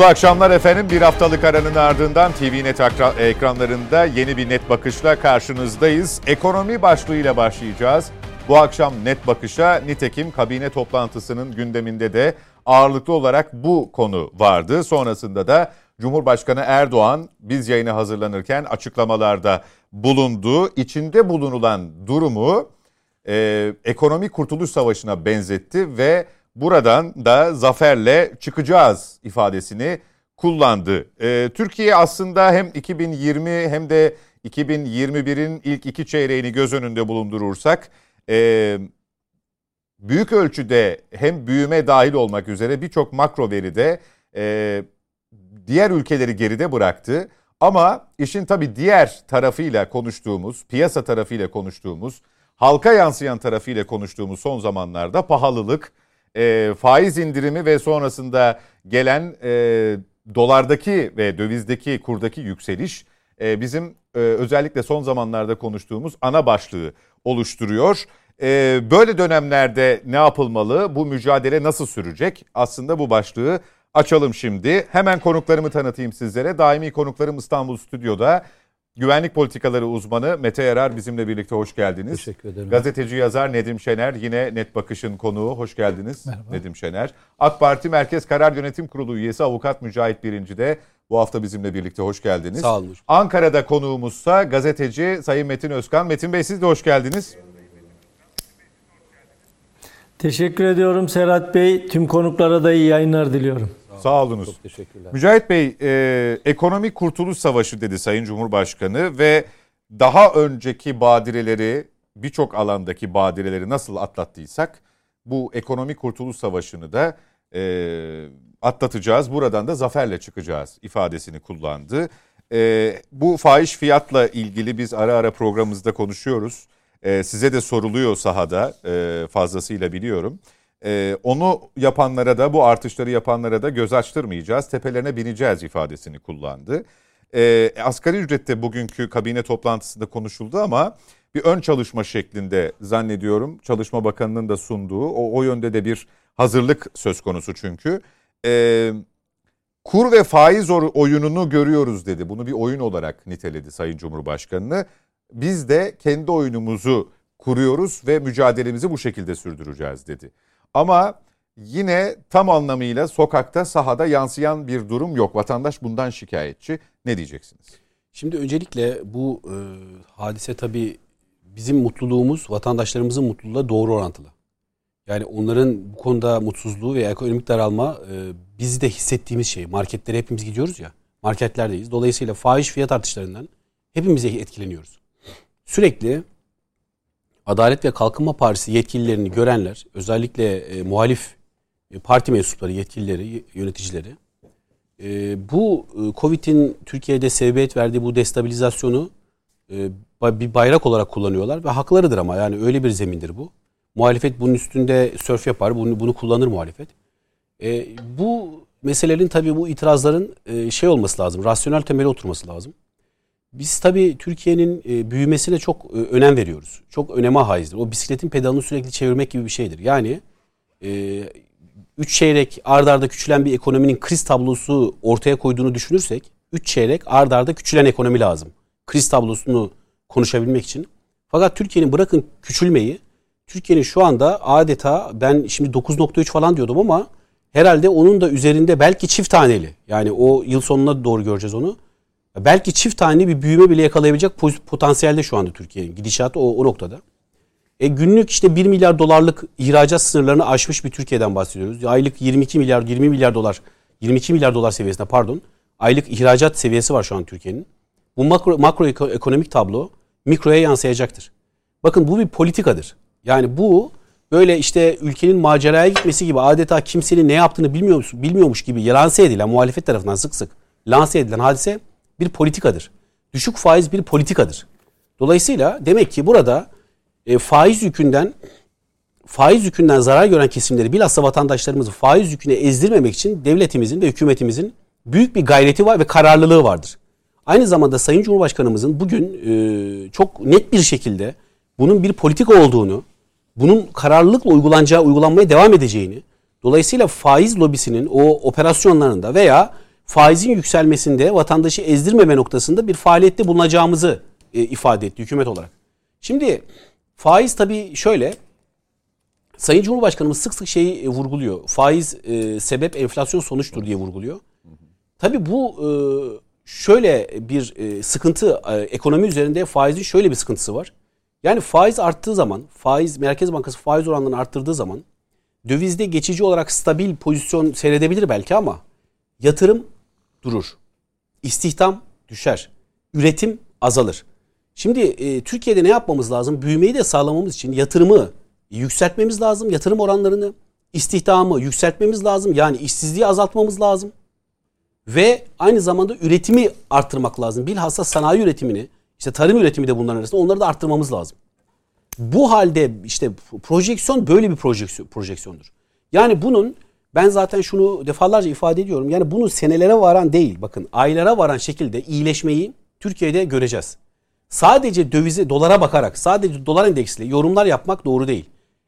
Mutlu akşamlar efendim. Bir haftalık aranın ardından TVNet ekranlarında yeni bir net bakışla karşınızdayız. Ekonomi başlığıyla başlayacağız. Bu akşam net bakışa nitekim kabine toplantısının gündeminde de ağırlıklı olarak bu konu vardı. Sonrasında da Cumhurbaşkanı Erdoğan biz yayına hazırlanırken açıklamalarda bulundu. İçinde bulunulan durumu e, ekonomi kurtuluş savaşına benzetti ve buradan da zaferle çıkacağız ifadesini kullandı. E, Türkiye aslında hem 2020 hem de 2021'in ilk iki çeyreğini göz önünde bulundurursak e, büyük ölçüde hem büyüme dahil olmak üzere birçok makro veride e, diğer ülkeleri geride bıraktı. Ama işin tabii diğer tarafıyla konuştuğumuz, piyasa tarafıyla konuştuğumuz, halka yansıyan tarafıyla konuştuğumuz son zamanlarda pahalılık, e, faiz indirimi ve sonrasında gelen e, dolardaki ve dövizdeki kurdaki yükseliş e, bizim e, özellikle son zamanlarda konuştuğumuz ana başlığı oluşturuyor. E, böyle dönemlerde ne yapılmalı? Bu mücadele nasıl sürecek? Aslında bu başlığı açalım şimdi. Hemen konuklarımı tanıtayım sizlere. Daimi konuklarım İstanbul Stüdyo'da. Güvenlik politikaları uzmanı Mete Yarar bizimle birlikte hoş geldiniz. Teşekkür ederim. Gazeteci yazar Nedim Şener yine Net Bakış'ın konuğu. Hoş geldiniz Merhaba. Nedim Şener. AK Parti Merkez Karar Yönetim Kurulu üyesi Avukat Mücahit Birinci de bu hafta bizimle birlikte hoş geldiniz. Sağ olun. Ankara'da konuğumuzsa gazeteci Sayın Metin Özkan. Metin Bey siz de hoş geldiniz. Teşekkür ediyorum Serhat Bey. Tüm konuklara da iyi yayınlar diliyorum. Sağ olunuz. Çok teşekkürler. Mücahit Bey, e, ekonomik kurtuluş savaşı dedi Sayın Cumhurbaşkanı ve daha önceki badireleri, birçok alandaki badireleri nasıl atlattıysak bu ekonomik kurtuluş savaşını da e, atlatacağız. Buradan da zaferle çıkacağız ifadesini kullandı. E, bu fahiş fiyatla ilgili biz ara ara programımızda konuşuyoruz. E, size de soruluyor sahada e, fazlasıyla biliyorum. Ee, onu yapanlara da bu artışları yapanlara da göz açtırmayacağız. Tepelerine bineceğiz ifadesini kullandı. Ee, asgari ücrette bugünkü kabine toplantısında konuşuldu ama bir ön çalışma şeklinde zannediyorum. Çalışma Bakanı'nın da sunduğu o, o yönde de bir hazırlık söz konusu çünkü. Ee, kur ve faiz oyununu görüyoruz dedi. Bunu bir oyun olarak niteledi Sayın Cumhurbaşkanı'nı. Biz de kendi oyunumuzu kuruyoruz ve mücadelemizi bu şekilde sürdüreceğiz dedi. Ama yine tam anlamıyla sokakta sahada yansıyan bir durum yok. Vatandaş bundan şikayetçi. Ne diyeceksiniz? Şimdi öncelikle bu e, hadise tabii bizim mutluluğumuz vatandaşlarımızın mutluluğuyla doğru orantılı. Yani onların bu konuda mutsuzluğu veya ekonomik daralma e, biz de hissettiğimiz şey. Marketlere hepimiz gidiyoruz ya. Marketlerdeyiz. Dolayısıyla fahiş fiyat artışlarından hepimiz etkileniyoruz. Sürekli Adalet ve Kalkınma Partisi yetkililerini görenler, özellikle e, muhalif e, parti mensupları, yetkilileri, yöneticileri e, bu e, Covid'in Türkiye'de sebebiyet verdiği bu destabilizasyonu e, bir bayrak olarak kullanıyorlar ve haklarıdır ama yani öyle bir zemindir bu. Muhalefet bunun üstünde sörf yapar, bunu, bunu kullanır muhalefet. E, bu meselelerin tabii bu itirazların e, şey olması lazım, rasyonel temeli oturması lazım. Biz tabii Türkiye'nin e, büyümesine çok e, önem veriyoruz. Çok öneme haizdir. O bisikletin pedalını sürekli çevirmek gibi bir şeydir. Yani e, üç çeyrek ard arda küçülen bir ekonominin kriz tablosu ortaya koyduğunu düşünürsek üç çeyrek ard arda küçülen ekonomi lazım. Kriz tablosunu konuşabilmek için. Fakat Türkiye'nin bırakın küçülmeyi Türkiye'nin şu anda adeta ben şimdi 9.3 falan diyordum ama herhalde onun da üzerinde belki çift taneli. Yani o yıl sonuna doğru göreceğiz onu Belki çift tane bir büyüme bile yakalayabilecek potansiyelde şu anda Türkiye'nin gidişatı o, o noktada. E günlük işte 1 milyar dolarlık ihracat sınırlarını aşmış bir Türkiye'den bahsediyoruz. Aylık 22 milyar 20 milyar dolar 22 milyar dolar seviyesinde pardon. Aylık ihracat seviyesi var şu an Türkiye'nin. Bu makro, makro ekonomik tablo mikroya yansıyacaktır. Bakın bu bir politikadır. Yani bu böyle işte ülkenin maceraya gitmesi gibi adeta kimsenin ne yaptığını bilmiyormuş, bilmiyormuş gibi lanse edilen muhalefet tarafından sık sık lanse edilen hadise bir politikadır. Düşük faiz bir politikadır. Dolayısıyla demek ki burada e, faiz yükünden faiz yükünden zarar gören kesimleri bilhassa vatandaşlarımızı faiz yüküne ezdirmemek için devletimizin ve hükümetimizin büyük bir gayreti var ve kararlılığı vardır. Aynı zamanda Sayın Cumhurbaşkanımızın bugün e, çok net bir şekilde bunun bir politika olduğunu, bunun kararlılıkla uygulanacağı, uygulanmaya devam edeceğini, Dolayısıyla faiz lobisinin o operasyonlarında veya faizin yükselmesinde vatandaşı ezdirmeme noktasında bir faaliyette bulunacağımızı e, ifade etti hükümet olarak. Şimdi faiz tabii şöyle Sayın Cumhurbaşkanımız sık sık şeyi e, vurguluyor. Faiz e, sebep enflasyon sonuçtur diye vurguluyor. Tabii bu e, şöyle bir e, sıkıntı e, ekonomi üzerinde faizin şöyle bir sıkıntısı var. Yani faiz arttığı zaman, faiz Merkez Bankası faiz oranlarını arttırdığı zaman dövizde geçici olarak stabil pozisyon seyredebilir belki ama yatırım durur. İstihdam düşer. Üretim azalır. Şimdi e, Türkiye'de ne yapmamız lazım? Büyümeyi de sağlamamız için yatırımı yükseltmemiz lazım. Yatırım oranlarını, istihdamı yükseltmemiz lazım. Yani işsizliği azaltmamız lazım. Ve aynı zamanda üretimi arttırmak lazım. Bilhassa sanayi üretimini, işte tarım üretimi de bunların arasında onları da arttırmamız lazım. Bu halde işte projeksiyon böyle bir projeksiyon, projeksiyondur. Yani bunun ben zaten şunu defalarca ifade ediyorum. Yani bunu senelere varan değil bakın aylara varan şekilde iyileşmeyi Türkiye'de göreceğiz. Sadece dövize dolara bakarak sadece dolar endeksiyle yorumlar yapmak doğru değil.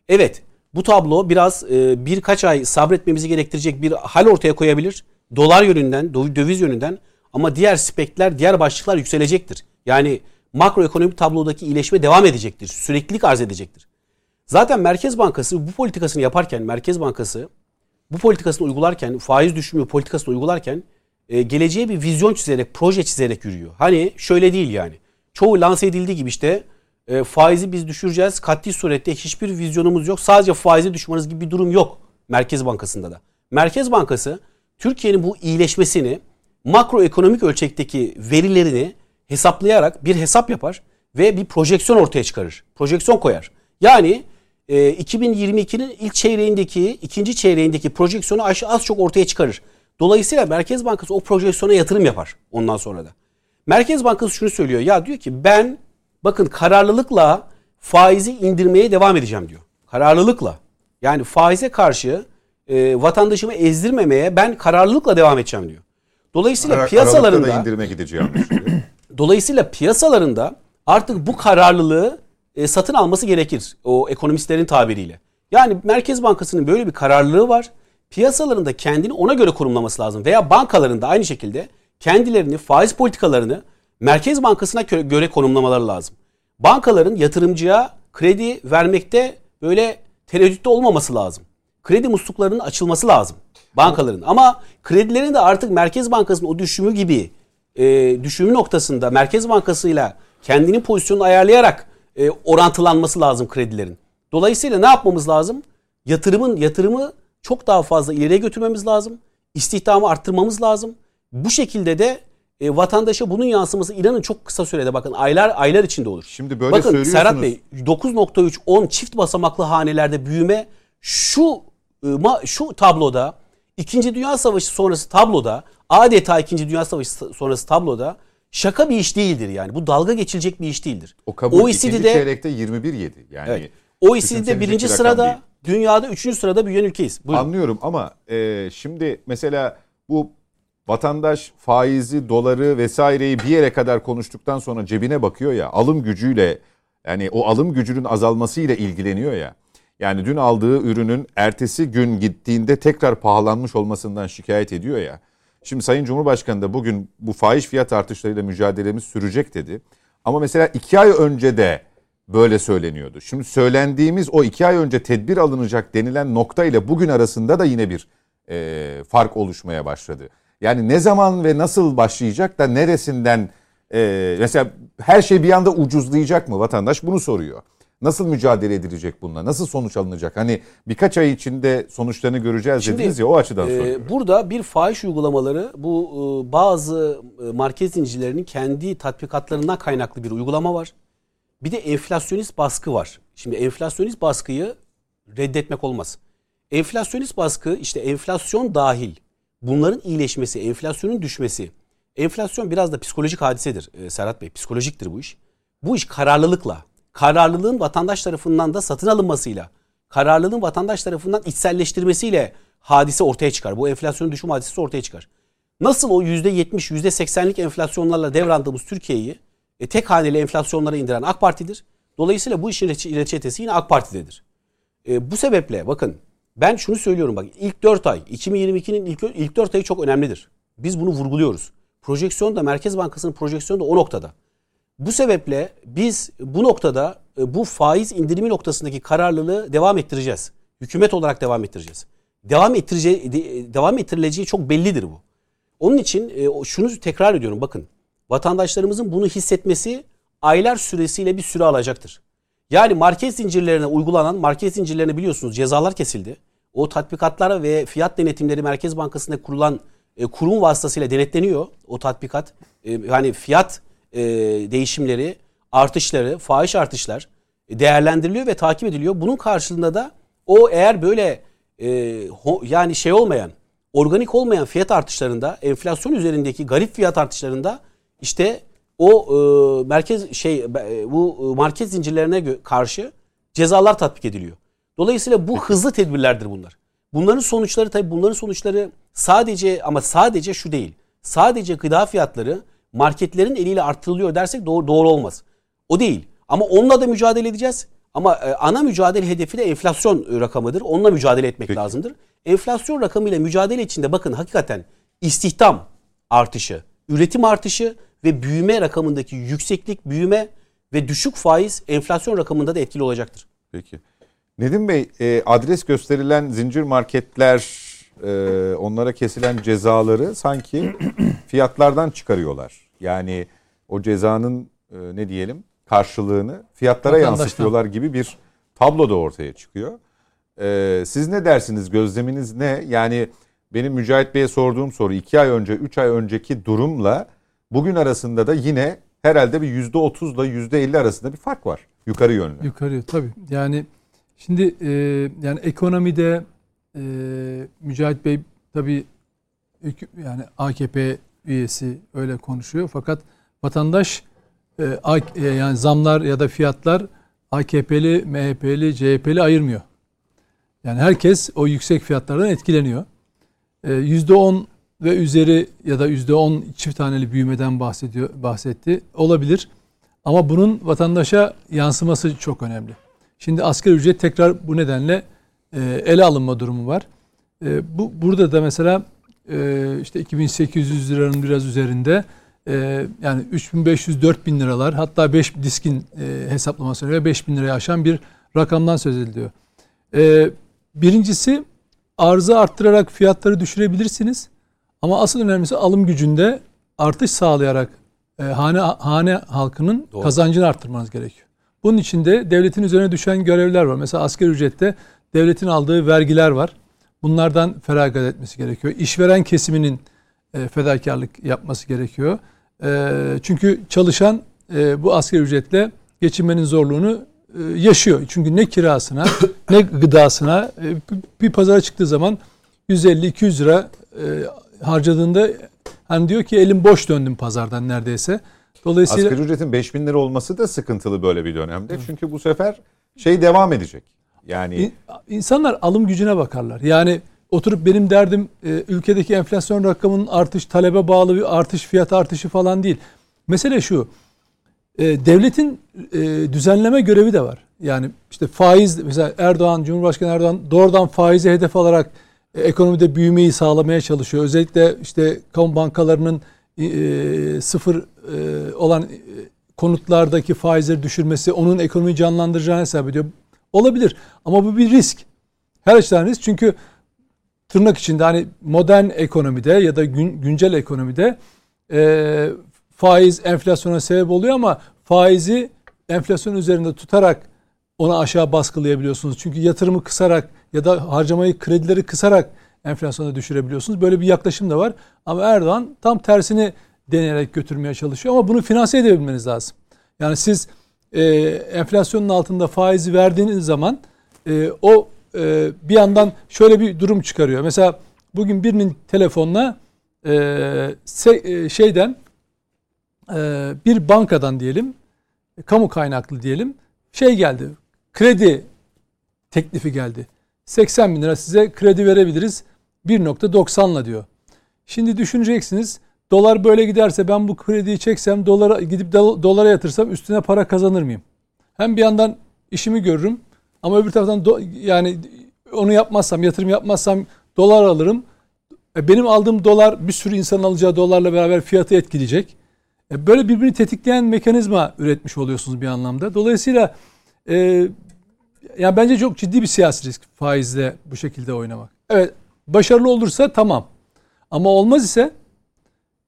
Evet bu tablo biraz e, birkaç ay sabretmemizi gerektirecek bir hal ortaya koyabilir. Dolar yönünden, döviz yönünden ama diğer spekler, diğer başlıklar yükselecektir. Yani makroekonomik tablodaki iyileşme devam edecektir. Süreklilik arz edecektir. Zaten Merkez Bankası bu politikasını yaparken Merkez Bankası bu politikasını uygularken, faiz düşümü politikasını uygularken e, geleceğe bir vizyon çizerek, proje çizerek yürüyor. Hani şöyle değil yani. Çoğu lanse edildiği gibi işte e, faizi biz düşüreceğiz. Katli surette hiçbir vizyonumuz yok. Sadece faizi düşmanız gibi bir durum yok Merkez Bankası'nda da. Merkez Bankası Türkiye'nin bu iyileşmesini makroekonomik ölçekteki verilerini hesaplayarak bir hesap yapar ve bir projeksiyon ortaya çıkarır. Projeksiyon koyar. Yani e, 2022'nin ilk çeyreğindeki, ikinci çeyreğindeki projeksiyonu az çok ortaya çıkarır. Dolayısıyla Merkez Bankası o projeksiyona yatırım yapar ondan sonra da. Merkez Bankası şunu söylüyor. Ya diyor ki ben bakın kararlılıkla faizi indirmeye devam edeceğim diyor. Kararlılıkla. Yani faize karşı e, vatandaşımı ezdirmemeye ben kararlılıkla devam edeceğim diyor. Dolayısıyla Ara, piyasalarında da indirime gideceğim. dolayısıyla piyasalarında artık bu kararlılığı e, satın alması gerekir o ekonomistlerin tabiriyle. Yani Merkez Bankası'nın böyle bir kararlılığı var. Piyasalarında kendini ona göre kurumlaması lazım veya bankalarında aynı şekilde kendilerini faiz politikalarını Merkez Bankası'na göre konumlamaları lazım. Bankaların yatırımcıya kredi vermekte böyle tereddütte olmaması lazım. Kredi musluklarının açılması lazım bankaların. Ama kredilerin de artık Merkez Bankası'nın o düşümü gibi e, düşümü noktasında Merkez Bankası'yla kendinin pozisyonunu ayarlayarak e, orantılanması lazım kredilerin. Dolayısıyla ne yapmamız lazım? Yatırımın yatırımı çok daha fazla ileriye götürmemiz lazım. İstihdamı arttırmamız lazım. Bu şekilde de e, vatandaşa bunun yansıması inanın çok kısa sürede bakın aylar aylar içinde olur. Şimdi böyle bakın, söylüyorsunuz. Serhat Bey 9.3 10 çift basamaklı hanelerde büyüme şu e, şu tabloda İkinci Dünya Savaşı sonrası tabloda adeta İkinci Dünya Savaşı sonrası tabloda şaka bir iş değildir yani. Bu dalga geçilecek bir iş değildir. O kabul OECD'de, çeyrekte 21.7 yani. Evet. OECD'de birinci sırada değil. dünyada üçüncü sırada büyüyen ülkeyiz. Buyurun. Anlıyorum ama e, şimdi mesela bu vatandaş faizi, doları vesaireyi bir yere kadar konuştuktan sonra cebine bakıyor ya alım gücüyle yani o alım gücünün azalmasıyla ilgileniyor ya. Yani dün aldığı ürünün ertesi gün gittiğinde tekrar pahalanmış olmasından şikayet ediyor ya. Şimdi Sayın Cumhurbaşkanı da bugün bu faiz fiyat artışlarıyla mücadelemiz sürecek dedi. Ama mesela iki ay önce de böyle söyleniyordu. Şimdi söylendiğimiz o iki ay önce tedbir alınacak denilen nokta ile bugün arasında da yine bir e, fark oluşmaya başladı. Yani ne zaman ve nasıl başlayacak da neresinden e, mesela her şey bir anda ucuzlayacak mı vatandaş bunu soruyor. Nasıl mücadele edilecek bununla? Nasıl sonuç alınacak? Hani birkaç ay içinde sonuçlarını göreceğiz Şimdi, dediniz ya o açıdan e, soruyorum. Burada bir fahiş uygulamaları bu e, bazı e, market zincirlerinin kendi tatbikatlarından kaynaklı bir uygulama var. Bir de enflasyonist baskı var. Şimdi enflasyonist baskıyı reddetmek olmaz. Enflasyonist baskı işte enflasyon dahil bunların iyileşmesi, enflasyonun düşmesi. Enflasyon biraz da psikolojik hadisedir e, Serhat Bey. Psikolojiktir bu iş. Bu iş kararlılıkla, kararlılığın vatandaş tarafından da satın alınmasıyla, kararlılığın vatandaş tarafından içselleştirmesiyle hadise ortaya çıkar. Bu enflasyonun düşüm hadisesi ortaya çıkar. Nasıl o %70, %80'lik enflasyonlarla devrandığımız Türkiye'yi e, tek haneli enflasyonlara indiren AK Parti'dir. Dolayısıyla bu işin reçetesi yine AK Parti'dedir. E, bu sebeple bakın Ben şunu söylüyorum bak ilk 4 ay 2022'nin ilk, ilk 4 ayı çok önemlidir. Biz bunu vurguluyoruz. Projeksiyon da Merkez Bankası'nın projeksiyonu da o noktada. Bu sebeple biz bu noktada e, bu faiz indirimi noktasındaki kararlılığı devam ettireceğiz. Hükümet olarak devam ettireceğiz. Devam ettireceği devam ettirileceği çok bellidir bu. Onun için e, şunu tekrar ediyorum bakın. Vatandaşlarımızın bunu hissetmesi aylar süresiyle bir süre alacaktır. Yani market zincirlerine uygulanan market zincirlerine biliyorsunuz cezalar kesildi. O tatbikatlara ve fiyat denetimleri Merkez Bankası'nda kurulan e, kurum vasıtasıyla denetleniyor. O tatbikat e, yani fiyat e, değişimleri, artışları, fahiş artışlar değerlendiriliyor ve takip ediliyor. Bunun karşılığında da o eğer böyle e, ho, yani şey olmayan, organik olmayan fiyat artışlarında, enflasyon üzerindeki garip fiyat artışlarında işte o e, merkez şey e, bu market zincirlerine karşı cezalar tatbik ediliyor. Dolayısıyla bu hızlı tedbirlerdir bunlar. Bunların sonuçları tabii bunların sonuçları sadece ama sadece şu değil. Sadece gıda fiyatları marketlerin eliyle artırılıyor dersek doğru, doğru olmaz. O değil. Ama onunla da mücadele edeceğiz. Ama e, ana mücadele hedefi de enflasyon rakamıdır. Onunla mücadele etmek Peki. lazımdır. Enflasyon rakamıyla mücadele içinde bakın hakikaten istihdam artışı, üretim artışı ve büyüme rakamındaki yükseklik, büyüme ve düşük faiz enflasyon rakamında da etkili olacaktır. Peki. Nedim Bey, e, adres gösterilen zincir marketler, e, onlara kesilen cezaları sanki fiyatlardan çıkarıyorlar. Yani o cezanın e, ne diyelim karşılığını fiyatlara yansıtıyorlar gibi bir tablo da ortaya çıkıyor. E, siz ne dersiniz? Gözleminiz ne? Yani benim Mücahit Bey'e sorduğum soru iki ay önce, üç ay önceki durumla bugün arasında da yine herhalde bir yüzde otuzla yüzde elli arasında bir fark var. Yukarı yönlü. Yukarı tabii. Yani şimdi e, yani ekonomide e, Mücahit Bey tabii yani AKP üyesi öyle konuşuyor. Fakat vatandaş e, e, yani zamlar ya da fiyatlar AKP'li, MHP'li, CHP'li ayırmıyor. Yani herkes o yüksek fiyatlardan etkileniyor. E, yüzde 10 ve üzeri ya da yüzde 10 çift taneli büyümeden bahsediyor bahsetti. Olabilir. Ama bunun vatandaşa yansıması çok önemli. Şimdi asgari ücret tekrar bu nedenle ele alınma durumu var. Bu burada da mesela işte 2800 liranın biraz üzerinde yani 3500-4000 liralar hatta 5 diskin hesaplamasına göre 5000 liraya aşan bir rakamdan söz ediliyor. Birincisi arzı arttırarak fiyatları düşürebilirsiniz. Ama asıl önemlisi alım gücünde artış sağlayarak e, hane hane halkının Doğru. kazancını arttırmanız gerekiyor. Bunun için de devletin üzerine düşen görevler var. Mesela asgari ücrette devletin aldığı vergiler var. Bunlardan feragat etmesi gerekiyor. İşveren kesiminin e, fedakarlık yapması gerekiyor. E, çünkü çalışan e, bu asgari ücretle geçinmenin zorluğunu yaşıyor. Çünkü ne kirasına ne gıdasına bir pazara çıktığı zaman 150-200 lira harcadığında hani diyor ki elim boş döndüm pazardan neredeyse. Dolayısıyla asgari ücretin 5000 lira olması da sıkıntılı böyle bir dönemde. Çünkü bu sefer şey devam edecek. Yani insanlar alım gücüne bakarlar. Yani oturup benim derdim ülkedeki enflasyon rakamının artış talebe bağlı bir artış fiyat artışı falan değil. Mesele şu e, devletin e, düzenleme görevi de var. Yani işte faiz mesela Erdoğan, Cumhurbaşkanı Erdoğan doğrudan faizi hedef alarak e, ekonomide büyümeyi sağlamaya çalışıyor. Özellikle işte kamu bankalarının e, sıfır e, olan e, konutlardaki faizleri düşürmesi onun ekonomiyi canlandıracağını hesap ediyor. Olabilir ama bu bir risk. Her açıdan risk çünkü tırnak içinde hani modern ekonomide ya da gün, güncel ekonomide e, faiz enflasyona sebep oluyor ama faizi enflasyon üzerinde tutarak onu aşağı baskılayabiliyorsunuz. Çünkü yatırımı kısarak ya da harcamayı kredileri kısarak enflasyona düşürebiliyorsunuz. Böyle bir yaklaşım da var. Ama Erdoğan tam tersini deneyerek götürmeye çalışıyor ama bunu finanse edebilmeniz lazım. Yani siz e, enflasyonun altında faizi verdiğiniz zaman e, o e, bir yandan şöyle bir durum çıkarıyor. Mesela bugün birinin telefonuna e, se, e, şeyden e, bir bankadan diyelim, kamu kaynaklı diyelim, şey geldi, kredi teklifi geldi. 80 bin lira size kredi verebiliriz 1.90'la diyor. Şimdi düşüneceksiniz dolar böyle giderse ben bu krediyi çeksem dolara gidip dolara yatırsam üstüne para kazanır mıyım? Hem bir yandan işimi görürüm ama öbür taraftan do, yani onu yapmazsam, yatırım yapmazsam dolar alırım. E, benim aldığım dolar bir sürü insan alacağı dolarla beraber fiyatı etkileyecek. E, böyle birbirini tetikleyen mekanizma üretmiş oluyorsunuz bir anlamda. Dolayısıyla e, yani bence çok ciddi bir siyasi risk faizle bu şekilde oynamak. Evet başarılı olursa tamam. Ama olmaz ise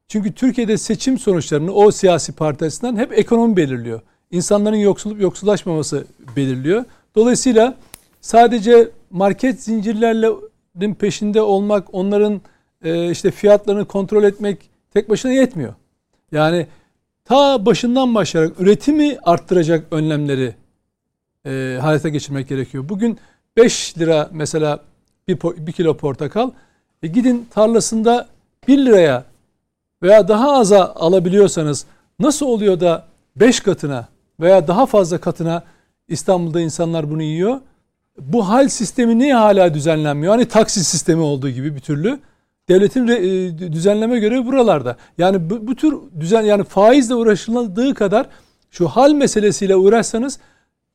çünkü Türkiye'de seçim sonuçlarını o siyasi parti açısından hep ekonomi belirliyor. İnsanların yoksulup yoksullaşmaması belirliyor. Dolayısıyla sadece market zincirlerinin peşinde olmak, onların e, işte fiyatlarını kontrol etmek tek başına yetmiyor. Yani ta başından başlayarak üretimi arttıracak önlemleri e, hayata geçirmek gerekiyor. Bugün 5 lira mesela bir, bir kilo portakal. E gidin tarlasında 1 liraya veya daha aza alabiliyorsanız nasıl oluyor da 5 katına veya daha fazla katına İstanbul'da insanlar bunu yiyor? Bu hal sistemi niye hala düzenlenmiyor? Hani taksi sistemi olduğu gibi bir türlü. Devletin e, düzenleme görevi buralarda. Yani bu, bu tür düzen yani faizle uğraşıldığı kadar şu hal meselesiyle uğraşsanız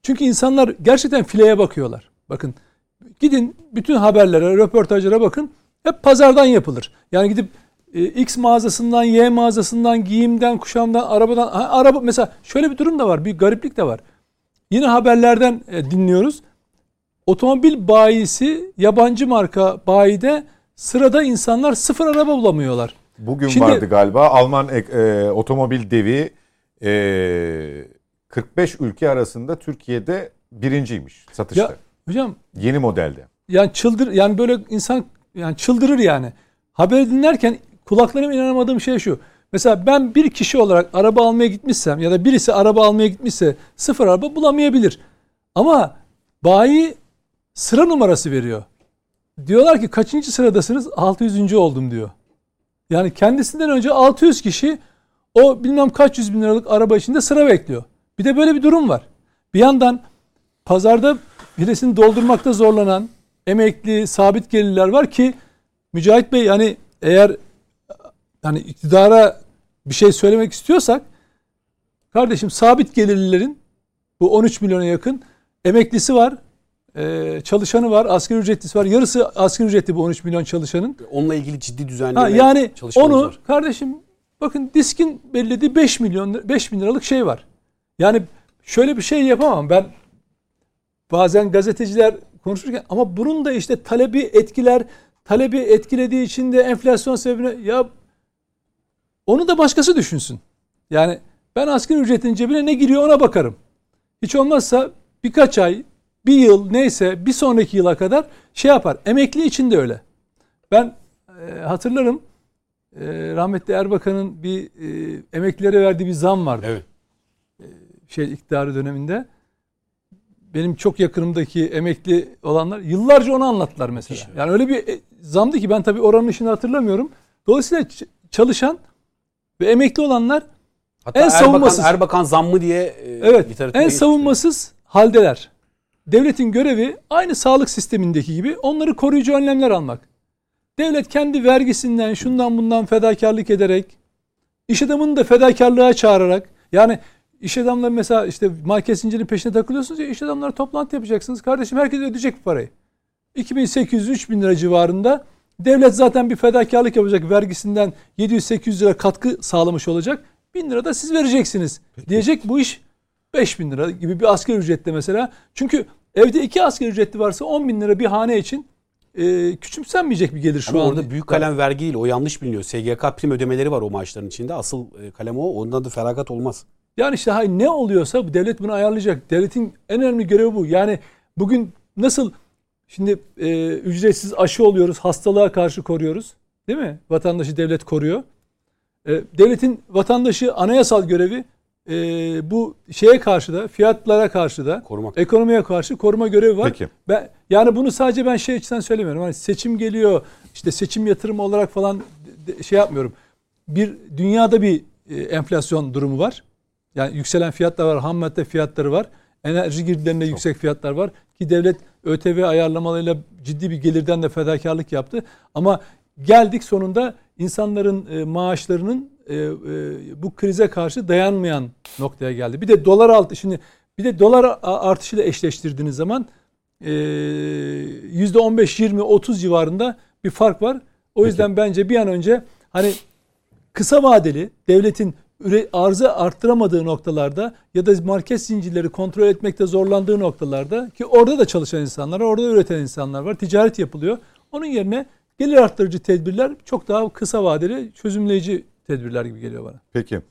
çünkü insanlar gerçekten fileye bakıyorlar. Bakın gidin bütün haberlere, röportajlara bakın. Hep pazardan yapılır. Yani gidip e, X mağazasından, Y mağazasından, giyimden, kuşamdan, arabadan. Ha, araba mesela şöyle bir durum da var. Bir gariplik de var. Yine haberlerden e, dinliyoruz. Otomobil bayisi yabancı marka bayide sırada insanlar sıfır araba bulamıyorlar. Bugün Şimdi, vardı galiba Alman e, e, otomobil devi e, 45 ülke arasında Türkiye'de birinciymiş satışta. Ya, hocam yeni modelde. Yani çıldır yani böyle insan yani çıldırır yani. Haber dinlerken kulaklarıma inanamadığım şey şu. Mesela ben bir kişi olarak araba almaya gitmişsem ya da birisi araba almaya gitmişse sıfır araba bulamayabilir. Ama bayi sıra numarası veriyor. Diyorlar ki kaçıncı sıradasınız? 600. oldum diyor. Yani kendisinden önce 600 kişi o bilmem kaç yüz bin liralık araba içinde sıra bekliyor. Bir de böyle bir durum var. Bir yandan pazarda birisini doldurmakta zorlanan emekli, sabit gelirler var ki Mücahit Bey yani eğer yani iktidara bir şey söylemek istiyorsak kardeşim sabit gelirlilerin bu 13 milyona yakın emeklisi var, e, çalışanı var, asgari ücretlisi var. Yarısı asgari ücretli bu 13 milyon çalışanın. Onunla ilgili ciddi düzenleme ha, Yani onu var. kardeşim bakın diskin belirlediği 5 milyon 5 bin liralık şey var. Yani şöyle bir şey yapamam ben bazen gazeteciler konuşurken ama bunun da işte talebi etkiler talebi etkilediği için de enflasyon sebebine ya onu da başkası düşünsün. Yani ben asgari ücretin cebine ne giriyor ona bakarım. Hiç olmazsa birkaç ay, bir yıl neyse bir sonraki yıla kadar şey yapar. Emekli için de öyle. Ben e, hatırlarım e, rahmetli Erbakan'ın bir e, emeklilere verdiği bir zam vardı. Evet. E, şey iktidarı döneminde benim çok yakınımdaki emekli olanlar yıllarca onu anlattılar mesela. Yani öyle bir e, zamdı ki ben tabii oranın işini hatırlamıyorum. Dolayısıyla çalışan ve emekli olanlar Hatta en Erbakan, savunmasız Erbakan zammı diye e, evet, en savunmasız haldeler. Devletin görevi aynı sağlık sistemindeki gibi onları koruyucu önlemler almak. Devlet kendi vergisinden şundan bundan fedakarlık ederek iş adamını da fedakarlığa çağırarak yani İş adamları mesela işte market zincirinin peşine takılıyorsunuz ya iş adamları toplantı yapacaksınız. Kardeşim herkes ödeyecek bu parayı. 2800-3000 lira civarında devlet zaten bir fedakarlık yapacak vergisinden 700-800 lira katkı sağlamış olacak. 1000 lira da siz vereceksiniz diyecek bu iş 5000 lira gibi bir asgari ücrette mesela. Çünkü evde iki asgari ücretli varsa 10 bin lira bir hane için e, küçümsenmeyecek bir gelir şu Ama an. orada büyük kalem vergi değil o yanlış biliniyor. SGK prim ödemeleri var o maaşların içinde. Asıl e, kalem o ondan da feragat olmaz. Yani işte hay ne oluyorsa devlet bunu ayarlayacak. Devletin en önemli görevi bu. Yani bugün nasıl şimdi e, ücretsiz aşı oluyoruz, hastalığa karşı koruyoruz. Değil mi? Vatandaşı devlet koruyor. E, devletin vatandaşı anayasal görevi e, bu şeye karşı da fiyatlara karşı da Korumak. ekonomiye karşı koruma görevi var. Peki. Ben, yani bunu sadece ben şey için söylemiyorum. Hani seçim geliyor işte seçim yatırımı olarak falan şey yapmıyorum. Bir dünyada bir e, enflasyon durumu var. Yani yükselen fiyatlar var, ham madde fiyatları var. Enerji girdilerinde Çok. yüksek fiyatlar var. Ki devlet ÖTV ayarlamalarıyla ciddi bir gelirden de fedakarlık yaptı. Ama geldik sonunda insanların e, maaşlarının e, e, bu krize karşı dayanmayan noktaya geldi. Bir de dolar altı şimdi bir de dolar artışıyla eşleştirdiğiniz zaman e, %15, 20, 30 civarında bir fark var. O yüzden bence bir an önce hani kısa vadeli devletin arzı arttıramadığı noktalarda ya da market zincirleri kontrol etmekte zorlandığı noktalarda ki orada da çalışan insanlar, orada üreten insanlar var. Ticaret yapılıyor. Onun yerine gelir arttırıcı tedbirler çok daha kısa vadeli çözümleyici tedbirler gibi geliyor bana. Peki.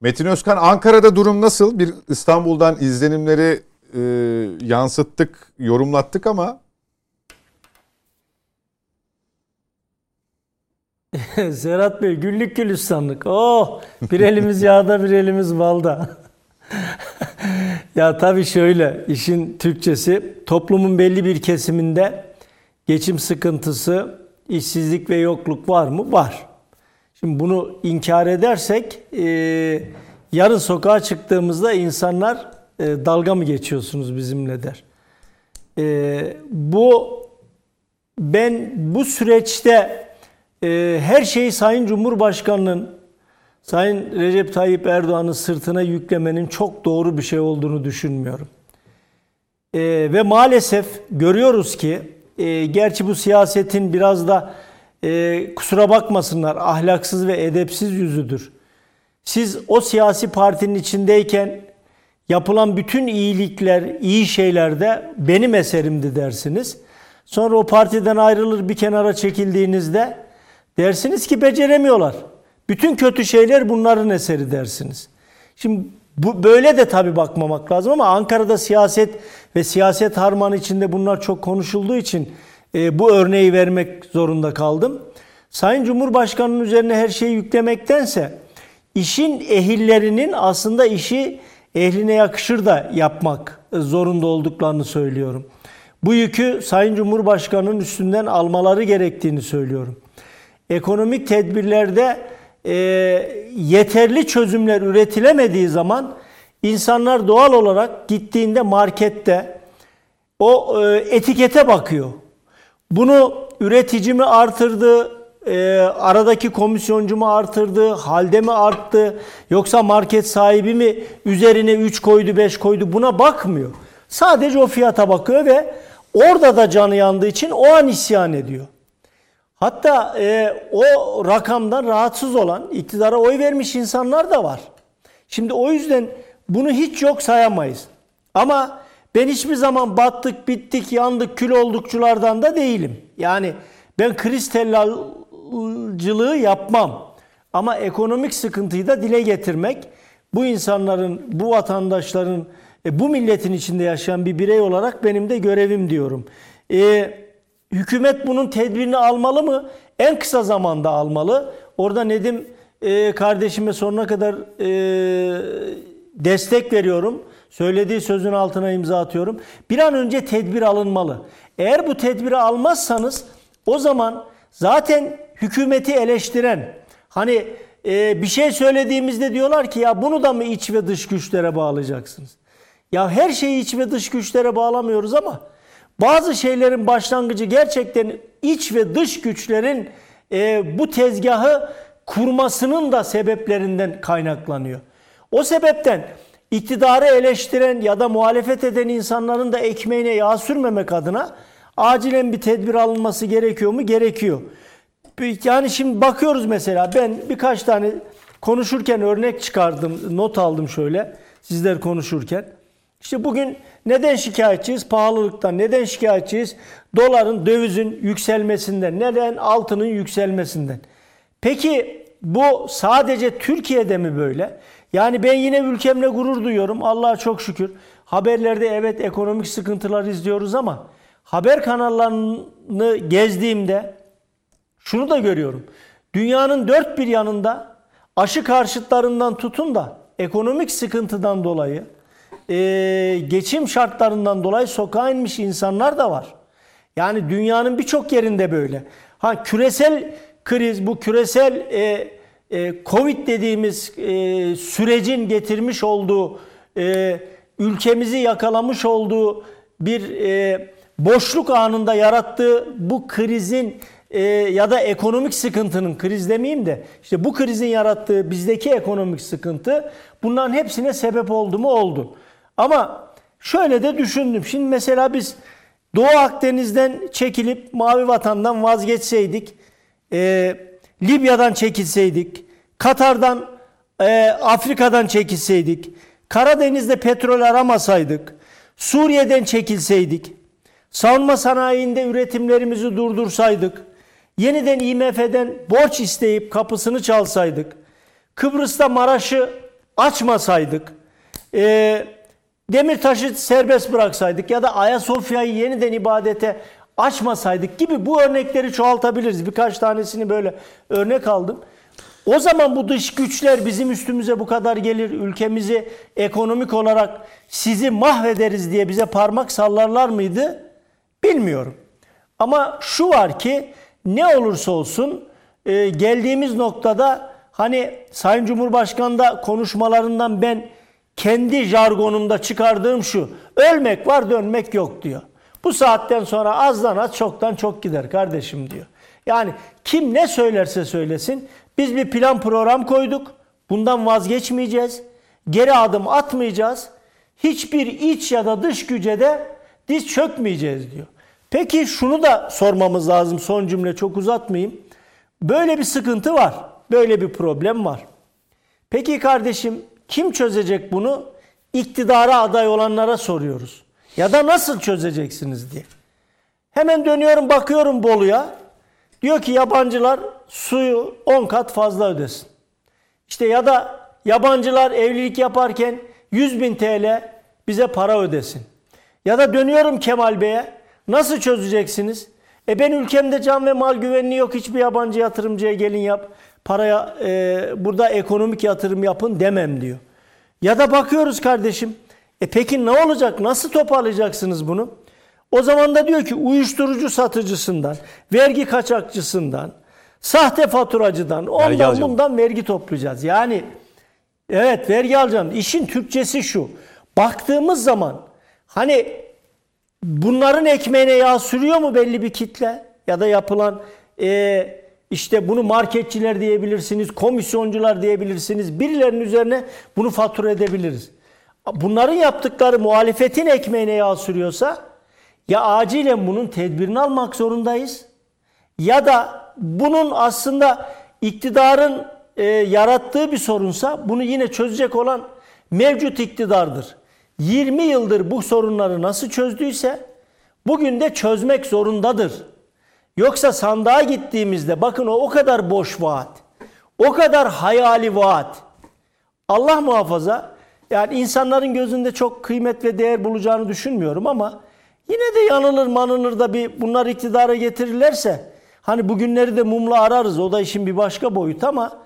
Metin Özkan Ankara'da durum nasıl? Bir İstanbul'dan izlenimleri e, yansıttık, yorumlattık ama Serhat Bey güllük gülistanlık. Oh bir elimiz yağda bir elimiz balda. ya tabii şöyle işin Türkçesi toplumun belli bir kesiminde geçim sıkıntısı, işsizlik ve yokluk var mı? Var. Şimdi bunu inkar edersek e, yarın sokağa çıktığımızda insanlar e, dalga mı geçiyorsunuz bizimle der. E, bu ben bu süreçte e, her şeyi Sayın Cumhurbaşkanı'nın Sayın Recep Tayyip Erdoğan'ın sırtına yüklemenin çok doğru bir şey olduğunu düşünmüyorum. E, ve maalesef görüyoruz ki e, gerçi bu siyasetin biraz da e, kusura bakmasınlar ahlaksız ve edepsiz yüzüdür. Siz o siyasi partinin içindeyken yapılan bütün iyilikler, iyi şeyler de benim eserimdi dersiniz. Sonra o partiden ayrılır bir kenara çekildiğinizde dersiniz ki beceremiyorlar. Bütün kötü şeyler bunların eseri dersiniz. Şimdi bu böyle de tabii bakmamak lazım ama Ankara'da siyaset ve siyaset harmanı içinde bunlar çok konuşulduğu için e, bu örneği vermek zorunda kaldım. Sayın Cumhurbaşkanı'nın üzerine her şeyi yüklemektense işin ehillerinin aslında işi ehline yakışır da yapmak zorunda olduklarını söylüyorum. Bu yükü Sayın Cumhurbaşkanı'nın üstünden almaları gerektiğini söylüyorum. Ekonomik tedbirlerde e, yeterli çözümler üretilemediği zaman insanlar doğal olarak gittiğinde markette o e, etikete bakıyor. Bunu üretici mi artırdı, e, aradaki komisyoncu mu artırdı, halde mi arttı, yoksa market sahibi mi üzerine 3 koydu 5 koydu buna bakmıyor. Sadece o fiyata bakıyor ve orada da canı yandığı için o an isyan ediyor. Hatta e, o rakamdan rahatsız olan, iktidara oy vermiş insanlar da var. Şimdi o yüzden bunu hiç yok sayamayız. Ama ben hiçbir zaman battık, bittik, yandık, kül oldukçulardan da değilim. Yani ben kriz tellalcılığı yapmam. Ama ekonomik sıkıntıyı da dile getirmek, bu insanların, bu vatandaşların, e, bu milletin içinde yaşayan bir birey olarak benim de görevim diyorum. E, hükümet bunun tedbirini almalı mı? En kısa zamanda almalı. Orada Nedim e, kardeşime sonuna kadar e, destek veriyorum. Söylediği sözün altına imza atıyorum. Bir an önce tedbir alınmalı. Eğer bu tedbiri almazsanız o zaman zaten hükümeti eleştiren hani e, bir şey söylediğimizde diyorlar ki ya bunu da mı iç ve dış güçlere bağlayacaksınız? Ya her şeyi iç ve dış güçlere bağlamıyoruz ama bazı şeylerin başlangıcı gerçekten iç ve dış güçlerin e, bu tezgahı kurmasının da sebeplerinden kaynaklanıyor. O sebepten iktidarı eleştiren ya da muhalefet eden insanların da ekmeğine yağ sürmemek adına acilen bir tedbir alınması gerekiyor mu? Gerekiyor. Yani şimdi bakıyoruz mesela ben birkaç tane konuşurken örnek çıkardım, not aldım şöyle sizler konuşurken. İşte bugün neden şikayetçiyiz? Pahalılıktan. Neden şikayetçiyiz? Doların, dövizin yükselmesinden. Neden? Altının yükselmesinden. Peki bu sadece Türkiye'de mi böyle? Yani ben yine ülkemle gurur duyuyorum. Allah'a çok şükür. Haberlerde evet ekonomik sıkıntılar izliyoruz ama haber kanallarını gezdiğimde şunu da görüyorum. Dünyanın dört bir yanında aşı karşıtlarından tutun da ekonomik sıkıntıdan dolayı e, geçim şartlarından dolayı sokağa inmiş insanlar da var. Yani dünyanın birçok yerinde böyle. Ha küresel kriz, bu küresel e, e, Covid dediğimiz e, sürecin getirmiş olduğu, e, ülkemizi yakalamış olduğu bir e, boşluk anında yarattığı bu krizin e, ya da ekonomik sıkıntının, kriz demeyeyim de işte bu krizin yarattığı bizdeki ekonomik sıkıntı bunların hepsine sebep oldu mu? Oldu. Ama şöyle de düşündüm. Şimdi mesela biz Doğu Akdeniz'den çekilip Mavi Vatan'dan vazgeçseydik, e, Libya'dan çekilseydik, Katar'dan, e, Afrika'dan çekilseydik, Karadeniz'de petrol aramasaydık, Suriye'den çekilseydik, savunma sanayinde üretimlerimizi durdursaydık, yeniden IMF'den borç isteyip kapısını çalsaydık, Kıbrıs'ta Maraş'ı açmasaydık, e, Demirtaş'ı serbest bıraksaydık ya da Ayasofya'yı yeniden ibadete açmasaydık gibi bu örnekleri çoğaltabiliriz. Birkaç tanesini böyle örnek aldım. O zaman bu dış güçler bizim üstümüze bu kadar gelir, ülkemizi ekonomik olarak sizi mahvederiz diye bize parmak sallarlar mıydı? Bilmiyorum. Ama şu var ki ne olursa olsun e, geldiğimiz noktada hani Sayın Cumhurbaşkanı da konuşmalarından ben kendi jargonumda çıkardığım şu. Ölmek var dönmek yok diyor. Bu saatten sonra azdan az çoktan çok gider kardeşim diyor. Yani kim ne söylerse söylesin biz bir plan program koyduk. Bundan vazgeçmeyeceğiz. Geri adım atmayacağız. Hiçbir iç ya da dış güce de diz çökmeyeceğiz diyor. Peki şunu da sormamız lazım son cümle çok uzatmayayım. Böyle bir sıkıntı var. Böyle bir problem var. Peki kardeşim kim çözecek bunu? İktidara aday olanlara soruyoruz. Ya da nasıl çözeceksiniz diye. Hemen dönüyorum bakıyorum Bolu'ya. Diyor ki yabancılar suyu 10 kat fazla ödesin. İşte ya da yabancılar evlilik yaparken 100 bin TL bize para ödesin. Ya da dönüyorum Kemal Bey'e. Nasıl çözeceksiniz? E ben ülkemde can ve mal güvenliği yok. Hiçbir yabancı yatırımcıya gelin yap. Paraya e, burada ekonomik yatırım yapın demem diyor. Ya da bakıyoruz kardeşim. E peki ne olacak? Nasıl toparlayacaksınız bunu? O zaman da diyor ki uyuşturucu satıcısından, vergi kaçakçısından, sahte faturacıdan, ondan bundan vergi toplayacağız. Yani evet vergi alacağım. İşin Türkçesi şu. Baktığımız zaman hani bunların ekmeğine yağ sürüyor mu belli bir kitle? Ya da yapılan e, işte bunu marketçiler diyebilirsiniz, komisyoncular diyebilirsiniz. Birilerinin üzerine bunu fatura edebiliriz. Bunların yaptıkları muhalefetin ekmeğine yağ sürüyorsa ya acilen bunun tedbirini almak zorundayız ya da bunun aslında iktidarın e, yarattığı bir sorunsa bunu yine çözecek olan mevcut iktidardır. 20 yıldır bu sorunları nasıl çözdüyse bugün de çözmek zorundadır. Yoksa sandığa gittiğimizde bakın o o kadar boş vaat. O kadar hayali vaat. Allah muhafaza yani insanların gözünde çok kıymet ve değer bulacağını düşünmüyorum ama yine de yanılır manılır da bir bunlar iktidara getirirlerse hani bugünleri de mumla ararız o da işin bir başka boyut ama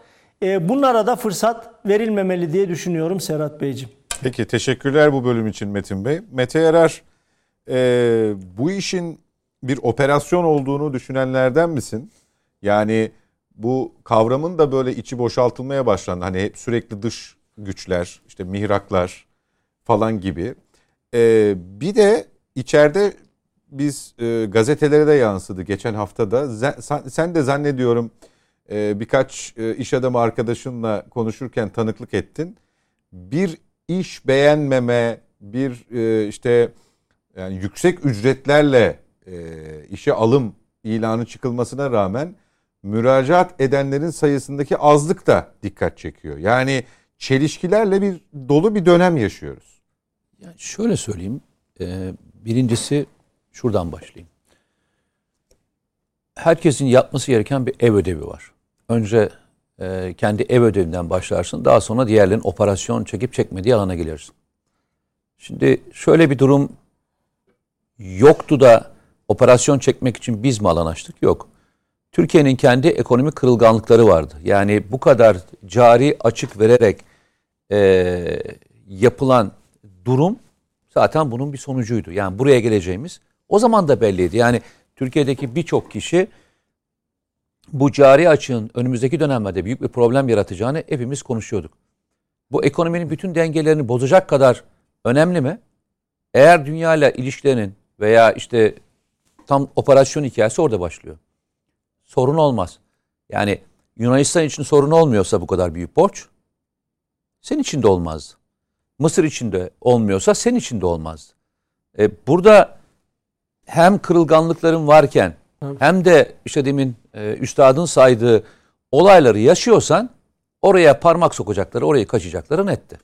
e, bunlara da fırsat verilmemeli diye düşünüyorum Serhat Beyciğim. Peki teşekkürler bu bölüm için Metin Bey. Mete Yarar e, bu işin bir operasyon olduğunu düşünenlerden misin? Yani bu kavramın da böyle içi boşaltılmaya başlandı. Hani hep sürekli dış güçler, işte mihraklar falan gibi. Ee, bir de içeride biz e, gazetelere de yansıdı geçen haftada. Sen, sen de zannediyorum e, birkaç e, iş adamı arkadaşınla konuşurken tanıklık ettin. Bir iş beğenmeme, bir e, işte yani yüksek ücretlerle e, işe alım ilanı çıkılmasına rağmen müracaat edenlerin sayısındaki azlık da dikkat çekiyor. Yani çelişkilerle bir dolu bir dönem yaşıyoruz. Yani şöyle söyleyeyim. E, birincisi şuradan başlayayım. Herkesin yapması gereken bir ev ödevi var. Önce e, kendi ev ödevinden başlarsın. Daha sonra diğerlerin operasyon çekip çekmediği alana gelirsin. Şimdi şöyle bir durum yoktu da operasyon çekmek için biz mi alan açtık? Yok. Türkiye'nin kendi ekonomik kırılganlıkları vardı. Yani bu kadar cari açık vererek e, yapılan durum zaten bunun bir sonucuydu. Yani buraya geleceğimiz o zaman da belliydi. Yani Türkiye'deki birçok kişi bu cari açığın önümüzdeki dönemlerde büyük bir problem yaratacağını hepimiz konuşuyorduk. Bu ekonominin bütün dengelerini bozacak kadar önemli mi? Eğer dünya ile ilişkilerinin veya işte tam operasyon hikayesi orada başlıyor. Sorun olmaz. Yani Yunanistan için sorun olmuyorsa bu kadar büyük borç senin için de olmazdı. Mısır için de olmuyorsa senin için de olmazdı. E, burada hem kırılganlıkların varken hem de işte demin e, üstadın saydığı olayları yaşıyorsan oraya parmak sokacakları, oraya kaçacakları netti.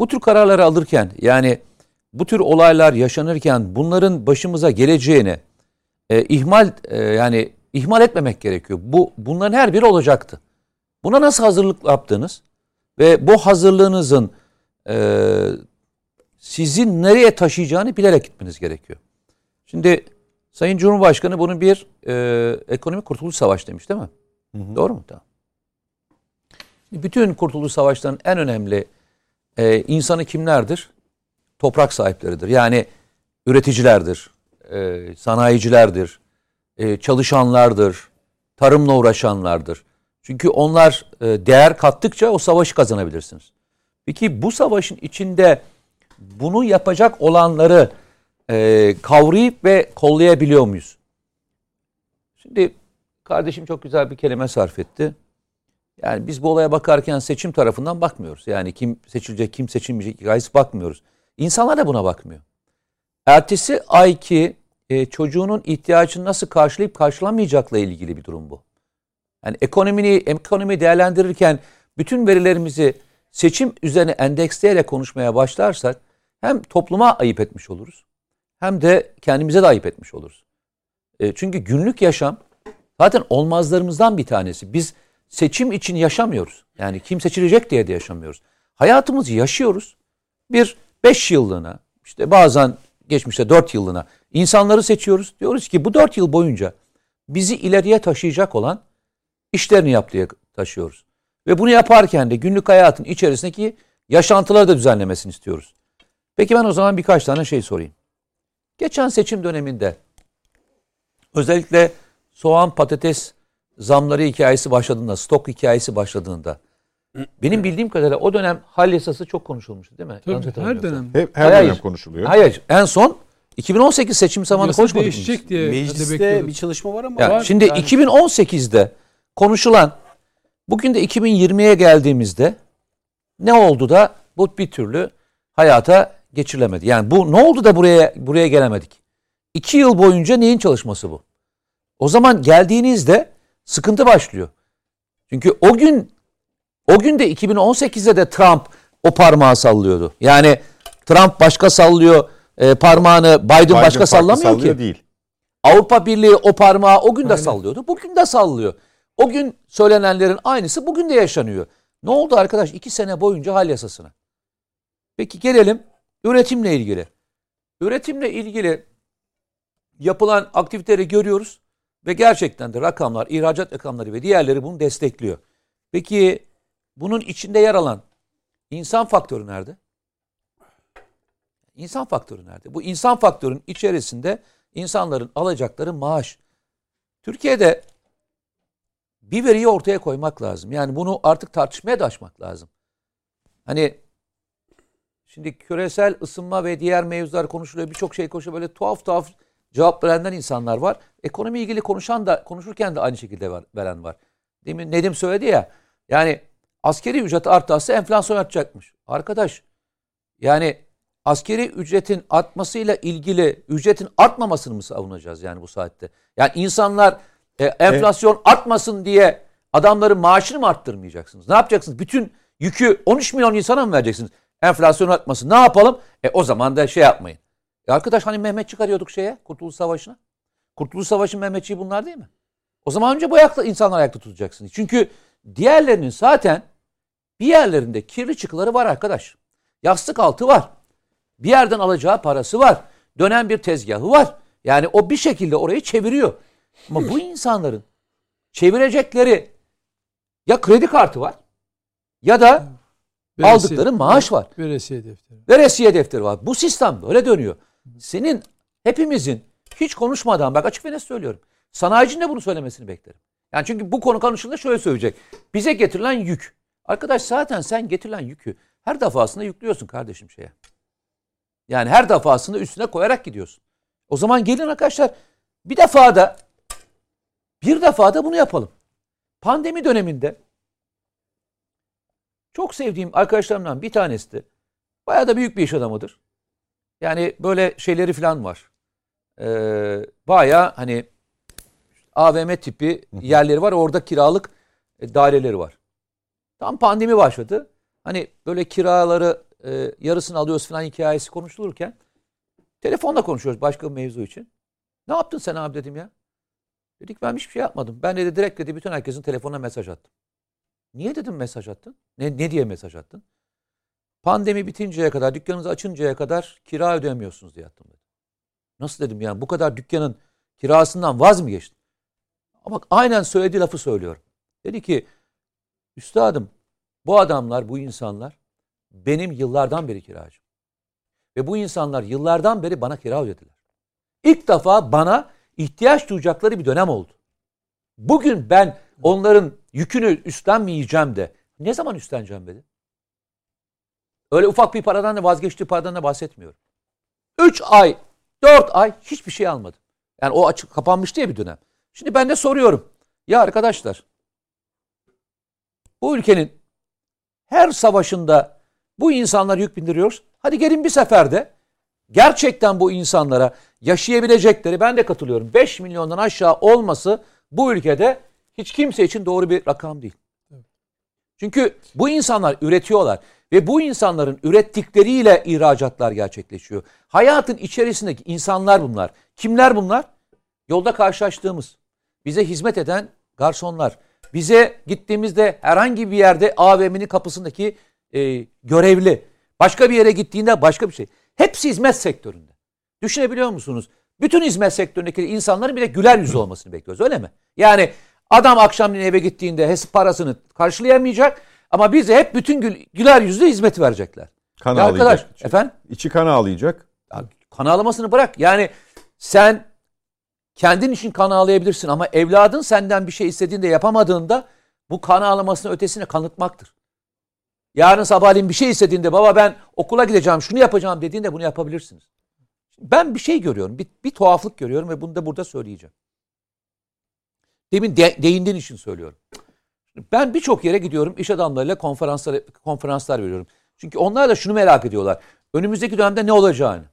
Bu tür kararları alırken yani bu tür olaylar yaşanırken bunların başımıza geleceğini e, ihmal e, yani ihmal etmemek gerekiyor. Bu bunların her biri olacaktı. Buna nasıl hazırlık yaptınız? Ve bu hazırlığınızın e, sizin nereye taşıyacağını bilerek gitmeniz gerekiyor. Şimdi Sayın Cumhurbaşkanı bunu bir e, ekonomik kurtuluş savaşı demiş değil mi? Doğru mu? Tamam. Bütün kurtuluş savaşlarının en önemli e, insanı kimlerdir? Toprak sahipleridir. Yani üreticilerdir, e, sanayicilerdir, e, çalışanlardır, tarımla uğraşanlardır. Çünkü onlar e, değer kattıkça o savaşı kazanabilirsiniz. Peki bu savaşın içinde bunu yapacak olanları e, kavrayıp ve kollayabiliyor muyuz? Şimdi kardeşim çok güzel bir kelime sarf etti. Yani biz bu olaya bakarken seçim tarafından bakmıyoruz. Yani kim seçilecek, kim seçilmeyecek hikayesi bakmıyoruz. İnsanlar da buna bakmıyor. Ertesi ayki e, çocuğunun ihtiyacını nasıl karşılayıp karşılamayacakla ilgili bir durum bu. Yani ekonomiyi ekonomi değerlendirirken bütün verilerimizi seçim üzerine endeksleyerek konuşmaya başlarsak hem topluma ayıp etmiş oluruz hem de kendimize de ayıp etmiş oluruz. E, çünkü günlük yaşam zaten olmazlarımızdan bir tanesi. Biz seçim için yaşamıyoruz. Yani kim seçilecek diye de yaşamıyoruz. Hayatımızı yaşıyoruz. Bir beş yıllığına işte bazen geçmişte dört yıllığına insanları seçiyoruz. Diyoruz ki bu dört yıl boyunca bizi ileriye taşıyacak olan işlerini yap diye taşıyoruz. Ve bunu yaparken de günlük hayatın içerisindeki yaşantıları da düzenlemesini istiyoruz. Peki ben o zaman birkaç tane şey sorayım. Geçen seçim döneminde özellikle soğan patates zamları hikayesi başladığında, stok hikayesi başladığında benim bildiğim kadarıyla o dönem hal yasası çok konuşulmuştu değil mi? Tabii, Yanlış her dönem. Hep her Hayır, dönem konuşuluyor. Hayır, en son 2018 seçim zamanı Yasa konuşmadık mı biz? değişecek diye Mecliste bir çalışma var ama Yani var. şimdi Yani 2018'de konuşulan bugün de 2020'ye geldiğimizde ne oldu da bu bir türlü hayata geçirilemedi. Yani bu ne oldu da buraya buraya gelemedik? İki yıl boyunca neyin çalışması bu? O zaman geldiğinizde sıkıntı başlıyor. Çünkü o gün o gün de 2018'de de Trump o parmağı sallıyordu. Yani Trump başka sallıyor e, parmağını Biden, Biden başka sallamıyor sallıyor ki. değil. Avrupa Birliği o parmağı o gün de sallıyordu. Bugün de sallıyor. O gün söylenenlerin aynısı bugün de yaşanıyor. Ne oldu arkadaş? İki sene boyunca hal yasasına. Peki gelelim üretimle ilgili. Üretimle ilgili yapılan aktiviteleri görüyoruz ve gerçekten de rakamlar, ihracat rakamları ve diğerleri bunu destekliyor. Peki bunun içinde yer alan insan faktörü nerede? İnsan faktörü nerede? Bu insan faktörün içerisinde insanların alacakları maaş. Türkiye'de bir veriyi ortaya koymak lazım. Yani bunu artık tartışmaya da açmak lazım. Hani şimdi küresel ısınma ve diğer mevzular konuşuluyor. Birçok şey konuşuyor. Böyle tuhaf tuhaf cevap verenler insanlar var. Ekonomi ilgili konuşan da konuşurken de aynı şekilde veren var. Demin Nedim söyledi ya. Yani askeri ücret artarsa enflasyon artacakmış. Arkadaş yani askeri ücretin artmasıyla ilgili ücretin artmamasını mı savunacağız yani bu saatte? Yani insanlar e, enflasyon artmasın diye adamların maaşını mı arttırmayacaksınız? Ne yapacaksınız? Bütün yükü 13 milyon insana mı vereceksiniz? Enflasyon artmasın. Ne yapalım? E o zaman da şey yapmayın. E arkadaş hani Mehmet çıkarıyorduk şeye Kurtuluş Savaşı'na. Kurtuluş Savaşı Mehmetçiği bunlar değil mi? O zaman önce bu ayakta, insanlar ayakta tutacaksınız. Çünkü diğerlerinin zaten bir yerlerinde kirli çıkıları var arkadaş. Yastık altı var. Bir yerden alacağı parası var. Dönen bir tezgahı var. Yani o bir şekilde orayı çeviriyor. Ama bu insanların çevirecekleri ya kredi kartı var ya da aldıkları maaş var. Veresiye defteri. Veresiye defteri var. Bu sistem böyle dönüyor. Senin hepimizin hiç konuşmadan bak açık ve net söylüyorum. Sanayicinin de bunu söylemesini beklerim. Yani çünkü bu konu konuşulduğunda şöyle söyleyecek. Bize getirilen yük. Arkadaş zaten sen getirilen yükü her defasında yüklüyorsun kardeşim şeye. Yani her defasında üstüne koyarak gidiyorsun. O zaman gelin arkadaşlar bir defa da bir defa da bunu yapalım. Pandemi döneminde çok sevdiğim arkadaşlarımdan bir tanesi de bayağı da büyük bir iş adamıdır. Yani böyle şeyleri falan var. e, bayağı hani AVM tipi yerleri var. Orada kiralık e, daireleri var. Tam pandemi başladı. Hani böyle kiraları e, yarısını alıyoruz falan hikayesi konuşulurken telefonla konuşuyoruz başka bir mevzu için. Ne yaptın sen abi dedim ya. Dedik ben hiçbir şey yapmadım. Ben de direkt dedi bütün herkesin telefonuna mesaj attım. Niye dedim mesaj attın? Ne, ne diye mesaj attın? Pandemi bitinceye kadar, dükkanınızı açıncaya kadar kira ödemiyorsunuz diye attım dedi. Nasıl dedim yani bu kadar dükkanın kirasından vaz mı geçtin? Ama aynen söylediği lafı söylüyorum. Dedi ki üstadım bu adamlar, bu insanlar benim yıllardan beri kiracım. Ve bu insanlar yıllardan beri bana kira ödediler. İlk defa bana ihtiyaç duyacakları bir dönem oldu. Bugün ben onların yükünü üstlenmeyeceğim de ne zaman üstleneceğim dedi. Öyle ufak bir paradan da vazgeçtiği paradan da bahsetmiyorum. 3 ay, 4 ay hiçbir şey almadım. Yani o açık kapanmıştı ya bir dönem. Şimdi ben de soruyorum. Ya arkadaşlar bu ülkenin her savaşında bu insanlar yük bindiriyoruz. Hadi gelin bir seferde gerçekten bu insanlara yaşayabilecekleri ben de katılıyorum. 5 milyondan aşağı olması bu ülkede hiç kimse için doğru bir rakam değil. Çünkü bu insanlar üretiyorlar ve bu insanların ürettikleriyle ihracatlar gerçekleşiyor. Hayatın içerisindeki insanlar bunlar. Kimler bunlar? Yolda karşılaştığımız, bize hizmet eden garsonlar, bize gittiğimizde herhangi bir yerde AVM'nin kapısındaki e, görevli, başka bir yere gittiğinde başka bir şey. Hepsi hizmet sektöründe. Düşünebiliyor musunuz? Bütün hizmet sektöründeki insanların bir de güler yüzü olmasını bekliyoruz öyle mi? Yani adam akşamleyin eve gittiğinde hes parasını karşılayamayacak ama bize hep bütün gül, güler yüzlü hizmet verecekler. Kan Ya ağlayacak. arkadaş, içi. efendim? İçi kan ağlayacak. Ya kan ağlamasını bırak. Yani sen kendin için kan ağlayabilirsin ama evladın senden bir şey istediğinde yapamadığında bu kan ağlamasının ötesine kanıtmaktır. Yarın sabahleyin bir şey istediğinde baba ben okula gideceğim şunu yapacağım dediğinde bunu yapabilirsiniz. Ben bir şey görüyorum. Bir, bir tuhaflık görüyorum ve bunu da burada söyleyeceğim. Demin de, değindiğin için söylüyorum. Ben birçok yere gidiyorum. iş adamlarıyla konferanslar, konferanslar veriyorum. Çünkü onlar da şunu merak ediyorlar. Önümüzdeki dönemde ne olacağını.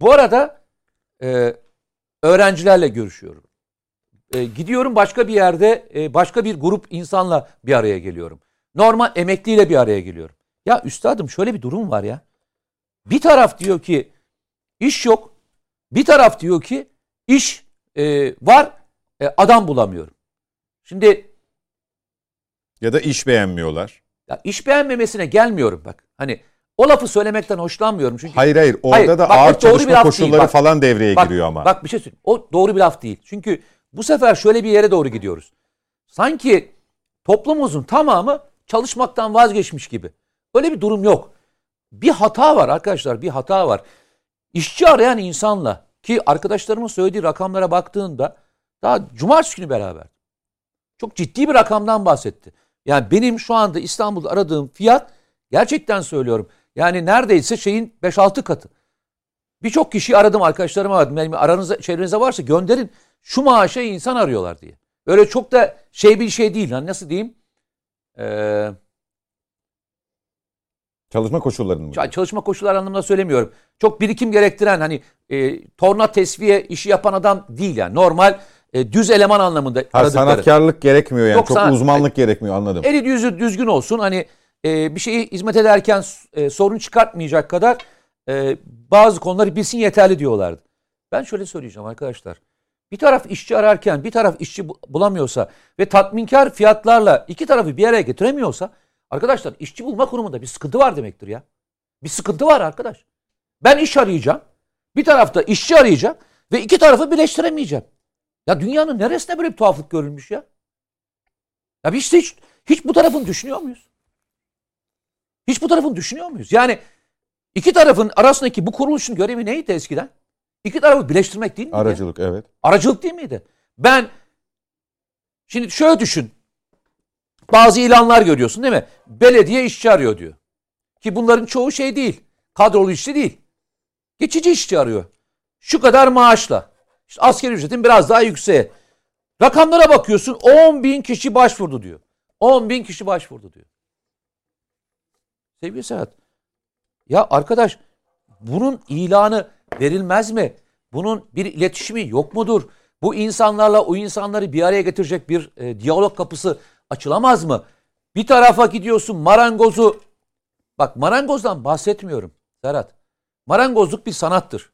Bu arada e, öğrencilerle görüşüyorum. E, gidiyorum başka bir yerde e, başka bir grup insanla bir araya geliyorum. Normal emekliyle bir araya geliyorum. Ya üstadım şöyle bir durum var ya. Bir taraf diyor ki iş yok. Bir taraf diyor ki iş e, var e, adam bulamıyorum. Şimdi Ya da iş beğenmiyorlar. ya iş beğenmemesine gelmiyorum bak. Hani o lafı söylemekten hoşlanmıyorum. Çünkü Hayır hayır orada Hayır, da bak, ağır bir çalışma değil, koşulları bak. falan devreye bak, giriyor ama. Bak bir şey söyleyeyim. O doğru bir laf değil. Çünkü bu sefer şöyle bir yere doğru gidiyoruz. Sanki toplumumuzun tamamı çalışmaktan vazgeçmiş gibi. Öyle bir durum yok. Bir hata var arkadaşlar bir hata var. İşçi arayan insanla ki arkadaşlarımın söylediği rakamlara baktığında daha cumartesi günü beraber çok ciddi bir rakamdan bahsetti. Yani benim şu anda İstanbul'da aradığım fiyat gerçekten söylüyorum. Yani neredeyse şeyin 5-6 katı. Birçok kişi aradım arkadaşlarıma aradım. Yani aranızda çevrenizde varsa gönderin. Şu maaşa insan arıyorlar diye. Öyle çok da şey bir şey değil. Hani nasıl diyeyim? Ee, Çalışma koşullarını mı? ça- çalışma koşulları anlamında söylemiyorum. Çok birikim gerektiren hani e, torna tesviye işi yapan adam değil yani. Normal e, düz eleman anlamında Ha, aradıkları. sanatkarlık gerekmiyor yani. Yok, Çok sanat- uzmanlık gerekmiyor anladım. Eli yüzü düzgün olsun. Hani e, bir şeyi hizmet ederken e, sorun çıkartmayacak kadar e, bazı konuları bilsin yeterli diyorlardı. Ben şöyle söyleyeceğim arkadaşlar. Bir taraf işçi ararken bir taraf işçi bu- bulamıyorsa ve tatminkar fiyatlarla iki tarafı bir araya getiremiyorsa arkadaşlar işçi bulma konumunda bir sıkıntı var demektir ya. Bir sıkıntı var arkadaş. Ben iş arayacağım. Bir tarafta işçi arayacak ve iki tarafı birleştiremeyeceğim. Ya dünyanın neresinde böyle bir tuhaflık görülmüş ya? Ya biz hiç, hiç bu tarafını düşünüyor muyuz? Hiç bu tarafını düşünüyor muyuz? Yani iki tarafın arasındaki bu kuruluşun görevi neydi eskiden? İki tarafı birleştirmek değil miydi? Aracılık evet. Aracılık değil miydi? Ben şimdi şöyle düşün. Bazı ilanlar görüyorsun değil mi? Belediye işçi arıyor diyor. Ki bunların çoğu şey değil. Kadrolu işçi değil. Geçici işçi arıyor. Şu kadar maaşla. İşte asker ücretin biraz daha yükseğe. Rakamlara bakıyorsun 10 bin kişi başvurdu diyor. 10 bin kişi başvurdu diyor. Sevgili Serhat. Ya arkadaş bunun ilanı verilmez mi? Bunun bir iletişimi yok mudur? Bu insanlarla o insanları bir araya getirecek bir e, diyalog kapısı açılamaz mı? Bir tarafa gidiyorsun marangozu. Bak marangozdan bahsetmiyorum Serhat. Marangozluk bir sanattır.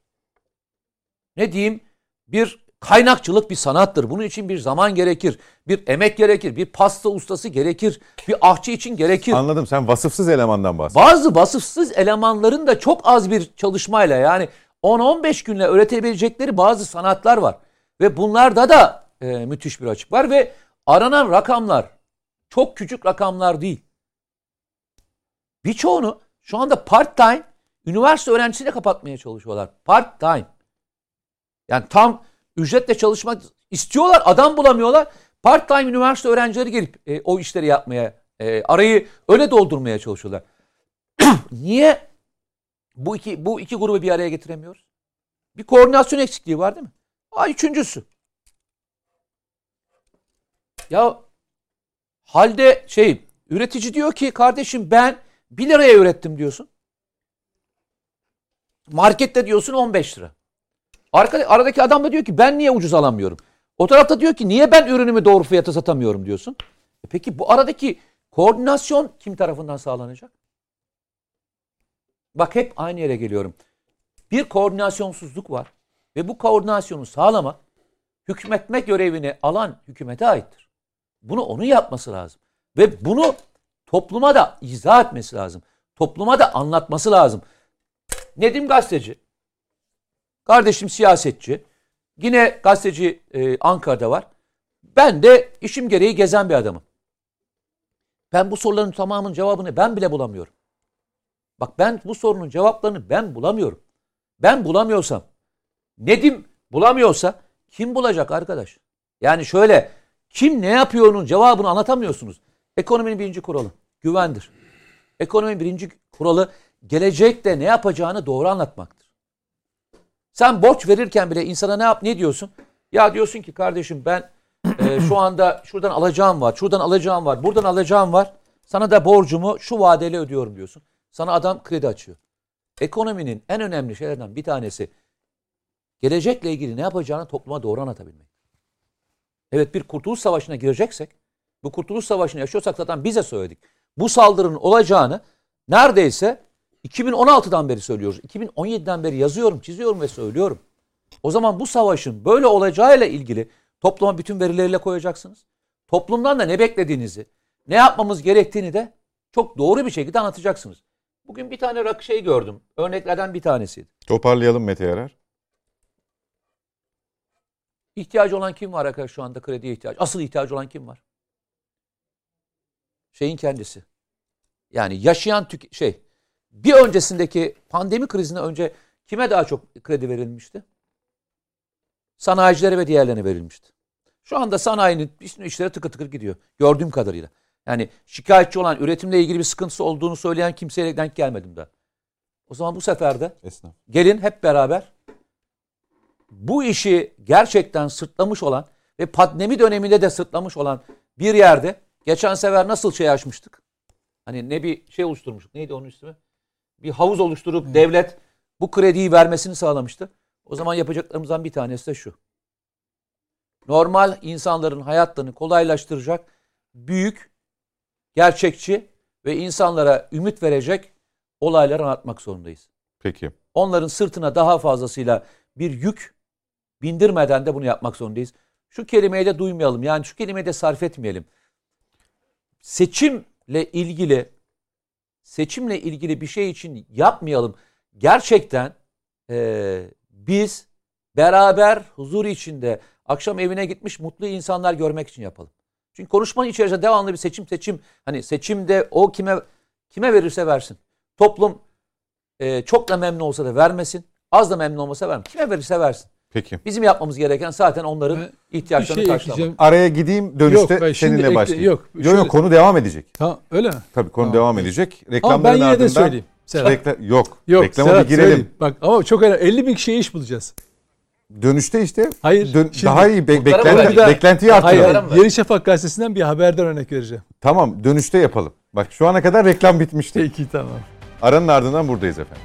Ne diyeyim? Bir kaynakçılık bir sanattır. Bunun için bir zaman gerekir. Bir emek gerekir. Bir pasta ustası gerekir. Bir ahçı için gerekir. Anladım sen vasıfsız elemandan bahsediyorsun. Bazı vasıfsız elemanların da çok az bir çalışmayla yani 10-15 günle öğretebilecekleri bazı sanatlar var. Ve bunlarda da e, müthiş bir açık var ve aranan rakamlar çok küçük rakamlar değil. Birçoğunu şu anda part time üniversite öğrencisiyle kapatmaya çalışıyorlar. Part time. Yani tam ücretle çalışmak istiyorlar, adam bulamıyorlar. Part time üniversite öğrencileri gelip e, o işleri yapmaya, e, arayı öyle doldurmaya çalışıyorlar. Niye bu iki bu iki grubu bir araya getiremiyoruz? Bir koordinasyon eksikliği var değil mi? Aa üçüncüsü. Ya halde şey üretici diyor ki kardeşim ben 1 liraya ürettim diyorsun. Markette diyorsun 15 lira. Arka, aradaki adam da diyor ki ben niye ucuz alamıyorum? O tarafta diyor ki niye ben ürünümü doğru fiyata satamıyorum diyorsun. E peki bu aradaki koordinasyon kim tarafından sağlanacak? Bak hep aynı yere geliyorum. Bir koordinasyonsuzluk var ve bu koordinasyonu sağlamak hükmetme görevini alan hükümete aittir. Bunu onun yapması lazım. Ve bunu topluma da izah etmesi lazım. Topluma da anlatması lazım. Nedim gazeteci. Kardeşim siyasetçi. Yine gazeteci e, Ankara'da var. Ben de işim gereği gezen bir adamım. Ben bu soruların tamamının cevabını ben bile bulamıyorum. Bak ben bu sorunun cevaplarını ben bulamıyorum. Ben bulamıyorsam, Nedim bulamıyorsa kim bulacak arkadaş? Yani şöyle kim ne yapıyor'nun cevabını anlatamıyorsunuz. Ekonominin birinci kuralı güvendir. Ekonominin birinci kuralı gelecekte ne yapacağını doğru anlatmaktır. Sen borç verirken bile insana ne yap ne diyorsun? Ya diyorsun ki kardeşim ben e, şu anda şuradan alacağım var, şuradan alacağım var, buradan alacağım var. Sana da borcumu şu vadeli ödüyorum diyorsun. Sana adam kredi açıyor. Ekonominin en önemli şeylerden bir tanesi gelecekle ilgili ne yapacağını topluma doğru anlatabilmek. Evet bir kurtuluş savaşına gireceksek, bu kurtuluş savaşını yaşıyorsak zaten bize söyledik. Bu saldırının olacağını neredeyse 2016'dan beri söylüyoruz. 2017'den beri yazıyorum, çiziyorum ve söylüyorum. O zaman bu savaşın böyle olacağıyla ilgili topluma bütün verileriyle koyacaksınız. Toplumdan da ne beklediğinizi, ne yapmamız gerektiğini de çok doğru bir şekilde anlatacaksınız. Bugün bir tane rak şey gördüm. Örneklerden bir tanesiydi. Toparlayalım Mete Yarar. İhtiyacı olan kim var arkadaş şu anda krediye ihtiyaç? Asıl ihtiyacı olan kim var? Şeyin kendisi. Yani yaşayan tük şey bir öncesindeki pandemi krizine önce kime daha çok kredi verilmişti? Sanayicilere ve diğerlerine verilmişti. Şu anda sanayinin işleri tıkır tıkır gidiyor. Gördüğüm kadarıyla. Yani şikayetçi olan üretimle ilgili bir sıkıntısı olduğunu söyleyen kimseye denk gelmedim daha. O zaman bu sefer de Esnaf. gelin hep beraber bu işi gerçekten sırtlamış olan ve pandemi döneminde de sırtlamış olan bir yerde geçen sefer nasıl şey açmıştık? Hani ne bir şey oluşturmuştuk. Neydi onun ismi? Bir havuz oluşturup devlet bu krediyi vermesini sağlamıştı. O zaman yapacaklarımızdan bir tanesi de şu. Normal insanların hayatlarını kolaylaştıracak büyük, gerçekçi ve insanlara ümit verecek olayları anlatmak zorundayız. Peki. Onların sırtına daha fazlasıyla bir yük bindirmeden de bunu yapmak zorundayız. Şu kelimeyi de duymayalım. Yani şu kelimeyi de sarf etmeyelim. Seçimle ilgili seçimle ilgili bir şey için yapmayalım. Gerçekten e, biz beraber huzur içinde akşam evine gitmiş mutlu insanlar görmek için yapalım. Çünkü konuşmanın içerisinde devamlı bir seçim seçim hani seçimde o kime kime verirse versin. Toplum e, çok da memnun olsa da vermesin. Az da memnun olmasa vermesin. Kime verirse versin. Peki. Bizim yapmamız gereken zaten onların Ben ihtiyaçlarını bir şey karşılamak. ekleyeceğim. Araya gideyim dönüşte Yok, ben seninle ekle- başlayayım. yok, yok, şöyle- yok konu devam edecek. Tamam öyle mi? Tabii konu Tamam, devam edecek. Ama Reklamların ben yine de ardından söyleyeyim. Serhat. Rekla- yok. Yok Reklama Serhat, bir girelim. söyleyeyim. Bak ama çok önemli. 50 bin kişiye iş bulacağız. Dönüşte işte Hayır, dön- şimdi- daha iyi be- beklenti, verdik? beklentiyi. Hayır. Yeni Şafak gazetesinden bir haberden örnek vereceğim. Tamam dönüşte yapalım. Bak şu ana kadar reklam bitmişti. Peki tamam. Aranın ardından buradayız efendim.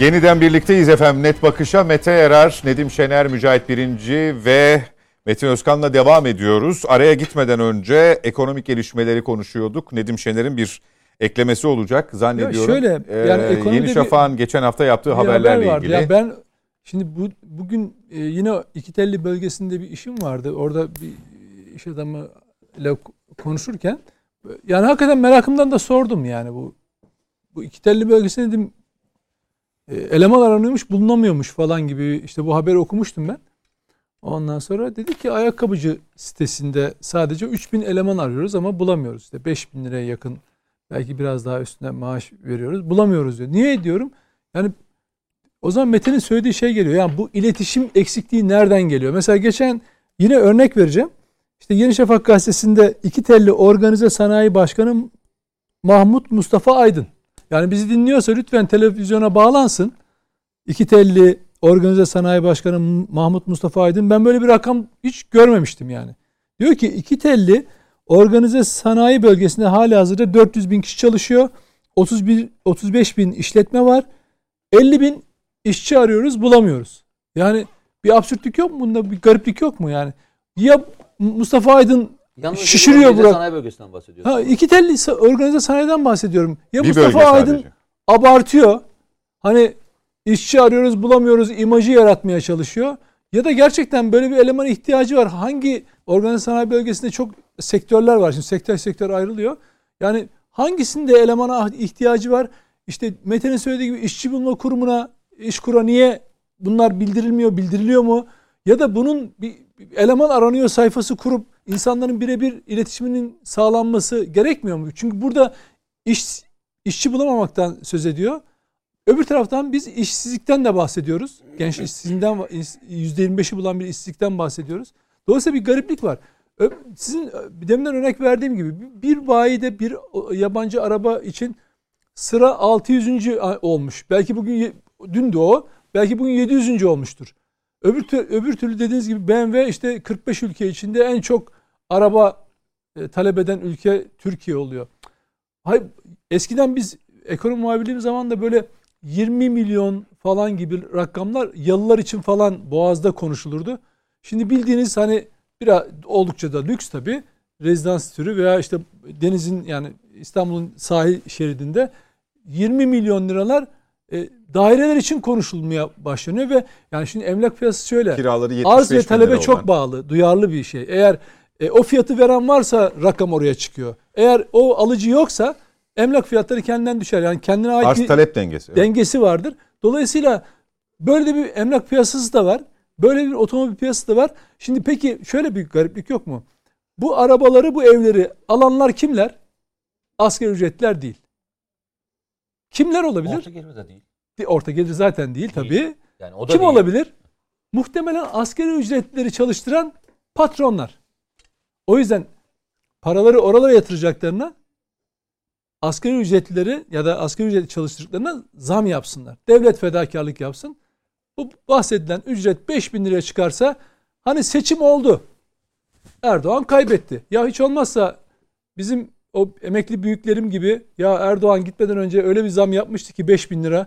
Yeniden birlikteyiz efendim. Net Bakış'a Mete Yarar, Nedim Şener, Mücahit Birinci ve Metin Özkan'la devam ediyoruz. Araya gitmeden önce ekonomik gelişmeleri konuşuyorduk. Nedim Şener'in bir eklemesi olacak zannediyorum. Ya şöyle, yani Ee, Yeni Şafak'ın geçen hafta yaptığı haberlerle haber vardı. ilgili. Ya ben şimdi bu bugün e, yine İkitelli bölgesinde bir işim vardı. Orada bir iş adamı ile konuşurken yani hakikaten merakımdan da sordum yani bu bu İkitelli bölgesinde dedim eleman aranıyormuş bulunamıyormuş falan gibi işte bu haberi okumuştum ben. Ondan sonra dedi ki ayakkabıcı sitesinde sadece 3000 eleman arıyoruz ama bulamıyoruz. İşte 5000 liraya yakın belki biraz daha üstüne maaş veriyoruz. Bulamıyoruz diyor. Niye diyorum? Yani o zaman Metin'in söylediği şey geliyor. Yani bu iletişim eksikliği nereden geliyor? Mesela geçen yine örnek vereceğim. İşte Yeni Şafak gazetesinde iki telli organize sanayi başkanı Mahmut Mustafa Aydın. Yani bizi dinliyorsa lütfen televizyona bağlansın. İki telli organize sanayi başkanı Mahmut Mustafa Aydın. Ben böyle bir rakam hiç görmemiştim yani. Diyor ki iki telli organize sanayi bölgesinde hali hazırda 400 bin kişi çalışıyor. 31, 35 bin işletme var. 50 bin işçi arıyoruz bulamıyoruz. Yani bir absürtlük yok mu bunda? Bir gariplik yok mu yani? Ya Mustafa Aydın Yalnız Şişiriyor Burak. Sanayi bölgesinden bahsediyorsun. ha iki telli organize sanayiden bahsediyorum. Ya bir Mustafa Aydın sadece. abartıyor. Hani işçi arıyoruz bulamıyoruz imajı yaratmaya çalışıyor. Ya da gerçekten böyle bir elemana ihtiyacı var. Hangi organize sanayi bölgesinde çok sektörler var. Şimdi sektör sektör ayrılıyor. Yani hangisinde elemana ihtiyacı var? İşte Mete'nin söylediği gibi işçi bulma kurumuna, işkura niye bunlar bildirilmiyor, bildiriliyor mu? Ya da bunun bir eleman aranıyor sayfası kurup insanların birebir iletişiminin sağlanması gerekmiyor mu? Çünkü burada iş işçi bulamamaktan söz ediyor. Öbür taraftan biz işsizlikten de bahsediyoruz. Genç işsizliğinden %25'i bulan bir işsizlikten bahsediyoruz. Dolayısıyla bir gariplik var. Sizin deminden örnek verdiğim gibi bir- bayide bir yabancı araba için sıra 600. a- olmuş. Belki bugün dün de o. Belki bugün 700. olmuştur. Öbür öbür türlü dediğiniz gibi BMW işte 45 ülke içinde en çok araba e, talep eden ülke Türkiye oluyor. Hayır, eskiden biz ekonomi muhabirliğim zamanında böyle 20 milyon falan gibi rakamlar yalılar için falan Boğaz'da konuşulurdu. Şimdi bildiğiniz hani biraz oldukça da lüks tabi rezidans türü veya işte denizin yani İstanbul'un sahil şeridinde 20 milyon liralar e, daireler için konuşulmaya başlanıyor ve yani şimdi emlak piyasası şöyle. Kiraları 75 Arz ve talebe çok bağlı, duyarlı bir şey. Eğer e, o fiyatı veren varsa rakam oraya çıkıyor. Eğer o alıcı yoksa emlak fiyatları kendinden düşer. Yani kendine ait Arz bir talep dengesi. Evet. dengesi vardır. Dolayısıyla böyle de bir emlak piyasası da var. Böyle bir otomobil piyasası da var. Şimdi peki şöyle bir gariplik yok mu? Bu arabaları, bu evleri alanlar kimler? Asgari ücretler değil. Kimler olabilir? Orta gelir de değil. Orta gelir zaten değil tabii. Yani o da Kim değil. olabilir? Muhtemelen asgari ücretleri çalıştıran patronlar. O yüzden paraları oralara yatıracaklarına asgari ücretlileri ya da asgari ücret çalıştırdıklarına zam yapsınlar. Devlet fedakarlık yapsın. Bu bahsedilen ücret 5000 liraya çıkarsa hani seçim oldu. Erdoğan kaybetti. Ya hiç olmazsa bizim o emekli büyüklerim gibi ya Erdoğan gitmeden önce öyle bir zam yapmıştı ki 5000 lira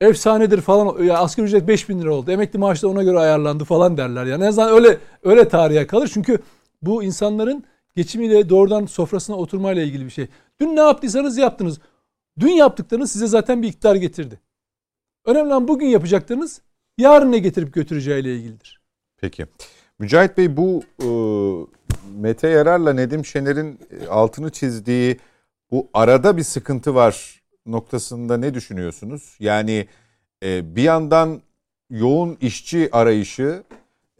efsanedir falan. Ya asgari ücret 5000 lira oldu. Emekli maaşı da ona göre ayarlandı falan derler. Yani en azından öyle öyle tarihe kalır. Çünkü bu insanların geçimiyle doğrudan sofrasına oturmayla ilgili bir şey. Dün ne yaptıysanız yaptınız. Dün yaptıklarınız size zaten bir iktidar getirdi. Önemli olan bugün yapacaklarınız yarın ne getirip götüreceğiyle ilgilidir. Peki. Mücahit Bey bu e, Mete Yarar'la Nedim Şener'in e, altını çizdiği bu arada bir sıkıntı var noktasında ne düşünüyorsunuz? Yani e, bir yandan yoğun işçi arayışı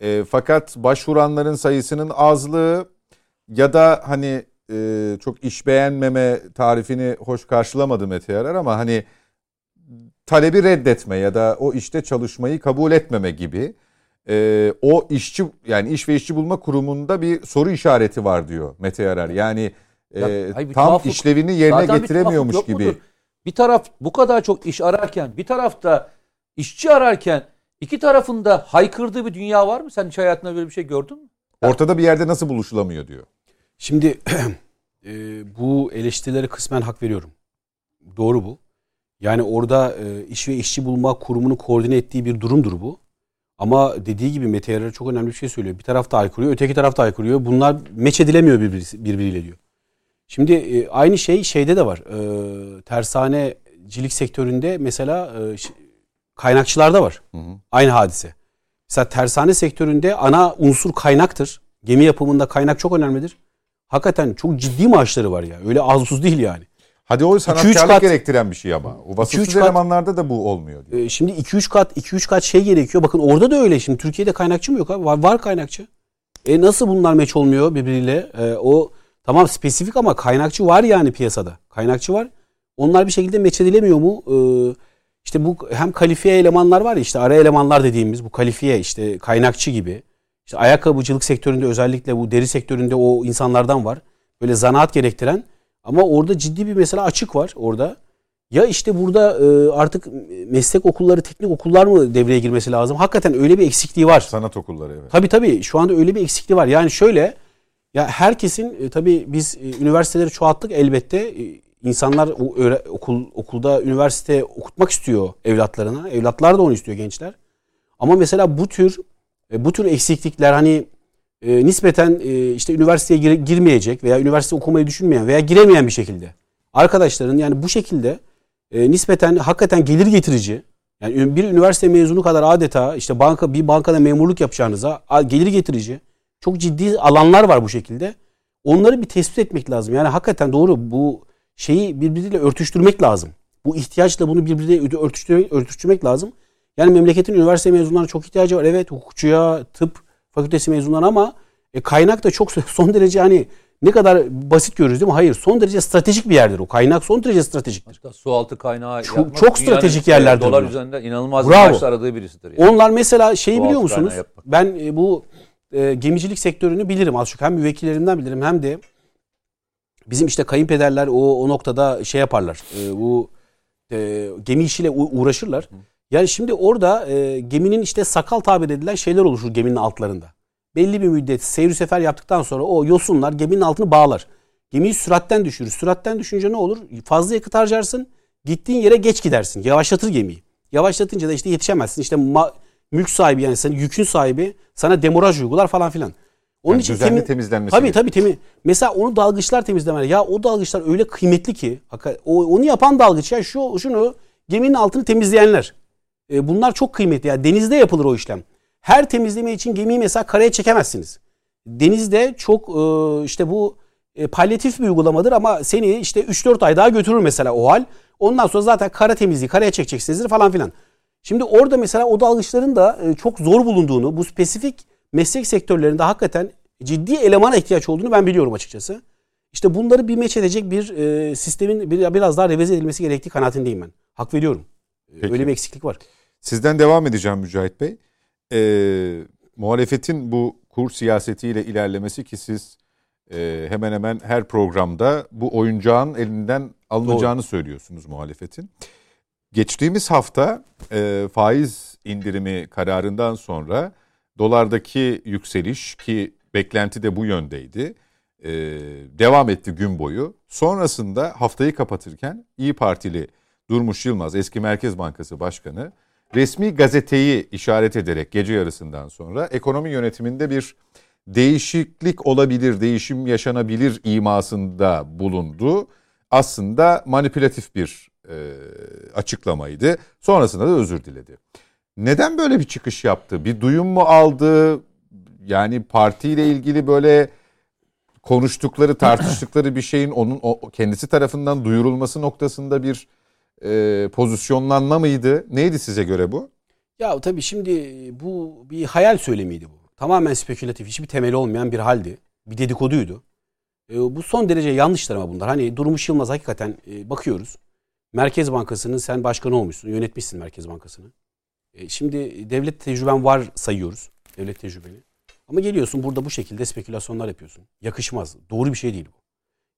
e, fakat başvuranların sayısının azlığı ya da hani e, çok iş beğenmeme tarifini hoş karşılamadı Mete Yarar ama hani talebi reddetme ya da o işte çalışmayı kabul etmeme gibi e, o işçi yani iş ve işçi bulma kurumunda bir soru işareti var diyor Mete Yarar. Yani e, Ya, hayır, bir tam tuhaflık- işlevini yerine bir getiremiyormuş yok gibi. mudur? Bir taraf bu kadar çok iş ararken, bir tarafta işçi ararken iki tarafında haykırdığı bir dünya var mı? Sen hiç hayatında böyle bir şey gördün mü? Ortada bir yerde nasıl buluşulamıyor diyor. Şimdi e, bu eleştirilere kısmen hak veriyorum. Doğru bu. Yani orada e, iş ve işçi bulma kurumunu koordine ettiği bir durumdur bu. Ama dediği gibi Mete Yarar çok önemli bir şey söylüyor. Bir taraf da aykırıyor, öteki taraf da aykırıyor. Bunlar meç edilemiyor birbiri- birbiriyle diyor. Şimdi e, aynı şey şeyde de var. E, tersanecilik sektöründe mesela e, kaynakçılarda var. Aynı hadise. Mesela tersane sektöründe ana unsur kaynaktır. Gemi yapımında kaynak çok önemlidir. Hakikaten çok ciddi maaşları var ya. Öyle az buz değil yani. Hadi o sanatkarlık kat- gerektiren bir şey ama. O vasıfsız elemanlarda da bu olmuyor. diyor. E, şimdi 2-3 kat 2-3 kat şey gerekiyor. Bakın orada da öyle. Şimdi Türkiye'de kaynakçı mı yok abi? Var, var kaynakçı. E nasıl bunlar meç olmuyor birbiriyle? E, o tamam spesifik ama kaynakçı var yani piyasada. Kaynakçı var. Onlar bir şekilde meç edilemiyor mu? E, işte bu hem kalifiye elemanlar var ya işte ara elemanlar dediğimiz bu kalifiye işte kaynakçı gibi. İşte ayakkabıcılık sektöründe özellikle bu deri sektöründe o insanlardan var. Böyle zanaat gerektiren ama orada ciddi bir mesela açık var orada. Ya işte burada e, artık meslek okulları, teknik okullar mı devreye girmesi lazım? Hakikaten öyle bir eksikliği var. Sanat okulları evet. Tabii tabii şu anda öyle bir eksikliği var. Yani şöyle ya herkesin e, tabii biz e, üniversiteleri çoğalttık elbette. İnsanlar okul okulda üniversite okutmak istiyor evlatlarına. Evlatlar da onu istiyor gençler. Ama mesela bu tür e, bu tür eksiklikler hani e, nispeten e, işte üniversiteye gir- girmeyecek veya üniversite okumayı düşünmeyen veya giremeyen bir şekilde arkadaşların yani bu şekilde e, nispeten hakikaten gelir getirici yani bir üniversite mezunu kadar adeta işte banka bir bankada memurluk yapacağınıza gelir getirici çok ciddi alanlar var bu şekilde. Onları bir tespit etmek lazım. Yani hakikaten doğru bu şeyi birbiriyle örtüştürmek lazım. Bu ihtiyaçla bunu birbiriyle örtüştürmek, örtüştürmek lazım. Yani memleketin üniversite mezunlarına çok ihtiyacı var. Evet hukukçuya, tıp fakültesi mezunlarına ama e, kaynak da çok son derece hani ne kadar basit görürüz değil mi? Hayır son derece stratejik bir yerdir o. Kaynak son derece stratejik. Hatta su altı kaynağı Çok- yapmak çok stratejik yerlerdir Dolar bunlar. üzerinden inanılmaz Bravo. bir aradığı birisidir. Yani. Onlar mesela şeyi Doğal biliyor musunuz? Ben e, bu e, gemicilik sektörünü bilirim az çok. Hem müvekkillerimden bilirim hem de bizim işte kayınpederler o, o noktada şey yaparlar. E, bu e, gemi işiyle uğraşırlar. Yani şimdi orada e, geminin işte sakal tabir edilen şeyler oluşur geminin altlarında. Belli bir müddet seyir sefer yaptıktan sonra o yosunlar geminin altını bağlar. Gemiyi süratten düşürür. Süratten düşünce ne olur? Fazla yakıt harcarsın. Gittiğin yere geç gidersin. Yavaşlatır gemiyi. Yavaşlatınca da işte yetişemezsin. İşte ma- mülk sahibi yani senin yükün sahibi sana demoraj uygular falan filan. Onun Yani için düzenli temizlenmesi Tabii tabii temi. Mesela onu dalgıçlar temizlemeler. Ya o dalgıçlar öyle kıymetli ki. O, onu yapan dalgıç ya şu şunu geminin altını temizleyenler. E, bunlar çok kıymetli. Yani denizde yapılır o işlem. Her temizleme için gemiyi mesela karaya çekemezsiniz. Denizde çok e, işte bu e, palyatif bir uygulamadır ama seni işte 3-4 ay daha götürür mesela o hal. Ondan sonra zaten kara temizliği karaya çekeceksinizdir falan filan. Şimdi orada mesela o dalgıçların da e, çok zor bulunduğunu, bu spesifik meslek sektörlerinde hakikaten ciddi elemana ihtiyaç olduğunu ben biliyorum açıkçası. İşte bunları bir meç edecek bir e, sistemin bir, biraz daha revize edilmesi gerektiği kanaatindeyim ben. Hak veriyorum. E, Peki. Öyle bir eksiklik var. Sizden devam edeceğim Mücahit Bey. Ee, muhalefetin bu kur siyasetiyle ilerlemesi ki siz e, hemen hemen her programda bu oyuncağın elinden alınacağını söylüyorsunuz muhalefetin. Geçtiğimiz hafta e, faiz indirimi kararından sonra dolardaki yükseliş ki beklenti de bu yöndeydi. e, devam etti gün boyu. Sonrasında haftayı kapatırken İyi Partili Durmuş Yılmaz eski Merkez Bankası Başkanı resmi gazeteyi işaret ederek gece yarısından sonra ekonomi yönetiminde bir değişiklik olabilir, değişim yaşanabilir imasında bulundu. Aslında manipülatif bir e, açıklamaydı. Sonrasında da özür diledi. Neden böyle bir çıkış yaptı? Bir duyum mu aldı? Yani partiyle ilgili böyle konuştukları, tartıştıkları bir şeyin onun o, kendisi tarafından duyurulması noktasında bir e, pozisyonlanma mıydı? Neydi size göre bu? Ya tabii şimdi bu bir hayal söylemiydi bu. Tamamen spekülatif, hiçbir temeli olmayan bir haldi. Bir dedikoduydu. E, bu son derece yanlışlar ama bunlar. Hani Durmuş Yılmaz hakikaten e, bakıyoruz. Merkez Bankası'nın sen başkanı olmuşsun, yönetmişsin Merkez Bankası'nı. E, şimdi devlet tecrüben var sayıyoruz. Devlet tecrübeni. Ama geliyorsun burada bu şekilde spekülasyonlar yapıyorsun. Yakışmaz. Doğru bir şey değil bu.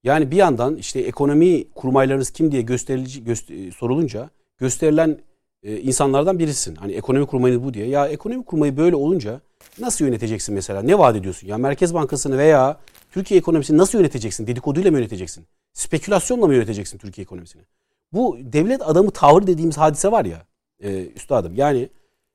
Yani bir yandan işte ekonomi kurmaylarınız kim diye gösterici göster- sorulunca gösterilen e, insanlardan birisin. Hani ekonomi kurmayınız bu diye. Ya ekonomi kurmayı böyle olunca nasıl yöneteceksin mesela? Ne vaat ediyorsun? Ya Merkez Bankası'nı veya Türkiye ekonomisini nasıl yöneteceksin? Dedikoduyla mı yöneteceksin? Spekülasyonla mı yöneteceksin Türkiye ekonomisini? Bu devlet adamı tavır dediğimiz hadise var ya e, üstadım. Yani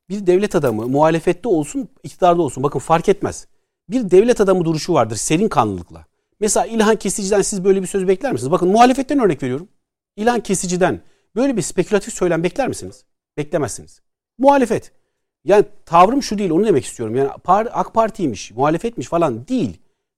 bir devlet adamı muhalefette olsun, iktidarda olsun. Bakın fark etmez. Bir devlet adamı duruşu vardır serin kanlılıkla. Mesela İlhan Kesici'den siz böyle bir söz bekler misiniz? Bakın muhalefetten örnek veriyorum. İlhan Kesici'den böyle bir spekülatif söylem bekler misiniz? Beklemezsiniz. Muhalefet. Yani tavrım şu değil onu demek istiyorum. Yani AK Parti'ymiş, muhalefetmiş falan değil.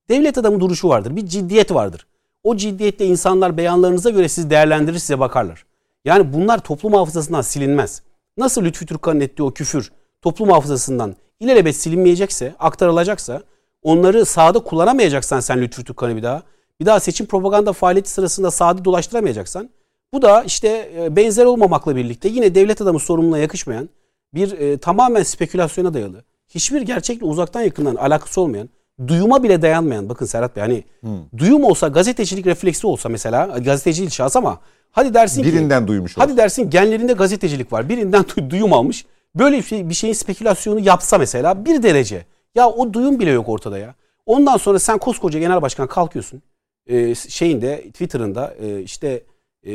Devlet adamı duruşu vardır. Bir ciddiyet vardır. O ciddiyette insanlar beyanlarınıza göre sizi değerlendirir size bakarlar. Yani bunlar toplum hafızasından silinmez. Nasıl Lütfü Türkkan'ın ettiği o küfür toplum hafızasından ilelebet silinmeyecekse, aktarılacaksa, onları sahada kullanamayacaksan sen Lütfü Türkkan'ı bir daha, bir daha seçim propaganda faaliyeti sırasında sahada dolaştıramayacaksan, bu da işte e, benzer olmamakla birlikte yine devlet adamı sorumluluğuna yakışmayan bir e, tamamen spekülasyona dayalı, hiçbir gerçekle uzaktan yakından alakası olmayan, duyuma bile dayanmayan, bakın Serhat Bey hani hmm. duyum olsa, gazetecilik refleksi olsa mesela, gazetecilik şahs ama hadi dersin Birinden ki... Birinden duymuş Hadi dersin genlerinde gazetecilik var, birinden duyum almış, böyle bir, şey, bir şeyin spekülasyonu yapsa mesela bir derece. Ya o duyum bile yok ortada ya. Ondan sonra sen koskoca genel başkan kalkıyorsun. E, şeyinde Twitter'ında e, işte e,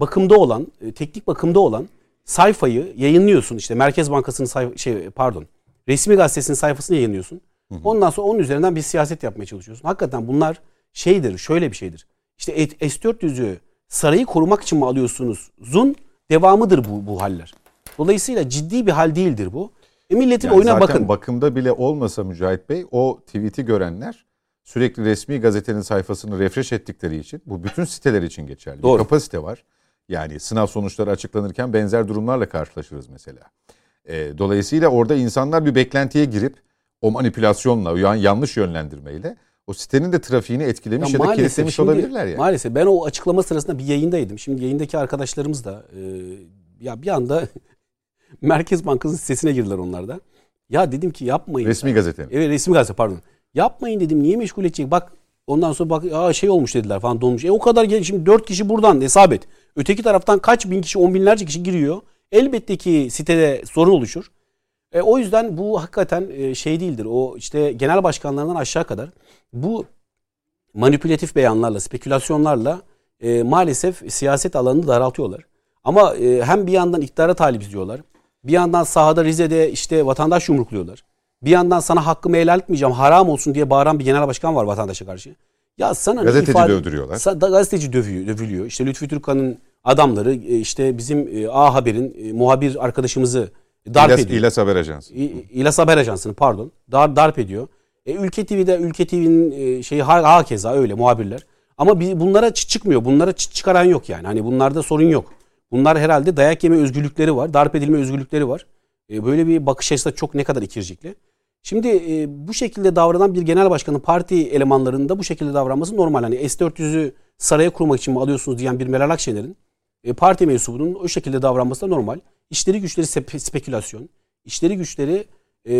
bakımda olan, e, teknik bakımda olan sayfayı yayınlıyorsun. İşte Merkez Bankası'nın sayfa, şey pardon, resmi gazetesinin sayfasını yayınlıyorsun. Hı hı. Ondan sonra onun üzerinden bir siyaset yapmaya çalışıyorsun. Hakikaten bunlar şeydir, şöyle bir şeydir. İşte S-400'ü sarayı korumak için mi alıyorsunuz? Zun devamıdır bu, bu haller. Dolayısıyla ciddi bir hal değildir bu. E milletin yani oyuna zaten bakın. bakımda bile olmasa Mücahit Bey o tweet'i görenler sürekli resmi gazetenin sayfasını refresh ettikleri için bu bütün siteler için geçerli. Doğru. Bir kapasite var. Yani sınav sonuçları açıklanırken benzer durumlarla karşılaşırız mesela. E, dolayısıyla orada insanlar bir beklentiye girip o manipülasyonla, yanlış yönlendirmeyle o sitenin de trafiğini etkilemiş ya, ya da kilitlemiş şimdi, olabilirler yani. Maalesef ben o açıklama sırasında bir yayındaydım. Şimdi yayındaki arkadaşlarımız da e, ya bir anda Merkez Bankası'nın sitesine girdiler onlar da. Ya dedim ki yapmayın. Resmi gazete mi? Evet resmi gazete pardon. Yapmayın dedim niye meşgul edecek? Bak ondan sonra bak Aa, şey olmuş dediler falan donmuş. E o kadar gel şimdi dört kişi buradan hesap et. Öteki taraftan kaç bin kişi on binlerce kişi giriyor. Elbette ki sitede sorun oluşur. E, o yüzden bu hakikaten e, şey değildir. O işte genel başkanlarından aşağı kadar bu manipülatif beyanlarla, spekülasyonlarla e, maalesef siyaset alanını daraltıyorlar. Ama e, hem bir yandan iktidara talibiz diyorlar. Bir yandan sahada Rize'de işte vatandaş yumrukluyorlar. Bir yandan sana hakkımı helal etmeyeceğim haram olsun diye bağıran bir genel başkan var vatandaşa karşı. Ya sana gazeteci ifade, dövdürüyorlar. Sa, da, gazeteci dövüyor, dövülüyor. İşte Lütfü Türkan'ın adamları e, işte bizim e, A Haber'in e, muhabir arkadaşımızı darp İlas, ediyor. İlas Haber Ajansı. İlas Haber Ajansı'nı pardon. Dar, darp ediyor. E, Ülke TV'de Ülke TV'nin e, şeyi ha, ha keza öyle muhabirler. Ama biz, bunlara çıkmıyor. Bunlara çıkaran yok yani. Hani bunlarda sorun yok. Bunlar herhalde dayak yeme özgürlükleri var, darp edilme özgürlükleri var. E, böyle bir bakış açısı çok ne kadar ikircikli. Şimdi e, bu şekilde davranan bir genel başkanın parti elemanlarının da bu şekilde davranması normal. Hani S-400'ü saraya kurmak için mi alıyorsunuz diyen bir Meral Akşener'in e, parti mensubunun o şekilde davranması da normal. İşleri güçleri spekülasyon, işleri güçleri e,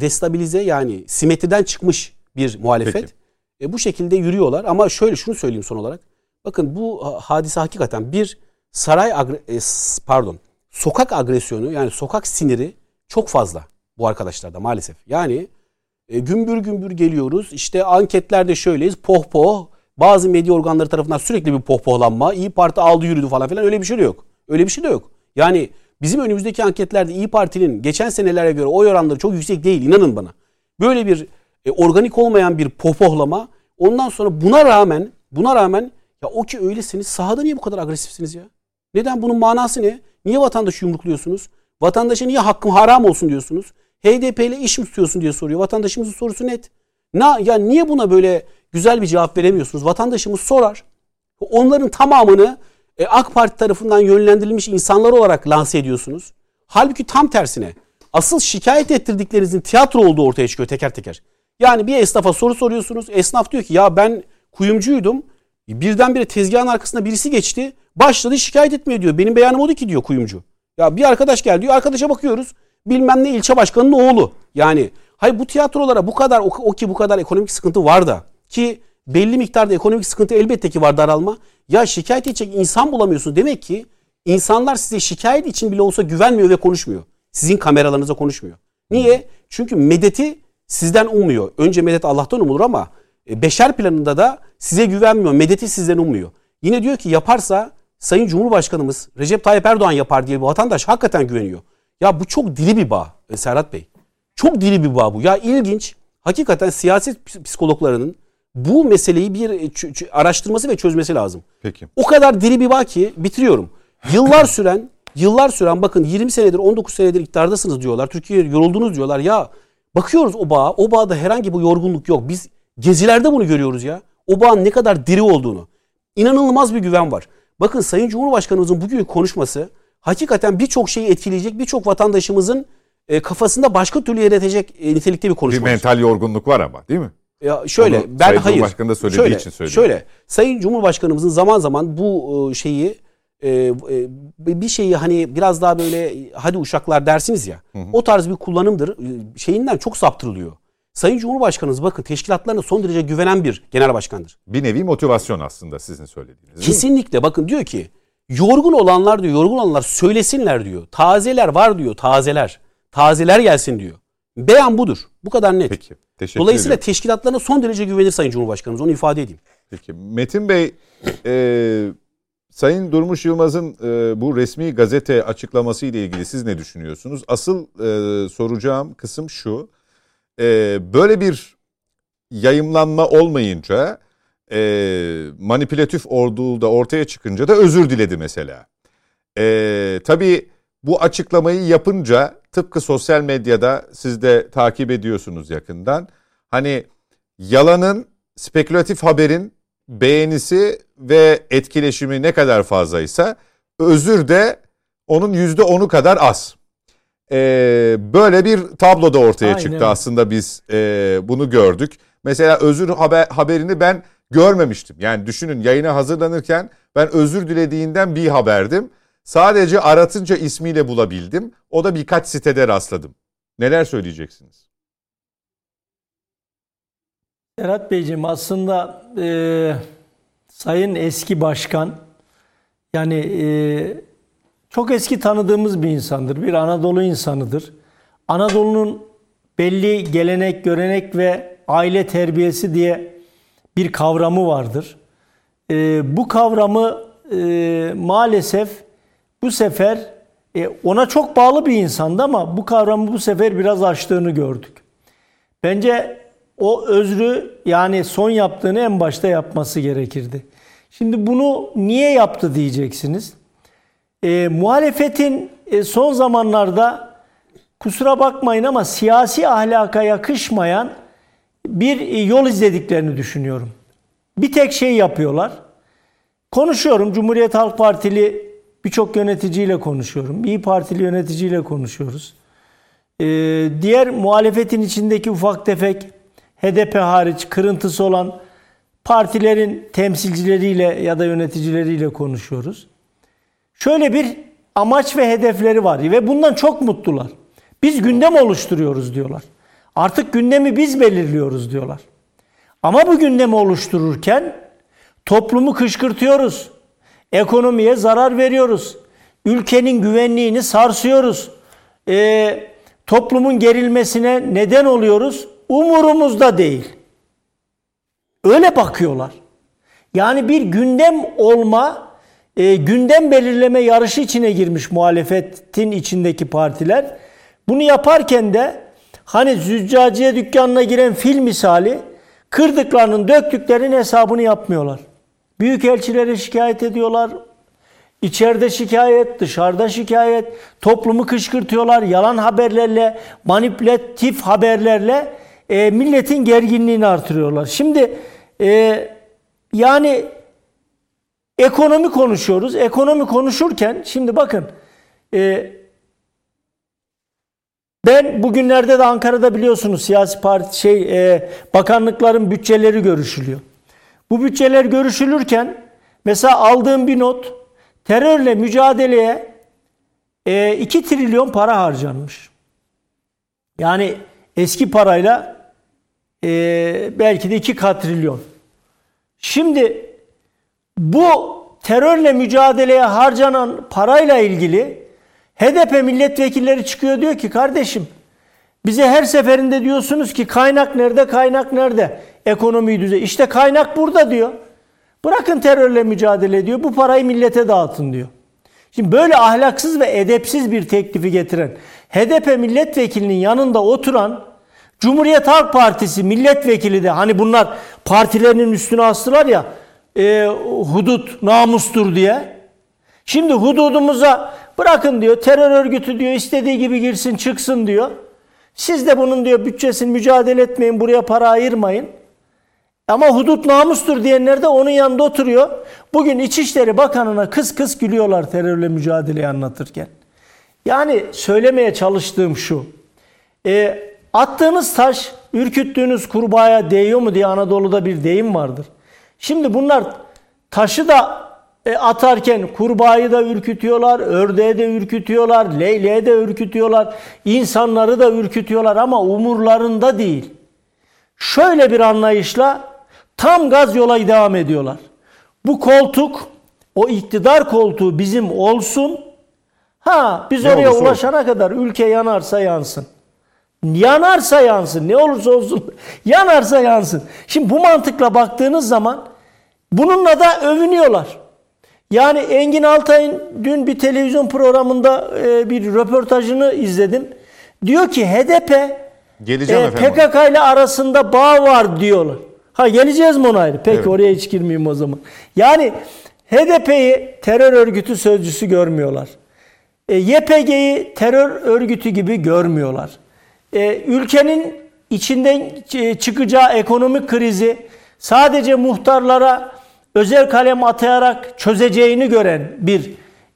destabilize yani simetriden çıkmış bir muhalefet. E, bu şekilde yürüyorlar ama şöyle şunu söyleyeyim son olarak. Bakın bu hadise hakikaten bir saray e, pardon sokak agresyonu yani sokak siniri çok fazla bu arkadaşlarda maalesef. Yani e, gümbür gümbür geliyoruz. İşte anketlerde şöyleyiz. Pohpoh. Bazı medya organları tarafından sürekli bir pohpohlanma. İyi Parti aldı yürüdü falan filan. Öyle bir şey de yok. Öyle bir şey de yok. Yani bizim önümüzdeki anketlerde İyi Parti'nin geçen senelere göre oy oranları çok yüksek değil. inanın bana. Böyle bir e, organik olmayan bir pohpohlama. Ondan sonra buna rağmen buna rağmen ya o ki öylesiniz sahada niye bu kadar agresifsiniz ya? Neden? Bunun manası ne? Niye vatandaşı yumrukluyorsunuz? Vatandaşa niye hakkım haram olsun diyorsunuz? HDP ile iş mi tutuyorsun diye soruyor. Vatandaşımızın sorusu net. Na, ya niye buna böyle güzel bir cevap veremiyorsunuz? Vatandaşımız sorar. Onların tamamını e, AK Parti tarafından yönlendirilmiş insanlar olarak lanse ediyorsunuz. Halbuki tam tersine asıl şikayet ettirdiklerinizin tiyatro olduğu ortaya çıkıyor teker teker. Yani bir esnafa soru soruyorsunuz. Esnaf diyor ki ya ben kuyumcuydum. Birdenbire tezgahın arkasında birisi geçti. Başladı şikayet etmeye diyor. Benim beyanım oldu ki diyor kuyumcu. Ya bir arkadaş geldi diyor. Arkadaşa bakıyoruz. Bilmem ne ilçe başkanının oğlu. Yani hay bu tiyatrolara bu kadar o ki bu kadar ekonomik sıkıntı var da ki belli miktarda ekonomik sıkıntı elbette ki var daralma. Ya şikayet edecek insan bulamıyorsun. Demek ki insanlar size şikayet için bile olsa güvenmiyor ve konuşmuyor. Sizin kameralarınıza konuşmuyor. Niye? Çünkü medeti sizden ummuyor. Önce medet Allah'tan umulur ama e, beşer planında da size güvenmiyor. Medeti sizden ummuyor. Yine diyor ki yaparsa Sayın Cumhurbaşkanımız Recep Tayyip Erdoğan yapar diye vatandaş hakikaten güveniyor. Ya bu çok diri bir bağ e, Serhat Bey. Çok diri bir bağ bu. Ya ilginç. Hakikaten siyaset ps- psikologlarının bu meseleyi bir e, araştırması ve çözmesi lazım. Peki. O kadar diri bir bağ ki bitiriyorum. Yıllar süren, yıllar süren bakın 20 senedir 19 senedir iktidardasınız diyorlar. Türkiye'ye yoruldunuz diyorlar. Ya bakıyoruz o bağa. O bağda herhangi bir yorgunluk yok. Biz gezilerde bunu görüyoruz ya. O bağın ne kadar diri olduğunu. İnanılmaz bir güven var. Bakın Sayın Cumhurbaşkanımızın bugün konuşması hakikaten birçok şeyi etkileyecek, birçok vatandaşımızın e, kafasında başka türlü yer e, nitelikte bir Bir konuşma. mental yorgunluk var ama değil mi? Ya şöyle Onu ben Sayın hayır. Cumhurbaşkanı da söylediği şöyle, için söylüyorum. Şöyle Sayın Cumhurbaşkanımızın zaman zaman bu e, şeyi e, e, bir şeyi hani biraz daha böyle hadi uşaklar dersiniz ya. O tarz bir kullanımdır. Şeyinden çok saptırılıyor. Sayın Cumhurbaşkanımız bakın teşkilatlarına son derece güvenen bir genel başkandır. Bir nevi motivasyon aslında sizin söylediğiniz. Kesinlikle bakın diyor ki yorgun olanlar diyor yorgun olanlar söylesinler diyor. Tazeler var diyor tazeler. Tazeler gelsin diyor. Beyan budur. Bu kadar net. Peki. Teşekkür Dolayısıyla ediyorum. teşkilatlarına son derece güvenir Sayın Cumhurbaşkanımız. Onu ifade edeyim. Peki. Metin Bey, e, Sayın Durmuş Yılmaz'ın e, bu resmi gazete açıklaması ile ilgili siz ne düşünüyorsunuz? Asıl e, soracağım kısım şu. E, böyle bir yayımlanma olmayınca e, manipülatif olduğu da ortaya çıkınca da özür diledi mesela. E, tabii bu açıklamayı yapınca tıpkı sosyal medyada siz de takip ediyorsunuz yakından. Hani yalanın, spekülatif haberin beğenisi ve etkileşimi ne kadar fazlaysa özür de onun yüzde onu kadar az. Ee, böyle bir tablo da ortaya Aynen çıktı aslında biz e, bunu gördük. Mesela özür haber, haberini ben görmemiştim. Yani düşünün yayına hazırlanırken ben özür dilediğinden bir haberdim. Sadece aratınca ismiyle bulabildim. O da birkaç sitede rastladım. Neler söyleyeceksiniz? Serhat Beyciğim aslında e, Sayın eski başkan yani e, çok eski tanıdığımız bir insandır. Bir Anadolu insanıdır. Anadolu'nun belli gelenek, görenek ve aile terbiyesi diye bir kavramı vardır. E, bu kavramı e, maalesef bu sefer e, ona çok bağlı bir insandı ama bu kavramı bu sefer biraz aştığını gördük. Bence o özrü yani son yaptığını en başta yapması gerekirdi. Şimdi bunu niye yaptı diyeceksiniz. E, muhalefetin e, son zamanlarda kusura bakmayın ama siyasi ahlaka yakışmayan bir e, yol izlediklerini düşünüyorum. Bir tek şey yapıyorlar. Konuşuyorum Cumhuriyet Halk Partili birçok yöneticiyle konuşuyorum. İyi Partili yöneticiyle konuşuyoruz. Ee, diğer muhalefetin içindeki ufak tefek HDP hariç kırıntısı olan partilerin temsilcileriyle ya da yöneticileriyle konuşuyoruz. Şöyle bir amaç ve hedefleri var ve bundan çok mutlular. Biz gündem oluşturuyoruz diyorlar. Artık gündemi biz belirliyoruz diyorlar. Ama bu gündemi oluştururken toplumu kışkırtıyoruz. Ekonomiye zarar veriyoruz. Ülkenin güvenliğini sarsıyoruz. Ee, toplumun gerilmesine neden oluyoruz. Umurumuzda değil. Öyle bakıyorlar. Yani bir gündem olma, e, gündem belirleme yarışı içine girmiş muhalefetin içindeki partiler. Bunu yaparken de hani züccaciye dükkanına giren fil misali kırdıklarının döktüklerinin hesabını yapmıyorlar. Büyükelçilere şikayet ediyorlar. İçeride şikayet, dışarıda şikayet, toplumu kışkırtıyorlar, yalan haberlerle, manipülatif haberlerle e, milletin gerginliğini artırıyorlar. Şimdi e, yani ekonomi konuşuyoruz. Ekonomi konuşurken şimdi bakın e, ben bugünlerde de Ankara'da biliyorsunuz siyasi parti şey e, bakanlıkların bütçeleri görüşülüyor. Bu bütçeler görüşülürken mesela aldığım bir not terörle mücadeleye e, 2 trilyon para harcanmış. Yani eski parayla e, belki de 2 katrilyon. Şimdi bu terörle mücadeleye harcanan parayla ilgili HDP milletvekilleri çıkıyor diyor ki kardeşim bize her seferinde diyorsunuz ki kaynak nerede kaynak nerede ekonomiyi düze. İşte kaynak burada diyor. Bırakın terörle mücadele ediyor. Bu parayı millete dağıtın diyor. Şimdi böyle ahlaksız ve edepsiz bir teklifi getiren HDP milletvekilinin yanında oturan Cumhuriyet Halk Partisi milletvekili de hani bunlar partilerinin üstüne astılar ya e, hudut namustur diye. Şimdi hududumuza bırakın diyor terör örgütü diyor istediği gibi girsin çıksın diyor. Siz de bunun diyor bütçesini mücadele etmeyin buraya para ayırmayın. Ama hudut namustur diyenler de onun yanında oturuyor. Bugün İçişleri Bakanı'na kıs kıs gülüyorlar terörle mücadeleyi anlatırken. Yani söylemeye çalıştığım şu. E, attığınız taş ürküttüğünüz kurbağaya değiyor mu diye Anadolu'da bir deyim vardır. Şimdi bunlar taşı da e, atarken kurbağayı da ürkütüyorlar, ördeği de ürkütüyorlar, leyleği de ürkütüyorlar, insanları da ürkütüyorlar ama umurlarında değil. Şöyle bir anlayışla tam gaz yola devam ediyorlar. Bu koltuk, o iktidar koltuğu bizim olsun. Ha biz Ne oraya olursa ulaşana kadar ülke yanarsa yansın. Yanarsa yansın. Ne olursa olsun yanarsa yansın. Şimdi bu mantıkla baktığınız zaman bununla da övünüyorlar. Yani Engin Altay'ın dün bir televizyon programında e, bir röportajını izledim. Diyor ki HDP Geleceğim e. PKK ile arasında bağ var diyorlar. Ha geleceğiz mi ona ayrı? Peki Evet. oraya hiç girmeyeyim o zaman. Yani HDP'yi terör örgütü sözcüsü görmüyorlar. E, YPG'yi terör örgütü gibi görmüyorlar. E, ülkenin içinden ç- çıkacağı ekonomik krizi sadece muhtarlara özel kalem atayarak çözeceğini gören bir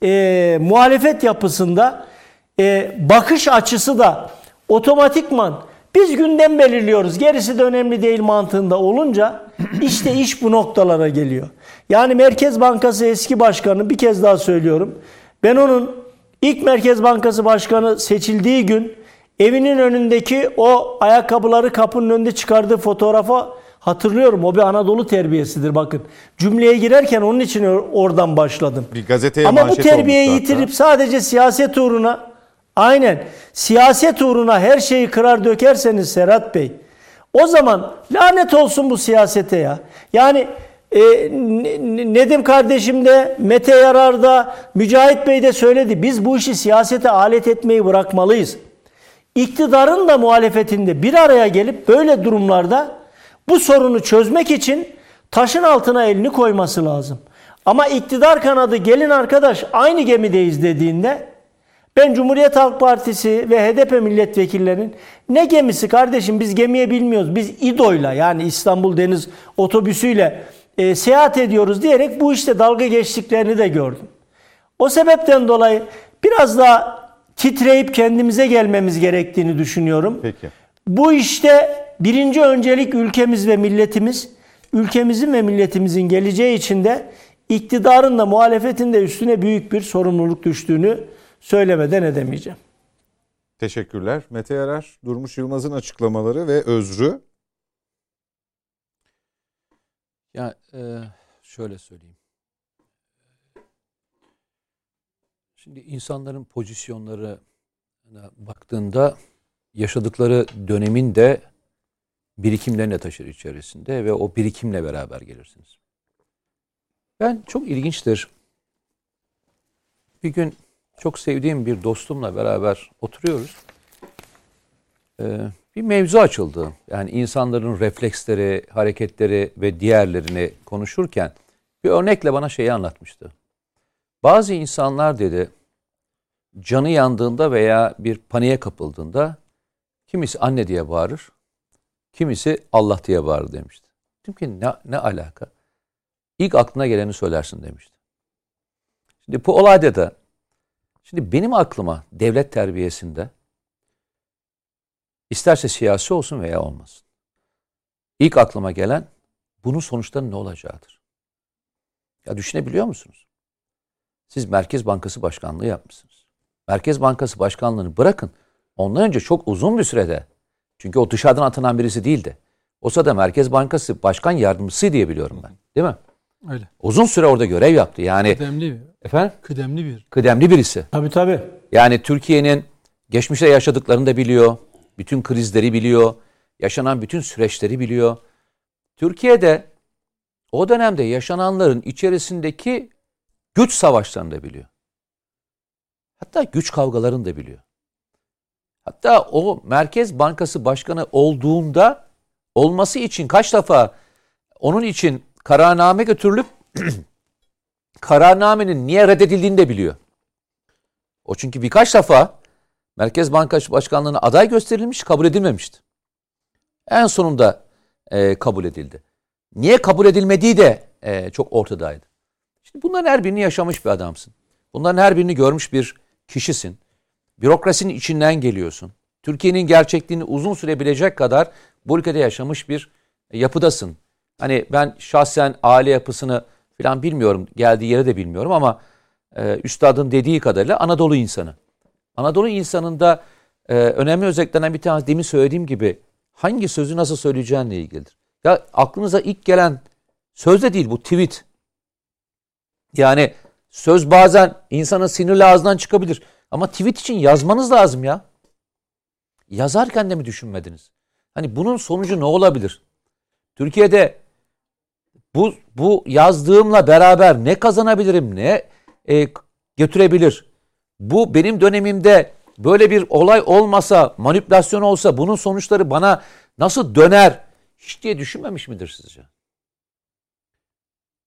e, muhalefet yapısında e, bakış açısı da otomatikman biz gündem belirliyoruz gerisi de önemli değil mantığında olunca işte iş bu noktalara geliyor. Yani Merkez Bankası eski başkanı bir kez daha söylüyorum. Ben onun ilk Merkez Bankası Başkanı seçildiği gün evinin önündeki o ayakkabıları kapının önünde çıkardığı fotoğrafa hatırlıyorum. O bir Anadolu terbiyesidir bakın. Cümleye girerken onun için or- oradan başladım. Bir gazeteye Ama bu terbiyeyi hatta. yitirip sadece siyaset uğruna aynen siyaset uğruna her şeyi kırar dökerseniz Serhat Bey o zaman lanet olsun bu siyasete ya. Yani e, Ne- Nedim kardeşim de Mete Yarar da Mücahit Bey de söyledi. Biz bu işi siyasete alet etmeyi bırakmalıyız. İktidarın da muhalefetinde bir araya gelip böyle durumlarda bu sorunu çözmek için taşın altına elini koyması lazım. Ama iktidar kanadı gelin arkadaş aynı gemideyiz dediğinde ben Cumhuriyet Halk Partisi ve HDP milletvekillerinin ne gemisi kardeşim biz gemiye bilmiyoruz. Biz İDO'yla yani İstanbul Deniz Otobüsü'yle e, seyahat ediyoruz diyerek bu işte dalga geçtiklerini de gördüm. O sebepten dolayı biraz daha titreyip kendimize gelmemiz gerektiğini düşünüyorum. Peki. Bu işte birinci öncelik ülkemiz ve milletimiz, ülkemizin ve milletimizin geleceği için de iktidarın da muhalefetin de üstüne büyük bir sorumluluk düştüğünü söylemeden edemeyeceğim. Teşekkürler. Mete Yarar, Durmuş Yılmaz'ın açıklamaları ve özrü. Ya e, şöyle söyleyeyim. Şimdi insanların pozisyonları baktığında yaşadıkları dönemin de birikimlerini taşır içerisinde ve o birikimle beraber gelirsiniz. Ben çok ilginçtir. Bir gün çok sevdiğim bir dostumla beraber oturuyoruz. Ee, bir mevzu açıldı. Yani insanların refleksleri, hareketleri ve diğerlerini konuşurken bir örnekle bana şeyi anlatmıştı. Bazı insanlar dedi canı yandığında veya bir paniğe kapıldığında kimisi anne diye bağırır, kimisi Allah diye bağırır demişti. Dedim ki ne, ne alaka? İlk aklına geleni söylersin demişti. Şimdi bu olayda da şimdi benim aklıma devlet terbiyesinde isterse siyasi olsun veya olmasın. İlk aklıma gelen bunun sonuçları ne olacağıdır. Ya düşünebiliyor musunuz? Siz Merkez Bankası Başkanlığı yapmışsınız. Merkez Bankası Başkanlığını bırakın. Ondan önce çok uzun bir sürede çünkü o dışarıdan atanan birisi değildi. O sırada Merkez Bankası Başkan Yardımcısı diye biliyorum ben. Değil mi? Öyle. Uzun süre orada görev yaptı. Yani Kıdemli bir. efendim Kıdemli bir. kıdemli birisi. Tabii tabii. Yani Türkiye'nin geçmişte yaşadıklarını da biliyor. Bütün krizleri biliyor. Yaşanan bütün süreçleri biliyor. Türkiye'de o dönemde yaşananların içerisindeki güç savaşlarını da biliyor. Hatta güç kavgalarını da biliyor. Hatta o Merkez Bankası Başkanı olduğunda olması için kaç defa onun için kararname götürülüp kararnamenin niye reddedildiğini de biliyor. O çünkü birkaç defa Merkez Bankası Başkanlığı'na aday gösterilmiş, kabul edilmemişti. En sonunda e, kabul edildi. Niye kabul edilmediği de e, çok ortadaydı. Şimdi bunların her birini yaşamış bir adamsın. Bunların her birini görmüş bir kişisin. Bürokrasinin içinden geliyorsun. Türkiye'nin gerçekliğini uzun süre bilecek kadar bu ülkede yaşamış bir yapıdasın. Hani ben şahsen aile yapısını falan bilmiyorum. Geldiği yeri de bilmiyorum ama e, üstadın dediği kadarıyla Anadolu insanı. Anadolu insanında e, önemli özelliklerinden bir tanesi demin söylediğim gibi hangi sözü nasıl söyleyeceğinle ilgilidir. Ya aklınıza ilk gelen söz de değil bu tweet. Yani söz bazen insanın sinirli ağzından çıkabilir. Ama tweet için yazmanız lazım ya. Yazarken de mi düşünmediniz? Hani bunun sonucu ne olabilir? Türkiye'de bu bu yazdığımla beraber ne kazanabilirim, ne e, götürebilir? Bu benim dönemimde böyle bir olay olmasa, manipülasyon olsa bunun sonuçları bana nasıl döner? Hiç diye düşünmemiş midir sizce?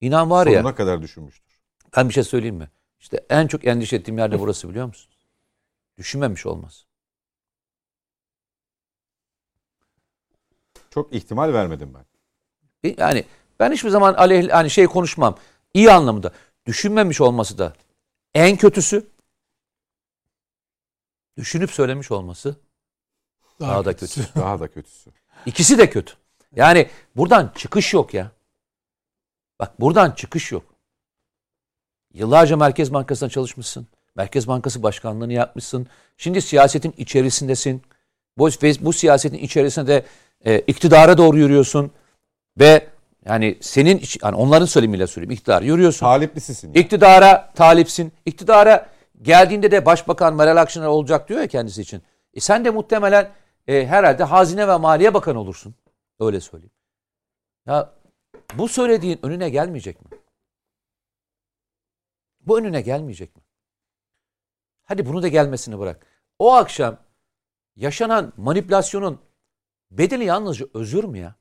İnan var ya. Sonuna kadar düşünmüştür. Ben bir şey söyleyeyim mi? İşte en çok endişe ettiğim yerde burası biliyor musun? Düşünmemiş olmaz. Çok ihtimal vermedim ben. Yani ben hiçbir zaman aleyh hani şey konuşmam. İyi anlamda. Düşünmemiş olması da en kötüsü. Düşünüp söylemiş olması daha, da kötü. Daha da kötüsü. İkisi de kötü. Yani buradan çıkış yok ya. Bak buradan çıkış yok. Yıllarca Merkez Bankası'nda çalışmışsın. Merkez Bankası başkanlığını yapmışsın. Şimdi siyasetin içerisindesin. Bu, bu siyasetin içerisinde de e, iktidara doğru yürüyorsun. Ve yani senin yani onların söylemiyle söyleyeyim. İktidara yürüyorsun. Taliplisisin. Yani. İktidara talipsin. İktidara geldiğinde de Başbakan Meral Akşener olacak diyor ya kendisi için. E sen de muhtemelen e, herhalde Hazine ve Maliye Bakanı olursun. Öyle söyleyeyim. Ya bu söylediğin önüne gelmeyecek mi? Bu önüne gelmeyecek mi? Hadi bunu da gelmesini bırak. O akşam yaşanan manipülasyonun bedeli yalnızca özür mü ya?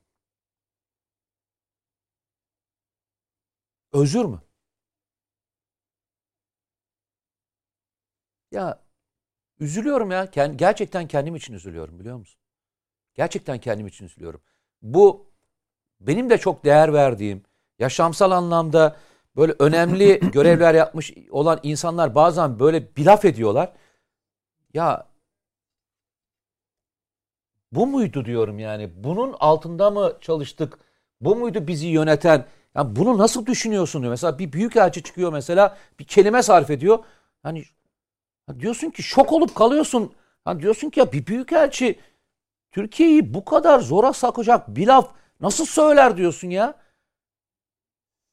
Özür mü? Ya üzülüyorum ya. Gerçekten kendim için üzülüyorum biliyor musun? Gerçekten kendim için üzülüyorum. Bu benim de çok değer verdiğim, yaşamsal anlamda böyle önemli görevler yapmış olan insanlar bazen böyle bir laf ediyorlar. Ya bu muydu diyorum yani. Bunun altında mı çalıştık? Bu muydu bizi yöneten? Yani bunu nasıl düşünüyorsun diyor. Mesela bir büyük elçi çıkıyor mesela bir kelime sarf ediyor. Hani diyorsun ki şok olup kalıyorsun. Hani diyorsun ki ya bir büyük elçi Türkiye'yi bu kadar zora sakacak bir laf nasıl söyler diyorsun ya?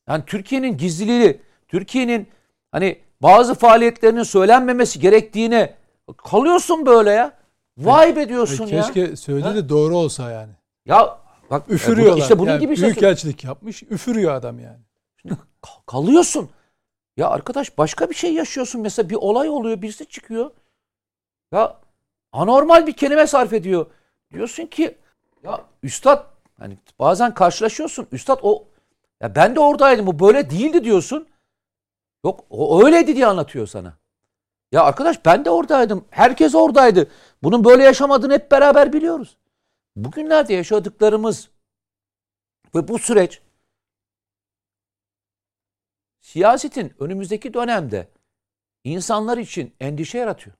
Yani Türkiye'nin gizliliği, Türkiye'nin hani bazı faaliyetlerinin söylenmemesi gerektiğine kalıyorsun böyle ya. Vay be diyorsun keşke ya. Keşke söyledi de doğru olsa yani. Ya bak üfürüyorlar. İşte bunun yani gibi işte. elçilik yapmış. Üfürüyor adam yani. kalıyorsun. Ya arkadaş başka bir şey yaşıyorsun. Mesela bir olay oluyor, birisi çıkıyor. Ya anormal bir kelime sarf ediyor. Diyorsun ki ya üstad hani bazen karşılaşıyorsun. Üstad o ya ben de oradaydım. Bu böyle değildi diyorsun. Yok o öyleydi diye anlatıyor sana. Ya arkadaş ben de oradaydım. Herkes oradaydı. Bunun böyle yaşamadığını hep beraber biliyoruz. Bugünlerde yaşadıklarımız ve bu süreç siyasetin önümüzdeki dönemde insanlar için endişe yaratıyor.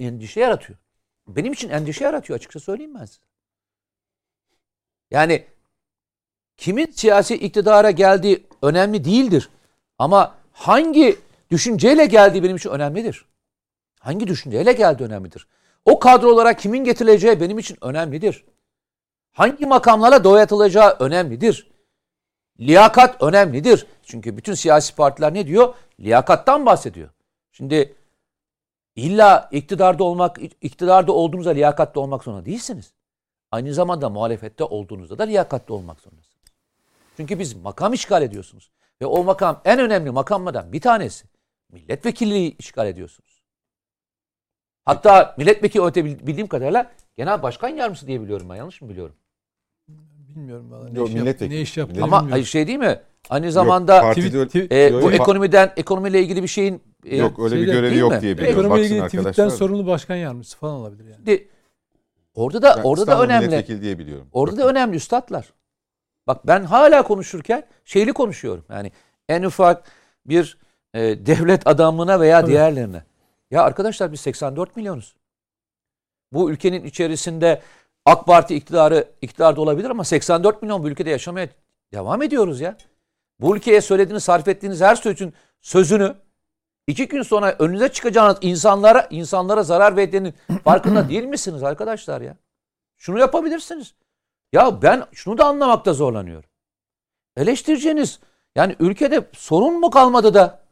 Endişe yaratıyor. Benim için endişe yaratıyor açıkça söyleyeyim ben size. Yani kimin siyasi iktidara geldiği önemli değildir. Ama hangi düşünceyle geldiği benim için önemlidir. Hangi düşünceyle geldi önemlidir. O kadro olarak kimin getirileceği benim için önemlidir. Hangi makamlara doyatılacağı önemlidir. Liyakat önemlidir. Çünkü bütün siyasi partiler ne diyor? Liyakattan bahsediyor. Şimdi illa iktidarda olmak, iktidarda olduğunuzda liyakatli olmak zorunda değilsiniz. Aynı zamanda muhalefette olduğunuzda da liyakatli olmak zorundasınız. Çünkü biz makam işgal ediyorsunuz. Ve o makam en önemli makamlardan bir tanesi. Milletvekilliği işgal ediyorsunuz. Hatta milletvekili öte bildiğim kadarıyla genel başkan yardımcısı diye biliyorum ben. Yanlış mı biliyorum? Bilmiyorum valla. Ne, Yok, iş yap- ne iş Milletvekili. Ama bilmiyorum. hayır şey değil mi? Aynı Yok, zamanda partide öyle- Tweet- e, Yok, bu yok. ekonomiden ekonomiyle ilgili bir şeyin e, Yok öyle bir görevi yok mi? diye biliyorum. Ekonomiyle ilgili tweetten arkadaşlar. sorumlu başkan yardımcısı falan olabilir yani. Şimdi orada da Ben orada da İstanbul önemli. milletvekili diye biliyorum. Orada da Bakın. önemli üstadlar. Bak ben hala konuşurken şeyli konuşuyorum. Yani en ufak bir e, devlet adamına veya Tabii. diğerlerine. Ya arkadaşlar biz 84 milyonuz. Bu ülkenin içerisinde AK Parti iktidarı iktidarda olabilir ama 84 milyon bu ülkede yaşamaya devam ediyoruz ya. Bu ülkeye söylediğiniz, sarf ettiğiniz her sözün sözünü iki gün sonra önünüze çıkacağınız insanlara insanlara zarar verdiğinin farkında değil misiniz arkadaşlar ya? Şunu yapabilirsiniz. Ya ben şunu da anlamakta zorlanıyorum. Eleştireceğiniz yani ülkede sorun mu kalmadı da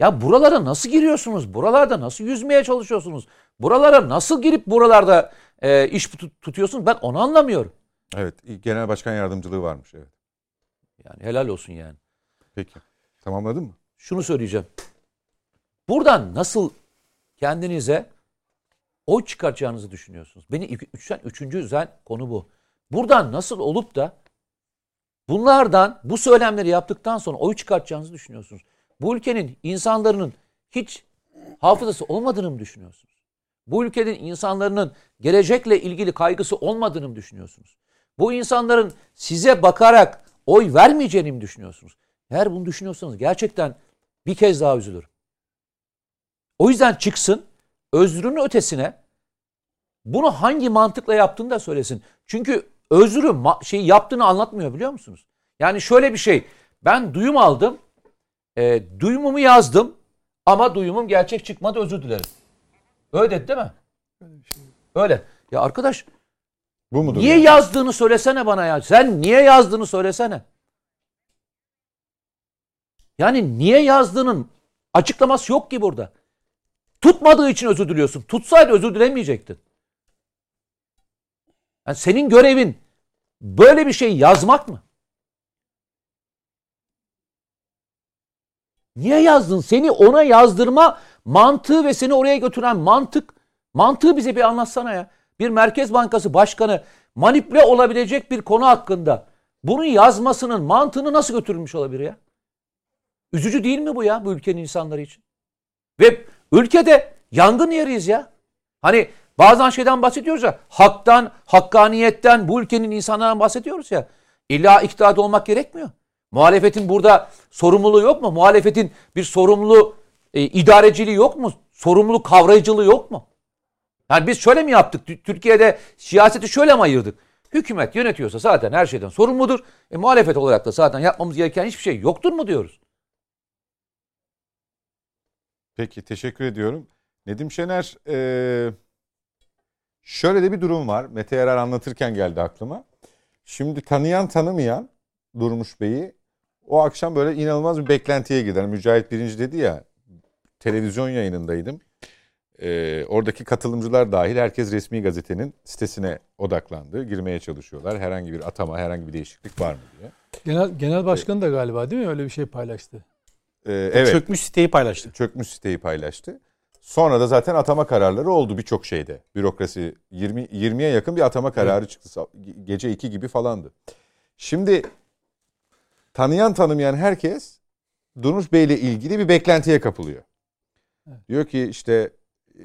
ya buralara nasıl giriyorsunuz? Buralarda nasıl yüzmeye çalışıyorsunuz? Buralara nasıl girip buralarda e, iş tut- tutuyorsunuz? Ben onu anlamıyorum. Evet genel başkan yardımcılığı varmış evet. Yani helal olsun yani. Peki. Tamamladın mı? Şunu söyleyeceğim. Buradan nasıl kendinize oy çıkartacağınızı düşünüyorsunuz? Beni üçten üçüncü üzen konu bu. Buradan nasıl olup da bunlardan bu söylemleri yaptıktan sonra oy çıkartacağınızı düşünüyorsunuz? Bu ülkenin insanların hiç hafızası olmadığını mı düşünüyorsunuz? Bu ülkenin insanların gelecekle ilgili kaygısı olmadığını mı düşünüyorsunuz? Bu insanların size bakarak oy vermeyeceğini mi düşünüyorsunuz? Eğer bunu düşünüyorsanız gerçekten bir kez daha üzülürüm. O yüzden çıksın, özrünün ötesine bunu hangi mantıkla yaptığını da söylesin. Çünkü özrü şey yaptığını anlatmıyor biliyor musunuz? Yani şöyle bir şey. Ben duyum aldım. E, duyumumu yazdım ama duyumum gerçek çıkmadı özür dilerim. Öyle dedi değil mi? Öyle. Ya arkadaş Bu mudur? niye yani? yazdığını söylesene bana ya. Sen niye yazdığını söylesene. Yani niye yazdığının açıklaması yok ki burada. Tutmadığı için özür diliyorsun. Tutsaydı özür dilemeyecektin. Yani senin görevin böyle bir şey yazmak mı? Niye yazdın? Seni ona yazdırma mantığı ve seni oraya götüren mantık, mantığı bize bir anlatsana ya. Bir Merkez Bankası Başkanı manipüle olabilecek bir konu hakkında bunu yazmasının mantığını nasıl götürülmüş olabilir ya? Üzücü değil mi bu ya bu ülkenin insanları için? Ve ülkede yangın yeriyiz ya. Hani bazen şeyden bahsediyoruz ya. Haktan, hakkaniyetten bu ülkenin insanlarından bahsediyoruz ya. İlla iktidarda olmak gerekmiyor. Muhalefetin burada sorumluluğu yok mu? Muhalefetin bir sorumlu e, idareciliği yok mu? Sorumlu kavrayıcılığı yok mu? Yani biz şöyle mi yaptık? Tü- Türkiye'de siyaseti şöyle mi ayırdık? Hükümet yönetiyorsa zaten her şeyden sorumludur. E, muhalefet olarak da zaten yapmamız gereken hiçbir şey yoktur mu diyoruz? Peki teşekkür ediyorum. Nedim Şener eee, şöyle de bir durum var. Mete Yarar anlatırken geldi aklıma. Şimdi tanıyan tanımayan Durmuş Bey'i o akşam böyle inanılmaz bir beklentiye gider. Mücahit Birinci dedi ya televizyon yayınındaydım. Eee, oradaki katılımcılar dahil herkes resmi gazetenin sitesine odaklandı. Girmeye çalışıyorlar. Herhangi bir atama, herhangi bir değişiklik var mı diye. Genel genel başkanı da galiba değil mi öyle bir şey paylaştı. Eee, evet. Çökmüş siteyi paylaştı. çökmüş siteyi paylaştı. Sonra da zaten atama kararları oldu birçok şeyde. Bürokrasi 20 20'ye yakın bir atama kararı çıktı. Sa- Gece 2 gibi falandı. Şimdi tanıyan tanımayan herkes Durmuş Bey ile ilgili bir beklentiye kapılıyor. Diyor ki işte e,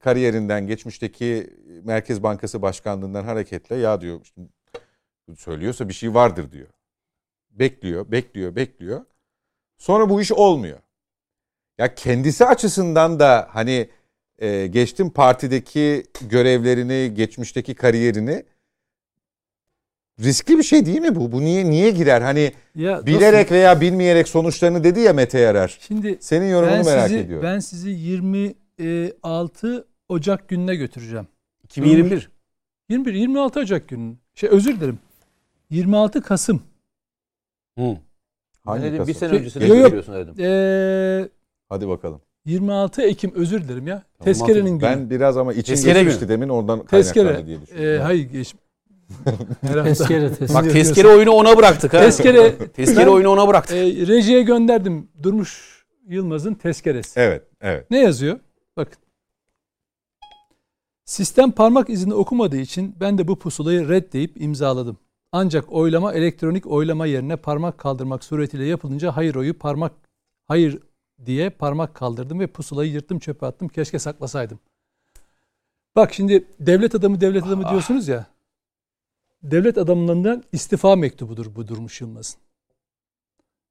kariyerinden geçmişteki Merkez Bankası Başkanlığından hareketle ya diyor söylüyorsa bir şey vardır diyor. Bekliyor, bekliyor, bekliyor. Sonra bu iş olmuyor. Ya kendisi açısından da hani e, geçtim partideki görevlerini, geçmişteki kariyerini riskli bir şey değil mi bu? Bu niye niye girer? Hani Ya bilerek dostum, veya bilmeyerek sonuçlarını dedi ya Mete Yarar. şimdi Senin yorumunu ben merak sizi ediyorum. ben sizi 26 Ocak gününe götüreceğim. 2021. 21 26 Ocak günü. Şey özür dilerim. 26 Kasım. Hı. Hangi Ne dedim, bir sene Şey- öncesine Yok, yok. dedim. Ee, Hadi bakalım. 26 Ekim özür dilerim ya. Tamam, Tezkerenin günü. Ben biraz ama içim Tezkere geçmişti günü. demin oradan Tezkere. kaynaklandı diye düşünüyorum. Ee, hayır geç. Tezkere tezkere. Bak tezkere oyunu ona bıraktık ha. Tezkere- tezkere oyunu ona bıraktık. E, rejiye gönderdim Durmuş Yılmaz'ın tezkeresi. Evet, evet. Ne yazıyor? Bakın. Sistem parmak izini okumadığı için ben de bu pusulayı red deyip imzaladım. Ancak oylama elektronik oylama yerine parmak kaldırmak suretiyle yapılınca hayır oyu parmak hayır diye parmak kaldırdım ve pusulayı yırttım çöpe attım. Keşke saklasaydım. Bak şimdi devlet adamı devlet adamı diyorsunuz ya. Devlet adamlarından istifa mektubudur bu Durmuş Yılmaz'ın.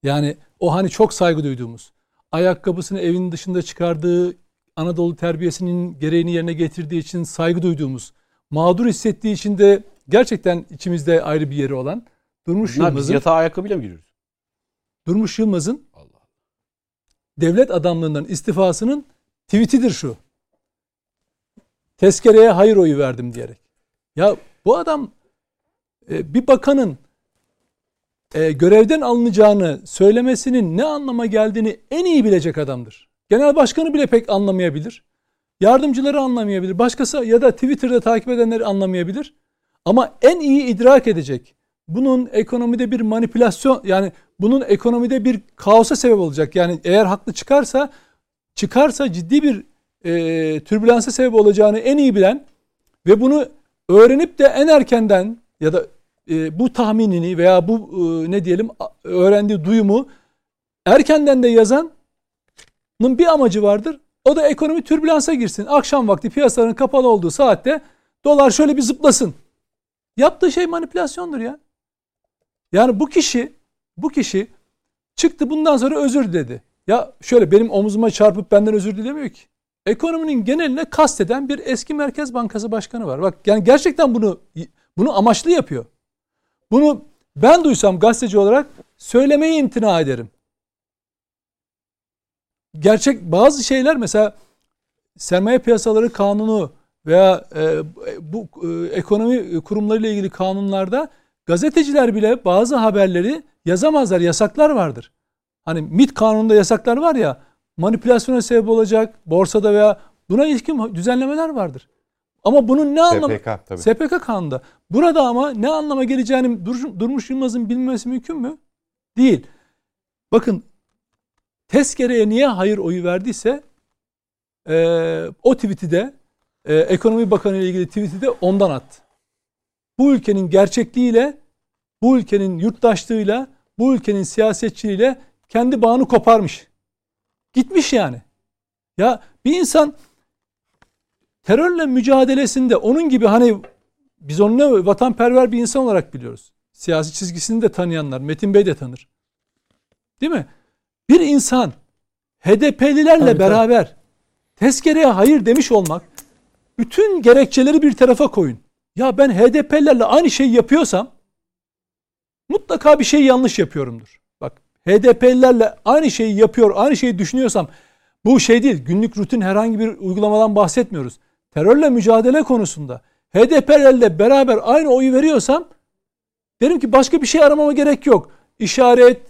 Yani o hani çok saygı duyduğumuz ayakkabısını evin dışında çıkardığı Anadolu terbiyesinin gereğini yerine getirdiği için saygı duyduğumuz, mağdur hissettiği için de gerçekten içimizde ayrı bir yeri olan Durmuş Bunlar biz Yılmaz'ın yatağa ayakkabıyla mı giriyoruz? Durmuş Yılmaz'ın Allah Allah. devlet adamlığından istifasının tweetidir şu. Tezkereye hayır oyu verdim diyerek. Ya bu adam e, bir bakanın e, görevden alınacağını söylemesinin ne anlama geldiğini en iyi bilecek adamdır. Genel başkanı bile pek anlamayabilir. Yardımcıları anlamayabilir. Başkası ya da Twitter'da takip edenleri anlamayabilir. Ama en iyi idrak edecek. Bunun ekonomide bir manipülasyon yani bunun ekonomide bir kaosa sebep olacak. Yani eğer haklı çıkarsa çıkarsa ciddi bir e, türbülansa sebep olacağını en iyi bilen ve bunu öğrenip de en erkenden ya da e, bu tahminini veya bu e, ne diyelim öğrendiği duyumu erkenden de yazanın bir amacı vardır. O da ekonomi türbülansa girsin. Akşam vakti piyasaların kapalı olduğu saatte dolar şöyle bir zıplasın. Yaptığı şey manipülasyondur ya. Yani bu kişi bu kişi çıktı bundan sonra özür diledi. Ya şöyle benim omuzuma çarpıp benden özür dilemiyor ki. Ekonominin geneline kasteden bir eski Merkez Bankası Başkanı var. Bak yani gerçekten bunu bunu amaçlı yapıyor. Bunu ben duysam gazeteci olarak söylemeye imtina ederim. Gerçek bazı şeyler mesela sermaye piyasaları kanunu veya e, bu e, ekonomi kurumlarıyla ilgili kanunlarda gazeteciler bile bazı haberleri yazamazlar. Yasaklar vardır. Hani MIT kanununda yasaklar var ya manipülasyona sebep olacak borsada veya buna ilişkin düzenlemeler vardır. Ama bunun ne anlamı SPK tabii. SPK kanunda. Burada ama ne anlama geleceğini Dur- Durmuş Yılmaz'ın bilmemesi mümkün mü? Değil. Bakın tezkereye niye hayır oyu verdiyse eee, o tweet'i de eee, Ekonomi Bakanı ile ilgili tweet'i de ondan attı. Bu ülkenin gerçekliğiyle, bu ülkenin yurttaşlığıyla, bu ülkenin siyasetçiliğiyle kendi bağını koparmış. Gitmiş yani. Ya bir insan terörle mücadelesinde onun gibi hani biz onu vatanperver bir insan olarak biliyoruz. Siyasi çizgisini de tanıyanlar, Metin Bey de tanır. Değil mi? Bir insan HDP'lilerle Tabii, beraber tezkereye hayır demiş olmak bütün gerekçeleri bir tarafa koyun. Ya ben HDP'lilerle aynı şeyi yapıyorsam mutlaka bir şey yanlış yapıyorumdur. Bak HDP'lilerle aynı şeyi yapıyor, aynı şeyi düşünüyorsam bu şey değil. Günlük rutin herhangi bir uygulamadan bahsetmiyoruz. Terörle mücadele konusunda HDP'lerle beraber aynı oyu veriyorsam derim ki başka bir şey aramama gerek yok. İşaret,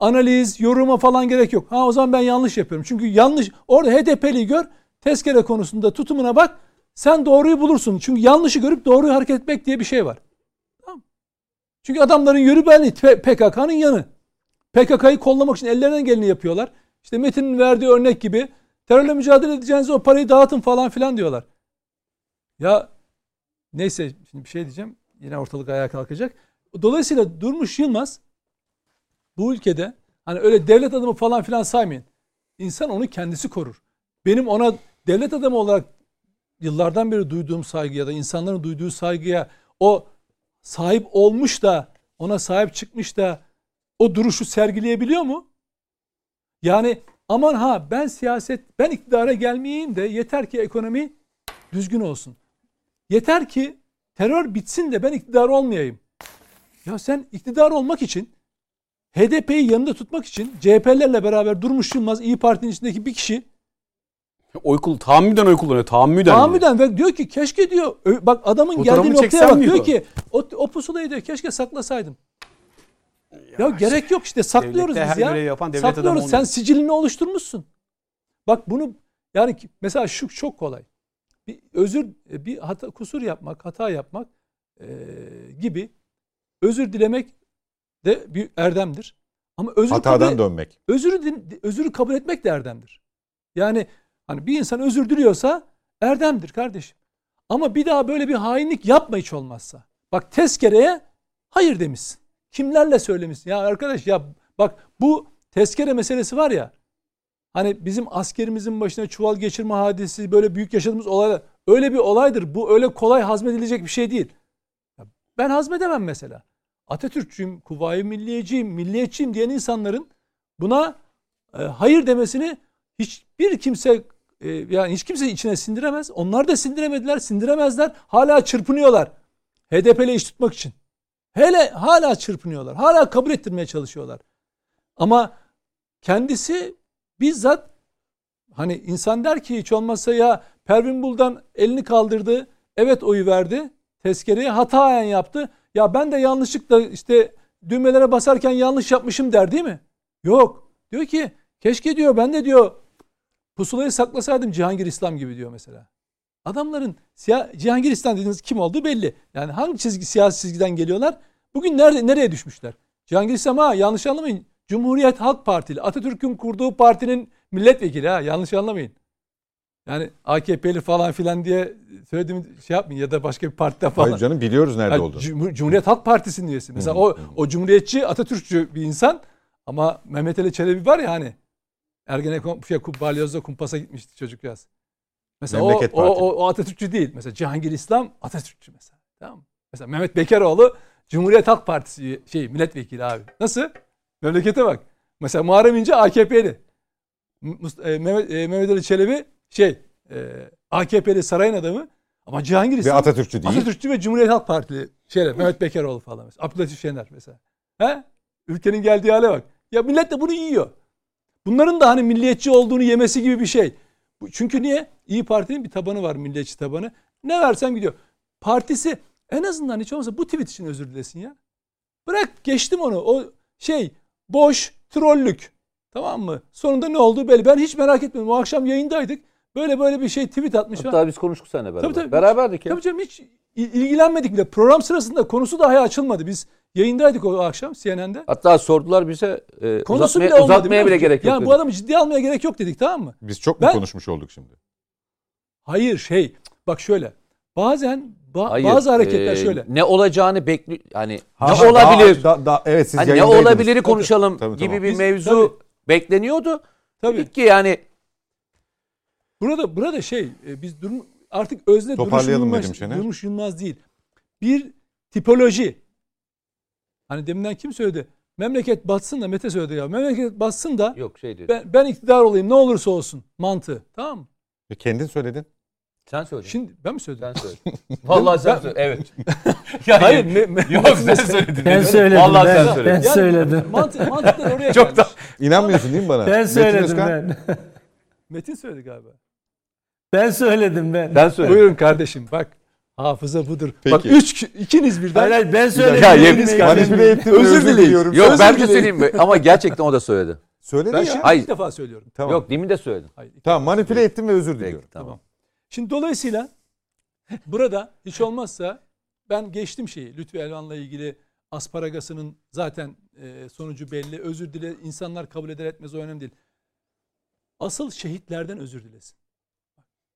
analiz, yoruma falan gerek yok. Ha o zaman ben yanlış yapıyorum. Çünkü yanlış orada HDP'liyi gör, tezkere konusunda tutumuna bak. Sen doğruyu bulursun. Çünkü yanlışı görüp doğruyu hareket etmek diye bir şey var. Tamam. Çünkü adamların yürü benli PKK'nın yanı. PKK'yı kollamak için ellerinden geleni yapıyorlar. İşte Metin'in verdiği örnek gibi terörle mücadele edeceğiniz o parayı dağıtın falan filan diyorlar. Ya neyse şimdi bir şey diyeceğim. Yine ortalık ayağa kalkacak. Dolayısıyla Durmuş Yılmaz bu ülkede hani öyle devlet adamı falan filan saymayın. İnsan onu kendisi korur. Benim ona devlet adamı olarak yıllardan beri duyduğum saygı ya da insanların duyduğu saygıya o sahip olmuş da ona sahip çıkmış da o duruşu sergileyebiliyor mu? Yani aman ha ben siyaset ben iktidara gelmeyeyim de yeter ki ekonomi düzgün olsun. Yeter ki terör bitsin de ben iktidar olmayayım. Ya sen iktidar olmak için HDP'yi yanında tutmak için CHP'lerle beraber Durmuş Yılmaz İyi Parti'nin içindeki bir kişi Oy kul tahammüden oy kullanıyor. Tahammüden. tahammüden ve diyor ki keşke diyor bak adamın Fotoğrafını geldiği noktaya bak diyor. ki o, o pusulayı diyor keşke saklasaydım. Ya, gerek yok işte saklıyoruz biz her ya. yapan devlet adamı Saklıyoruz. Sen sicilini oluşturmuşsun. Bak bunu yani mesela şu çok kolay. Bir özür bir hata kusur yapmak, hata yapmak e, gibi özür dilemek de bir erdemdir. Ama özür Hatadan kabul, dönmek. özürü özürü kabul etmek de erdemdir. Yani hani bir insan özür diliyorsa erdemdir kardeşim. Ama bir daha böyle bir hainlik yapma hiç olmazsa. Bak tezkereye hayır demişsin. Kimlerle söylemişsin? Ya arkadaş ya bak bu tezkere meselesi var ya. Hani bizim askerimizin başına çuval geçirme hadisi böyle büyük yaşadığımız olaylar. Öyle bir olaydır. Bu öyle kolay hazmedilecek bir şey değil. Ben hazmedemem mesela. Atatürkçüyüm, Kuvayi Milliyeciyim, milliyetçiyim diyen insanların buna e, hayır demesini hiçbir kimse e, yani hiç kimse içine sindiremez. Onlar da sindiremediler, sindiremezler. Hala çırpınıyorlar. HDP'yle iş tutmak için. Hele hala çırpınıyorlar. Hala kabul ettirmeye çalışıyorlar. Ama kendisi bizzat hani insan der ki hiç olmazsa ya Pervin Buldan elini kaldırdı. Evet oyu verdi. Tezkereye hataen yaptı. Ya ben de yanlışlıkla işte düğmelere basarken yanlış yapmışım der değil mi? Yok. Diyor ki keşke diyor ben de diyor pusulayı saklasaydım Cihangir İslam gibi diyor mesela. Adamların siya- Cihangir İslam dediğiniz kim olduğu belli. Yani hangi çizgi siyasi çizgiden geliyorlar? Bugün nerede nereye düşmüşler? Cihangir İslam ha yanlış anlamayın. Cumhuriyet Halk Partili. Atatürk'ün kurduğu partinin milletvekili ha yanlış anlamayın. Yani AKP'li falan filan diye söylediğimi şey yapmayın ya da başka bir partide falan. Hayır canım biliyoruz nerede Yani olduğunu. Cum- Cumhuriyet Halk Partisi'nin üyesi. Mesela o o cumhuriyetçi, Atatürkçü bir insan ama Mehmet Ali Çelebi var ya hani Ergenekon şey, balyozda kumpasa gitmişti çocukcağız. Mesela Memleket o, Partili. o, o Atatürkçü değil. Mesela Cihangir İslam Atatürkçü mesela. Tamam mı? Mesela Mehmet Bekeroğlu Cumhuriyet Halk Partisi şey milletvekili abi. Nasıl? Memlekete bak. Mesela Muharrem İnce AKP'li. E, Mehmet, e, Mehmet Ali Çelebi şey e, AKP'li sarayın adamı ama Cihangir Ve İslam Atatürkçü değil. Atatürkçü ve Cumhuriyet Halk Partili şeyler Mehmet Bekeroğlu falan mesela. Abdülatif Şener mesela. He? Ülkenin geldiği hale bak. Ya millet de bunu yiyor. Bunların da hani milliyetçi olduğunu yemesi gibi bir şey. Çünkü niye? İyi Parti'nin bir tabanı var milliyetçi tabanı. Ne versem gidiyor. Partisi en azından hiç olmazsa bu tweet için özür dilesin ya. Bırak geçtim onu. O şey boş trollük. Tamam mı? Sonunda ne oldu belli. Ben hiç merak etmedim. O akşam yayındaydık. Böyle böyle bir şey tweet atmış. Hatta biz konuştuk seninle beraber. Tabii, tabii. Beraberdik ya. Tabii canım hiç il- ilgilenmedik bile. Program sırasında konusu dahi açılmadı. Biz yayındaydık o akşam CNN'de. Hatta sordular bize e, Konusu uzatmaya, bile olmadı. uzatmaya bile gerek yok. Yani bu dedik. adamı ciddiye almaya gerek yok dedik tamam mı? Biz çok mu Ben- konuşmuş olduk şimdi? Hayır şey bak şöyle. Bazen ba- Hayır, bazı hareketler e, şöyle. Ne olacağını bekli yani Ha, ne olabilir? daha- daha- evet siz hani ne olabiliri konuşalım Tabii, gibi tamam. bir Biz- mevzu bekleniyordu. Tabii. Dedik ki yani Burada burada şey e, biz durum artık özne Toparlayalım Yılmaz. Durmuş Yılmaz değil. Bir tipoloji. Hani deminden kim söyledi? Memleket batsın da Mete söyledi ya. Memleket batsın da yok şey dedi. ben, ben iktidar olayım ne olursa olsun mantığı. Tamam mı? E, Kendin söyledin. Sen söyle. Şimdi ben mi söyledim? sen söyle. Vallahi sen Ben- söyle. Evet. yani, Hayır. Me, me, Yok sen söyledin. Ben söyledim. Vallahi ben, sen söyledin. ben söyledim. Mantık, mantıklar oraya Çok gelmiş. İnanmıyorsun değil mi bana? Ben Metin söyledim Özkan? ben. Metin söyledi galiba. Ben söyledim ben. Sen söyle. Buyurun kardeşim bak. Hafıza budur. Peki. Bak üç ikiniz birden. Hayır, hayır, ben söyledim. Ya, elimden Manipüle ettim. Özür, diliyorum. Yok Özür ben de söyleyeyim mi? Ama gerçekten o da söyledi. Söyledin Ben ya. şimdi Hayır. ilk defa söylüyorum. Tamam. Yok demin de söyledi. Hayır, Tamam manipüle ettim ve özür Peki, diliyorum. tamam. Şimdi dolayısıyla burada hiç olmazsa ben geçtim şeyi. Lütfü Elvan'la ilgili asparagasının zaten e, sonucu belli. Özür dile insanlar kabul eder etmez o önemli değil. Asıl şehitlerden özür dilesin.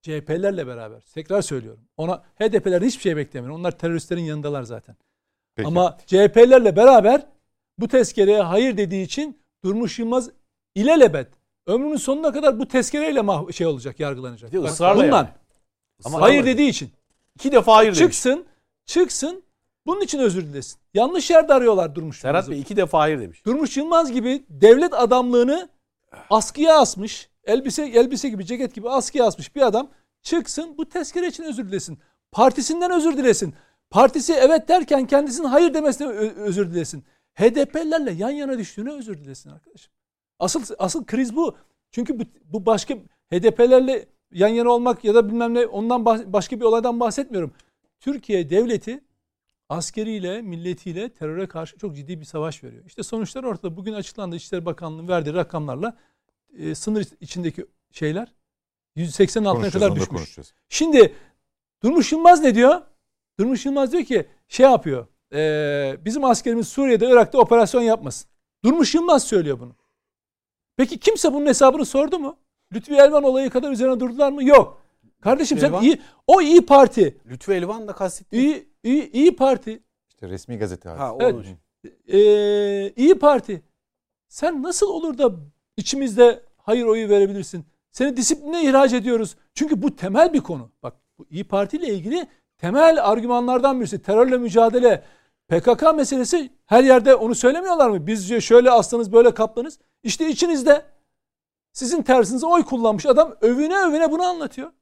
CHP'lerle beraber. Tekrar söylüyorum. Ona HDP'lerden hiçbir şey beklemiyorum. Onlar teröristlerin yanındalar zaten. Peki. Ama CHP'lerle beraber bu tezkereye hayır dediği için Durmuş Yılmaz ilelebet ömrünün sonuna kadar bu tezkereyle mah- şey olacak, yargılanacak. De Bak, ısrarla bundan. yani. Ama hayır dediği için. İki defa hayır demiş. Çıksın, çıksın. Bunun için özür dilesin. Yanlış yerde arıyorlar Durmuş Serhat Yılmaz'ı. Bey iki defa hayır demiş. Durmuş Yılmaz gibi devlet adamlığını askıya asmış. Elbise elbise gibi, ceket gibi askıya asmış bir adam çıksın bu tezkere için özür dilesin. Partisinden özür dilesin. Partisi evet derken kendisinin hayır demesine özür dilesin. HDP'lerle yan yana düştüğüne özür dilesin arkadaşım. Asıl asıl kriz bu. Çünkü bu, bu başka HDP'lerle yan yana olmak ya da bilmem ne ondan bah- başka bir olaydan bahsetmiyorum. Türkiye devleti askeriyle, milletiyle teröre karşı çok ciddi bir savaş veriyor. İşte sonuçlar ortada. Bugün açıklandı İçişleri Bakanlığı'nın verdiği rakamlarla e, sınır içindeki şeyler 180'in altına kadar düşmüş. Şimdi Durmuş Yılmaz ne diyor? Durmuş Yılmaz diyor ki şey yapıyor. eee, bizim askerimiz Suriye'de Irak'ta operasyon yapmasın. Durmuş Yılmaz söylüyor bunu. Peki kimse bunun hesabını sordu mu? Lütfi Elvan olayı kadar üzerine durdular mı? Yok. Kardeşim sen Elvan- iyi, o iyi Parti, Lütfü Elvan da kastettiği. iyi, iyi, iyi Parti, İşte resmi gazete hadisi. Ha, o Evet. Ee, İyi Parti. Sen nasıl olur da içimizde hayır oyu verebilirsin? Seni disipline ihraç ediyoruz. Çünkü bu temel bir konu. Bak bu İyi Parti ile ilgili temel argümanlardan birisi. Terörle mücadele. PKK meselesi her yerde onu söylemiyorlar mı? Biz diyor şöyle aslanız böyle kaplanız. İşte içinizde sizin tersinize oy kullanmış adam övüne övüne bunu anlatıyor.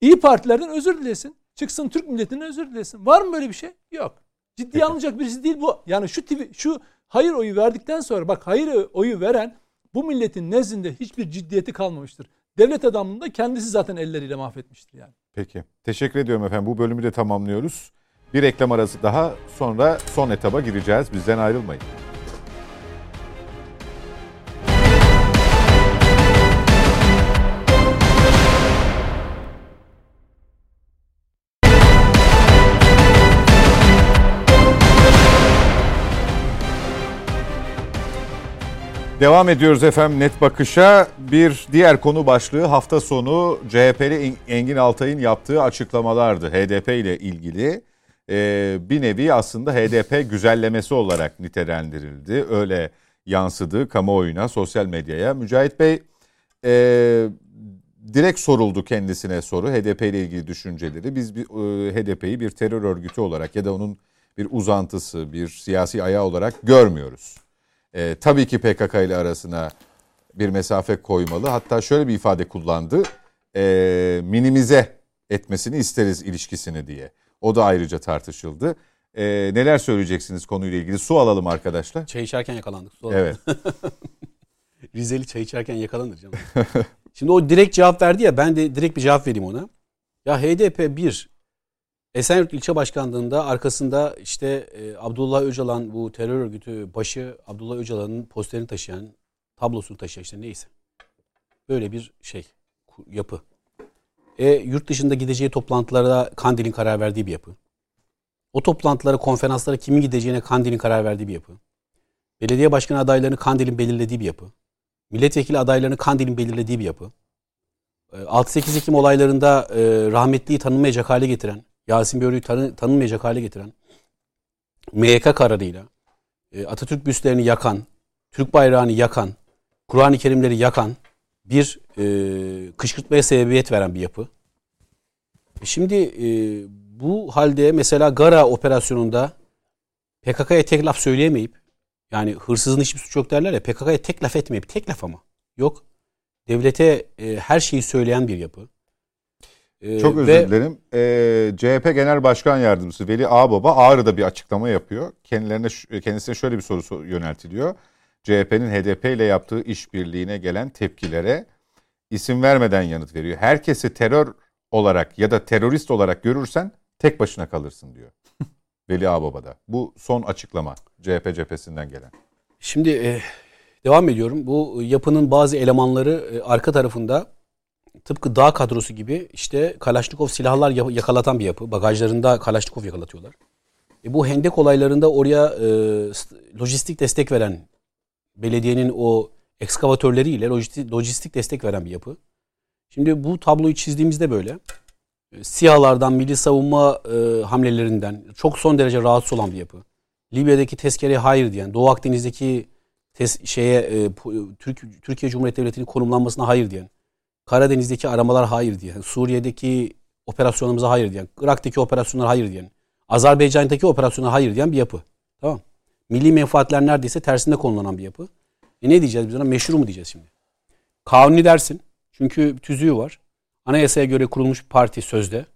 İyi partilerden özür dilesin. Çıksın Türk milletinden özür dilesin. Var mı böyle bir şey? Yok. Ciddiye alınacak birisi değil bu. Yani şu tipi, şu hayır oyu verdikten sonra bak hayır oyu veren bu milletin nezdinde hiçbir ciddiyeti kalmamıştır. Devlet adamını da kendisi zaten elleriyle mahvetmiştir yani. Peki. Teşekkür ediyorum efendim. Bu bölümü de tamamlıyoruz. Bir reklam arası daha sonra son etaba gireceğiz. Bizden ayrılmayın. Devam ediyoruz efendim net bakışa. Bir diğer konu başlığı hafta sonu CHP'li Engin Altay'ın yaptığı açıklamalardı. HDP ile ilgili Ee, bir nevi aslında HDP güzellemesi olarak nitelendirildi. Öyle yansıdı kamuoyuna, sosyal medyaya. Mücahit Bey e, direkt soruldu kendisine soru HDP ile ilgili düşünceleri. Biz e, HDP'yi bir terör örgütü olarak ya da onun bir uzantısı, bir siyasi ayağı olarak görmüyoruz. E, tabii ki PKK ile arasına bir mesafe koymalı. Hatta şöyle bir ifade kullandı. E, minimize etmesini isteriz ilişkisini diye. O da ayrıca tartışıldı. E, neler söyleyeceksiniz konuyla ilgili? Su alalım arkadaşlar. Çay içerken yakalandık. Sonra Evet. Rizeli çay içerken yakalanır canım. Şimdi o direkt cevap verdi ya ben de direkt bir cevap vereyim ona. Ya HDP bir Esenyurt ilçe başkanlığında arkasında işte e, Abdullah Öcalan bu terör örgütü başı Abdullah Öcalan'ın posterini taşıyan tablosunu taşıyan işte neyse. Böyle bir şey yapı. E, yurt dışında gideceği toplantılara Kandil'in karar verdiği bir yapı. O toplantılara, konferanslara kimin gideceğine Kandil'in karar verdiği bir yapı. Belediye başkanı adaylarını Kandil'in belirlediği bir yapı. Milletvekili adaylarını Kandil'in belirlediği bir yapı. E, 6-8 Ekim olaylarında e, rahmetliyi tanınmayacak hale getiren, Yasin Börü'yü tanı, tanınmayacak hale getiren, MYK kararıyla e, Atatürk büstlerini yakan, Türk bayrağını yakan, Kur'an-ı Kerimleri yakan bir e, kışkırtmaya sebebiyet veren bir yapı. E, Şimdi e, bu halde mesela Gara operasyonunda PKK'ya tek laf söyleyemeyip yani hırsızın hiçbir suçu yok derler ya PKK'ya tek laf etmeyip tek laf ama yok. Devlete e, her şeyi söyleyen bir yapı. E, Çok özür ve- dilerim. Ee, CHP Genel Başkan Yardımcısı Veli Ağbaba Ağrı'da bir açıklama yapıyor. Kendilerine kendisine şöyle bir soru so- yöneltiliyor. CHP'nin HDP ile yaptığı işbirliğine gelen tepkilere isim vermeden yanıt veriyor. Herkesi terör olarak ya da terörist olarak görürsen tek başına kalırsın diyor. Veli Ağbaba'da. Bu son açıklama CHP cephesinden gelen. Şimdi e, devam ediyorum. Bu yapının bazı elemanları e, arka tarafında tıpkı dağ kadrosu gibi işte Kalaşnikov silahlar ya- yakalatan bir yapı. Bagajlarında Kalaşnikov yakalatıyorlar. E, bu hendek olaylarında oraya e, st- lojistik destek veren belediyenin o ekskavatörleriyle lojistik, lojistik destek veren bir yapı. Şimdi bu tabloyu çizdiğimizde böyle e, SİHA'lardan, milli savunma e, hamlelerinden çok son derece rahatsız olan bir yapı. Libya'daki tezkereye hayır diyen, Doğu Akdeniz'deki tes- şeye e, Türk, Türkiye Cumhuriyeti Devleti'nin konumlanmasına hayır diyen, Karadeniz'deki aramalar hayır diyen, Suriye'deki operasyonumuza hayır diyen, Irak'taki operasyonlara hayır diyen, Azerbaycan'daki operasyona hayır diyen bir yapı. Tamam. Milli menfaatler neredeyse tersinde konulanan bir yapı. E ne diyeceğiz biz ona? Meşru mu diyeceğiz şimdi? Kanuni dersin. Çünkü tüzüğü var. Anayasaya göre kurulmuş bir parti sözde.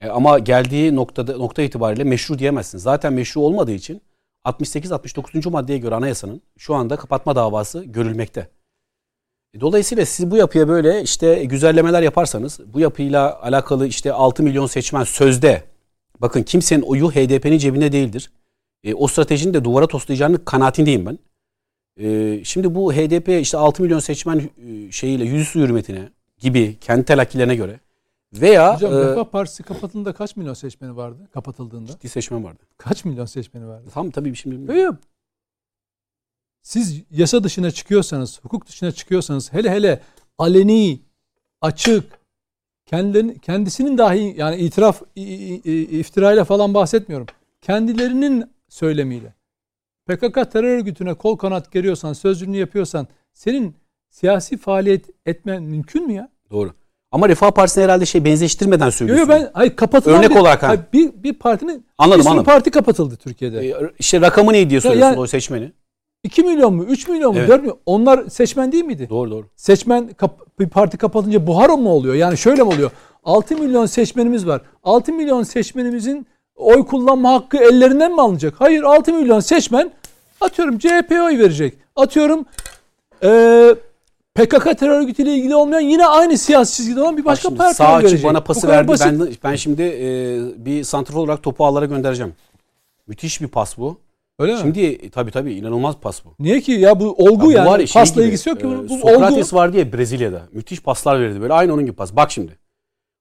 E, ama geldiği noktada nokta itibariyle meşru diyemezsin. Zaten meşru olmadığı için 68-69. maddeye göre anayasanın şu anda kapatma davası görülmekte. E, Dolayısıyla siz bu yapıya böyle işte güzellemeler yaparsanız bu yapıyla alakalı işte 6 milyon seçmen sözde bakın kimsenin oyu HDP'nin cebinde değildir. E, o stratejinin de duvara toslayacağını kanaatindeyim ben. E, şimdi bu HDP işte 6 milyon seçmen e, şeyiyle yüzüstü hürmetine gibi kendi telakkilerine göre Veya Hocam e, Refah Partisi kapatıldığında kaç milyon seçmeni vardı? Kapatıldığında. ciddi seçmen vardı. Kaç milyon seçmeni vardı? Tam tabii şimdi bilmiyorum. Yok. Siz yasa dışına çıkıyorsanız, hukuk dışına çıkıyorsanız hele hele aleni, açık, kendilerini, kendisinin dahi yani itiraf, iftirayla falan bahsetmiyorum. Kendilerinin söylemiyle. PKK terör örgütüne kol kanat geriyorsan, sözcülüğünü yapıyorsan senin siyasi faaliyet etmen mümkün mü ya? Doğru. Ama Refah Partisi'ne herhalde şey benzeştirmeden söylüyorsun. yok ben hayır kapatılan Örnek bir, olarak ha. hayır, bir, bir partinin Anladım, bir anladım. parti kapatıldı Türkiye'de. E, işte rakamı ne diye soruyorsun yani- o seçmeni. 2 milyon mu? 3 milyon mu? Evet. 4 milyon Onlar seçmen değil miydi? Doğru doğru. Seçmen kap- bir parti kapatınca buharo mu oluyor? Yani şöyle mi oluyor? 6 milyon seçmenimiz var. 6 milyon seçmenimizin oy kullanma hakkı ellerinden mi alınacak? Hayır 6 milyon seçmen atıyorum CHP'ye oy verecek. Atıyorum eee PKK terör örgütüyle ilgili olmayan yine aynı siyasi çizgide olan bir başka şimdi parti sağ açık verecek. bana pası verdi. basit. Ben, ben şimdi e, bir santrfor olarak topu ağlara göndereceğim. Müthiş bir pas bu. Öyle mi? Şimdi e, tabii tabii inanılmaz pas bu. Niye ki? Ya bu olgu Ya bu yani. var şey Pasla gibi, ilgisi yok ki. e, bunun. Bu Sokrates olgu. vardı ya Brezilya'da. Müthiş paslar verirdi böyle. Aynı onun gibi pas. Bak şimdi.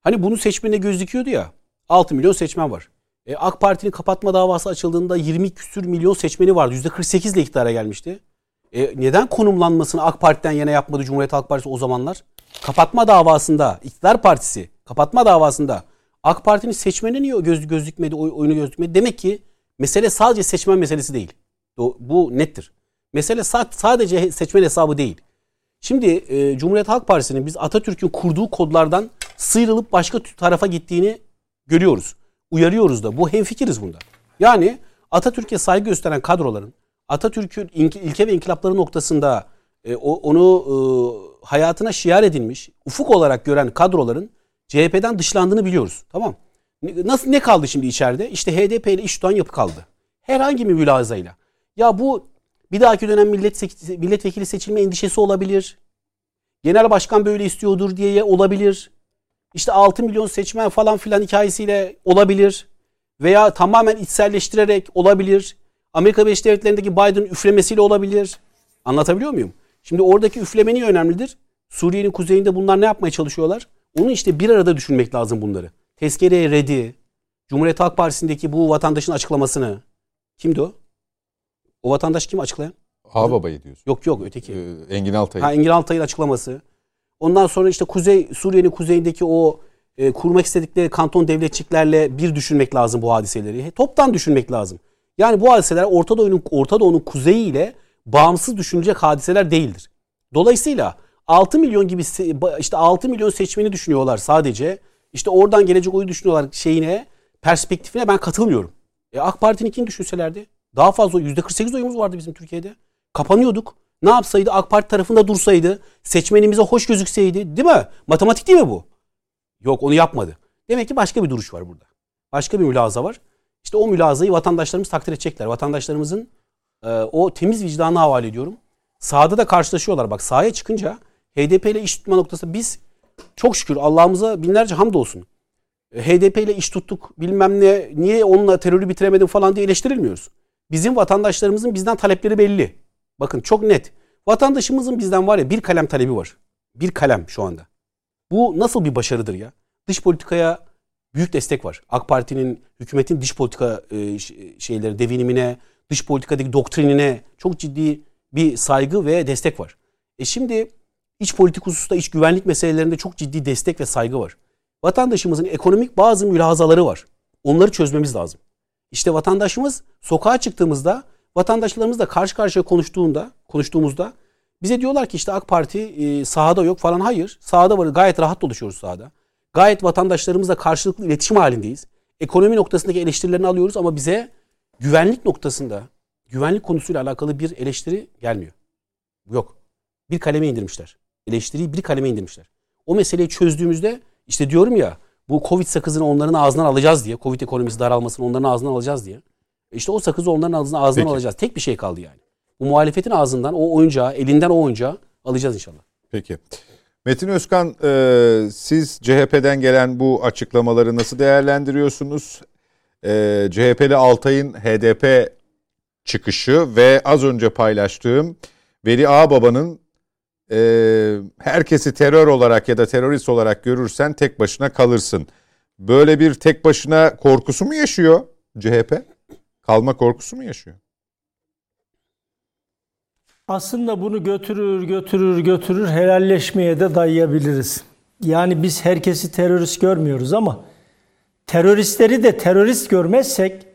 Hani bunu seçmenine gözüküyordu ya. 6 milyon seçmen var. E, AK Parti'nin kapatma davası açıldığında 20 küsür milyon seçmeni vardı. %48 ile iktidara gelmişti. E, neden konumlanmasını AK Parti'den yana yapmadı Cumhuriyet Halk Partisi o zamanlar? Kapatma davasında, iktidar partisi kapatma davasında AK Parti'nin seçmeni niye göz, gözükmedi, oy, oyunu gözükmedi? Demek ki mesele sadece seçmen meselesi değil. Bu, nettir. Mesele sa- sadece seçmen hesabı değil. Şimdi e, Cumhuriyet Halk Partisi'nin biz Atatürk'ün kurduğu kodlardan sıyrılıp başka tarafa gittiğini görüyoruz. Uyarıyoruz da. Bu hemfikiriz bunda. Yani Atatürk'e saygı gösteren kadroların Atatürk'ün ilke ve inkılapları noktasında e, onu e, hayatına şiar edilmiş, ufuk olarak gören kadroların CHP'den dışlandığını biliyoruz. Tamam. Ne- Nasıl ne kaldı şimdi içeride? İşte HDP ile iş tutan yapı kaldı. Herhangi bir mülazayla. Ya bu bir dahaki dönem millet milletvekili seçilme endişesi olabilir. Genel başkan böyle istiyordur diye olabilir. İşte 6 milyon seçmen falan filan hikayesiyle olabilir. Veya tamamen içselleştirerek olabilir. Amerika Birleşik Devletleri'ndeki Biden üflemesiyle olabilir. Anlatabiliyor muyum? Şimdi oradaki üfleme niye önemlidir? Suriye'nin kuzeyinde bunlar ne yapmaya çalışıyorlar? Onu işte bir arada düşünmek lazım bunları. Tezkereye redi, Cumhuriyet Halk Partisi'ndeki bu vatandaşın açıklamasını. Kimdi o? O vatandaş kim açıklayan? Ağababayı diyorsun. Yok yok öteki. Ee, Engin Altay. Ha, Engin Altay'ın açıklaması. Ondan sonra işte Kuzey Suriye'nin kuzeyindeki o e, kurmak istedikleri kanton devletçiklerle bir düşünmek lazım bu hadiseleri. He, Toptan düşünmek lazım. Yani bu hadiseler Orta Doğu'nun Orta Doğu'nun kuzeyi ile bağımsız düşünülecek hadiseler değildir. Dolayısıyla 6 milyon gibi işte 6 milyon seçmeni düşünüyorlar sadece. İşte oradan gelecek oyu düşünüyorlar şeyine, perspektifine ben katılmıyorum. E AK Parti'ninkini düşünselerdi daha fazla %48 oyumuz vardı bizim Türkiye'de. Kapanıyorduk. Ne yapsaydı AK Parti tarafında dursaydı, seçmenimize hoş gözükseydi, değil mi? Matematik değil mi bu? Yok onu yapmadı. Demek ki başka bir duruş var burada. Başka bir mülaza var. İşte o mülazayı vatandaşlarımız takdir edecekler. Vatandaşlarımızın e, o temiz vicdanına havale ediyorum. Sahada da karşılaşıyorlar. Bak sahaya çıkınca HDP ile iş tutma noktası biz çok şükür Allah'ımıza binlerce hamdolsun. E, HDP ile iş tuttuk bilmem ne niye onunla terörü bitiremedim falan diye eleştirilmiyoruz. Bizim vatandaşlarımızın bizden talepleri belli. Bakın çok net. Vatandaşımızın bizden var ya bir kalem talebi var. Bir kalem şu anda. Bu nasıl bir başarıdır ya? Dış politikaya büyük destek var. AK Parti'nin, hükümetin dış politika e, şeyleri, devinimine, dış politikadaki doktrinine çok ciddi bir saygı ve destek var. E şimdi iç politik hususta, iç güvenlik meselelerinde çok ciddi destek ve saygı var. Vatandaşımızın ekonomik bazı mülahazaları var. Onları çözmemiz lazım. İşte vatandaşımız sokağa çıktığımızda, vatandaşlarımızla karşı karşıya konuştuğunda, konuştuğumuzda bize diyorlar ki işte AK Parti e, sahada yok falan. Hayır, sahada var. Gayet rahat dolaşıyoruz sahada. Gayet vatandaşlarımızla karşılıklı iletişim halindeyiz. Ekonomi noktasındaki eleştirilerini alıyoruz ama bize güvenlik noktasında, güvenlik konusuyla alakalı bir eleştiri gelmiyor. Yok. Bir kaleme indirmişler. Eleştiriyi bir kaleme indirmişler. O meseleyi çözdüğümüzde işte diyorum ya bu Covid sakızını onların ağzından alacağız diye. Covid ekonomisi daralmasını onların ağzından alacağız diye. E İşte o sakızı onların ağzından, ağzından Peki. alacağız. Tek bir şey kaldı yani. Bu muhalefetin ağzından o oyuncağı, elinden o oyuncağı alacağız inşallah. Peki. Metin Özkan e, siz CHP'den gelen bu açıklamaları nasıl değerlendiriyorsunuz? E, CHP'li Altay'ın HDP çıkışı ve az önce paylaştığım Veli Ağababa'nın e, herkesi terör olarak ya da terörist olarak görürsen tek başına kalırsın. Böyle bir tek başına korkusu mu yaşıyor CHP? Kalma korkusu mu yaşıyor? Aslında bunu götürür, götürür, götürür helalleşmeye de dayayabiliriz. Yani biz herkesi terörist görmüyoruz ama teröristleri de terörist görmezsek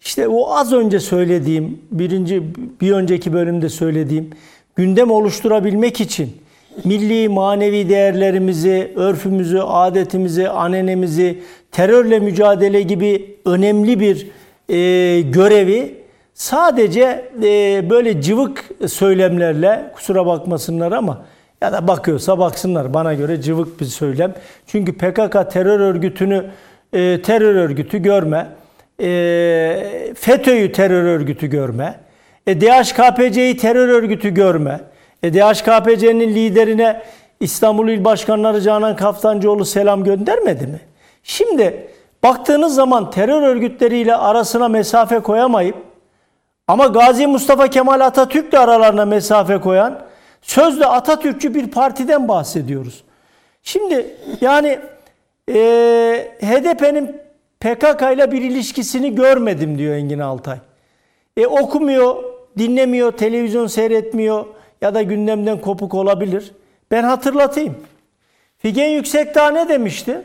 işte o az önce söylediğim, birinci bir önceki bölümde söylediğim gündem oluşturabilmek için milli manevi değerlerimizi, örfümüzü, adetimizi, anenemizi, terörle mücadele gibi önemli bir e, görevi sadece e, böyle cıvık söylemlerle kusura bakmasınlar ama ya da bakıyorsa baksınlar bana göre cıvık bir söylem. Çünkü PKK terör örgütünü e, terör örgütü görme. E, FETÖ'yü terör örgütü görme. E, DHKPC'yi terör örgütü görme. E, DHKPC'nin liderine İstanbul İl Başkanları Canan Kaftancıoğlu selam göndermedi mi? Şimdi baktığınız zaman terör örgütleriyle arasına mesafe koyamayıp ama Gazi Mustafa Kemal Atatürk'le aralarına mesafe koyan sözde Atatürkçü bir partiden bahsediyoruz. Şimdi yani e, HDP'nin PKK ile bir ilişkisini görmedim diyor Engin Altay. E, okumuyor, dinlemiyor, televizyon seyretmiyor ya da gündemden kopuk olabilir. Ben hatırlatayım. Figen Yüksekdağ ne demişti?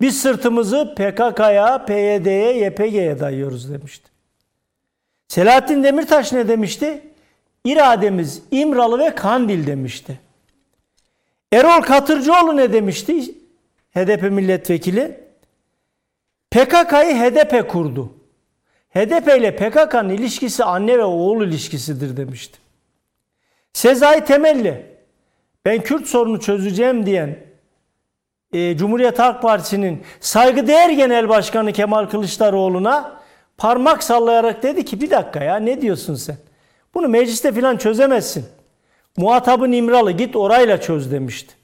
Biz sırtımızı PKK'ya, PYD'ye, YPG'ye dayıyoruz demişti. Selahattin Demirtaş ne demişti? İrademiz İmralı ve Kandil demişti. Erol Katırcıoğlu ne demişti? HDP milletvekili. PKK'yı HDP kurdu. HDP ile PKK'nın ilişkisi anne ve oğul ilişkisidir demişti. Sezai Temelli, ben Kürt sorunu çözeceğim diyen e, Cumhuriyet Halk Partisi'nin saygıdeğer genel başkanı Kemal Kılıçdaroğlu'na parmak sallayarak dedi ki bir dakika ya ne diyorsun sen? Bunu mecliste falan çözemezsin. Muhatabın İmralı git orayla çöz demişti.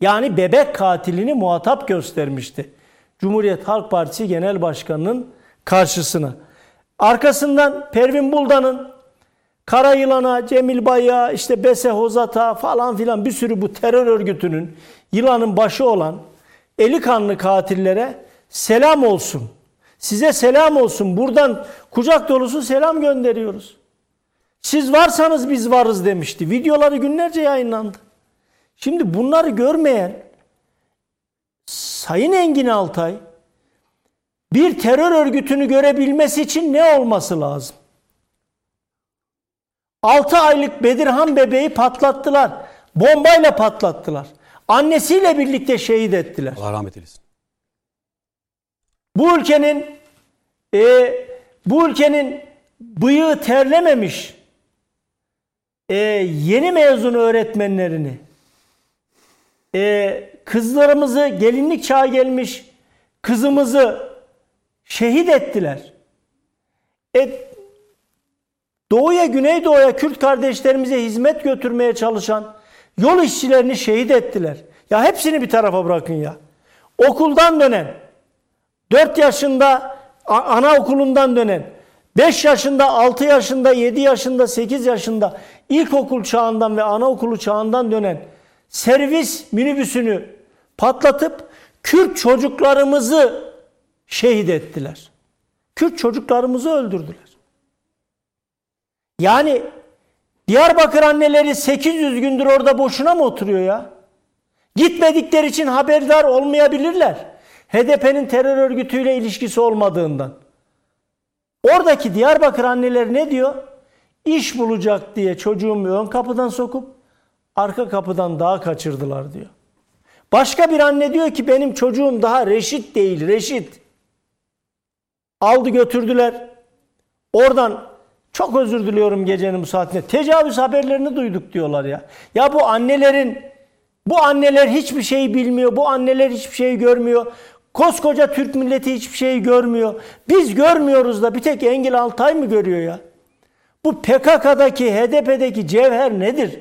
Yani bebek katilini muhatap göstermişti. Cumhuriyet Halk Partisi Genel Başkanı'nın karşısına. Arkasından Pervin Buldan'ın Kara Yılan'a, Cemil Bay'a, işte Bese Hozat'a falan filan bir sürü bu terör örgütünün yılanın başı olan eli kanlı katillere selam olsun. Size selam olsun. Buradan kucak dolusu selam gönderiyoruz. Siz varsanız biz varız demişti. Videoları günlerce yayınlandı. Şimdi bunları görmeyen Sayın Engin Altay bir terör örgütünü görebilmesi için ne olması lazım? 6 aylık Bedirhan bebeği patlattılar. Bombayla patlattılar. Annesiyle birlikte şehit ettiler. Allah rahmet eylesin. Bu ülkenin e, bu ülkenin bıyığı terlememiş e, yeni mezun öğretmenlerini e, kızlarımızı gelinlik çağı gelmiş kızımızı şehit ettiler. E, Doğuya, Güneydoğu'ya Kürt kardeşlerimize hizmet götürmeye çalışan yol işçilerini şehit ettiler. Ya hepsini bir tarafa bırakın ya. Okuldan dönen, 4 yaşında anaokulundan dönen, 5 yaşında, 6 yaşında, 7 yaşında, 8 yaşında ilkokul çağından ve anaokulu çağından dönen servis minibüsünü patlatıp Kürt çocuklarımızı şehit ettiler. Kürt çocuklarımızı öldürdüler. Yani Diyarbakır anneleri 800 gündür orada boşuna mı oturuyor ya? Gitmedikleri için haberdar olmayabilirler. HDP'nin terör örgütüyle ilişkisi olmadığından. Oradaki Diyarbakır anneleri ne diyor? İş bulacak diye çocuğumu ön kapıdan sokup arka kapıdan daha kaçırdılar diyor. Başka bir anne diyor ki benim çocuğum daha reşit değil, reşit. Aldı götürdüler. Oradan çok özür diliyorum gecenin bu saatinde. Tecavüz haberlerini duyduk diyorlar ya. Ya bu annelerin bu anneler hiçbir şey bilmiyor. Bu anneler hiçbir şey görmüyor. Koskoca Türk milleti hiçbir şey görmüyor. Biz görmüyoruz da bir tek Engin Altay mı görüyor ya? Bu PKK'daki, HDP'deki cevher nedir?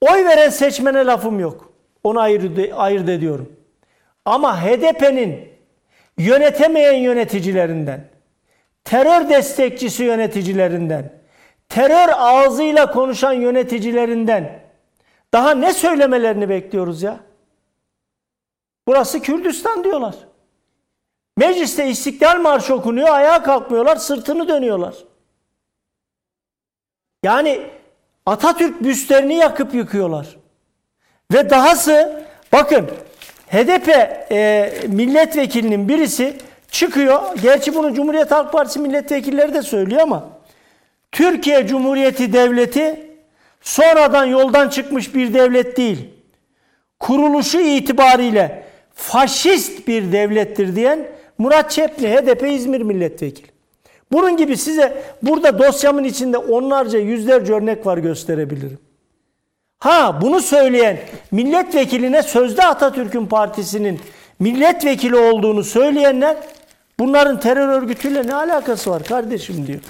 Oy veren seçmene lafım yok. Onu ayırt, ayırt ediyorum. Ama HDP'nin yönetemeyen yöneticilerinden, terör destekçisi yöneticilerinden, terör ağzıyla konuşan yöneticilerinden, Daha ne söylemelerini bekliyoruz ya? Burası Kürdistan diyorlar. Mecliste İstiklal Marşı okunuyor, ayağa kalkmıyorlar, sırtını dönüyorlar. Yani Atatürk büstlerini yakıp yıkıyorlar. Ve dahası bakın HDP e, milletvekilinin birisi çıkıyor. Gerçi bunu Cumhuriyet Halk Partisi milletvekilleri de söylüyor ama Türkiye Cumhuriyeti Devleti sonradan yoldan çıkmış bir devlet değil. Kuruluşu itibariyle faşist bir devlettir diyen Murat Çepni HDP İzmir milletvekili. Bunun gibi size burada dosyamın içinde onlarca yüzlerce örnek var gösterebilirim. Ha bunu söyleyen milletvekiline sözde Atatürk'ün partisinin milletvekili olduğunu söyleyenler bunların terör örgütüyle ne alakası var kardeşim diyor.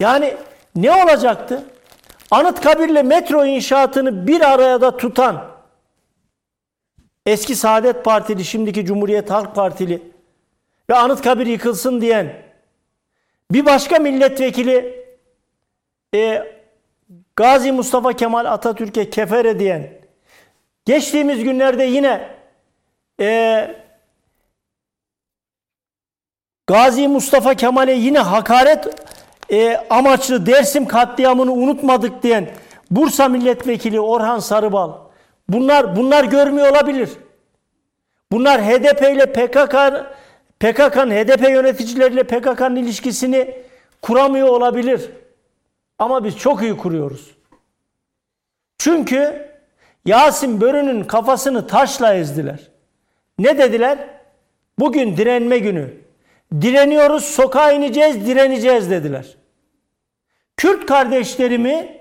Yani ne olacaktı? Anıtkabir'le metro inşaatını bir araya da tutan eski Saadet Partili, şimdiki Cumhuriyet Halk Partili ve Anıtkabir yıkılsın diyen bir başka milletvekili e, Gazi Mustafa Kemal Atatürk'e kefere diyen geçtiğimiz günlerde yine e, Gazi Mustafa Kemal'e yine hakaret e, amaçlı Dersim katliamını unutmadık diyen Bursa Milletvekili Orhan Sarıbal bunlar bunlar görmüyor olabilir. Bunlar HDP ile PKK PKK'nın HDP yöneticileriyle PKK'nın ilişkisini kuramıyor olabilir. Ama biz çok iyi kuruyoruz. Çünkü Yasin Börü'nün kafasını taşla ezdiler. Ne dediler? Bugün direnme günü. Direniyoruz, sokağa ineceğiz, direneceğiz dediler. Kürt kardeşlerimi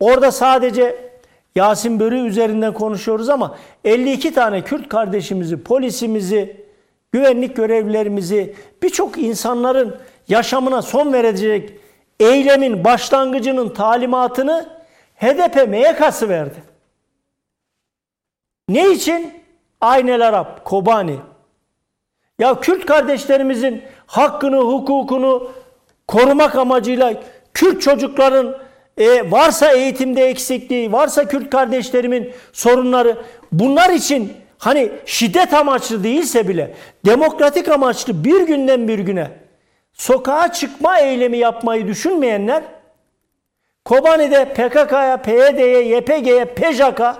orada sadece Yasin Börü üzerinden konuşuyoruz ama 52 tane Kürt kardeşimizi, polisimizi, güvenlik görevlilerimizi, birçok insanların yaşamına son verecek eylemin başlangıcının talimatını HDP MYK'sı verdi. Ne için? Aynel Arap, Kobani. Ya Kürt kardeşlerimizin hakkını, hukukunu korumak amacıyla Kürt çocukların e, varsa eğitimde eksikliği, varsa Kürt kardeşlerimin sorunları bunlar için hani şiddet amaçlı değilse bile demokratik amaçlı bir günden bir güne sokağa çıkma eylemi yapmayı düşünmeyenler Kobani'de PKK'ya, PYD'ye, YPG'ye, PJAK'a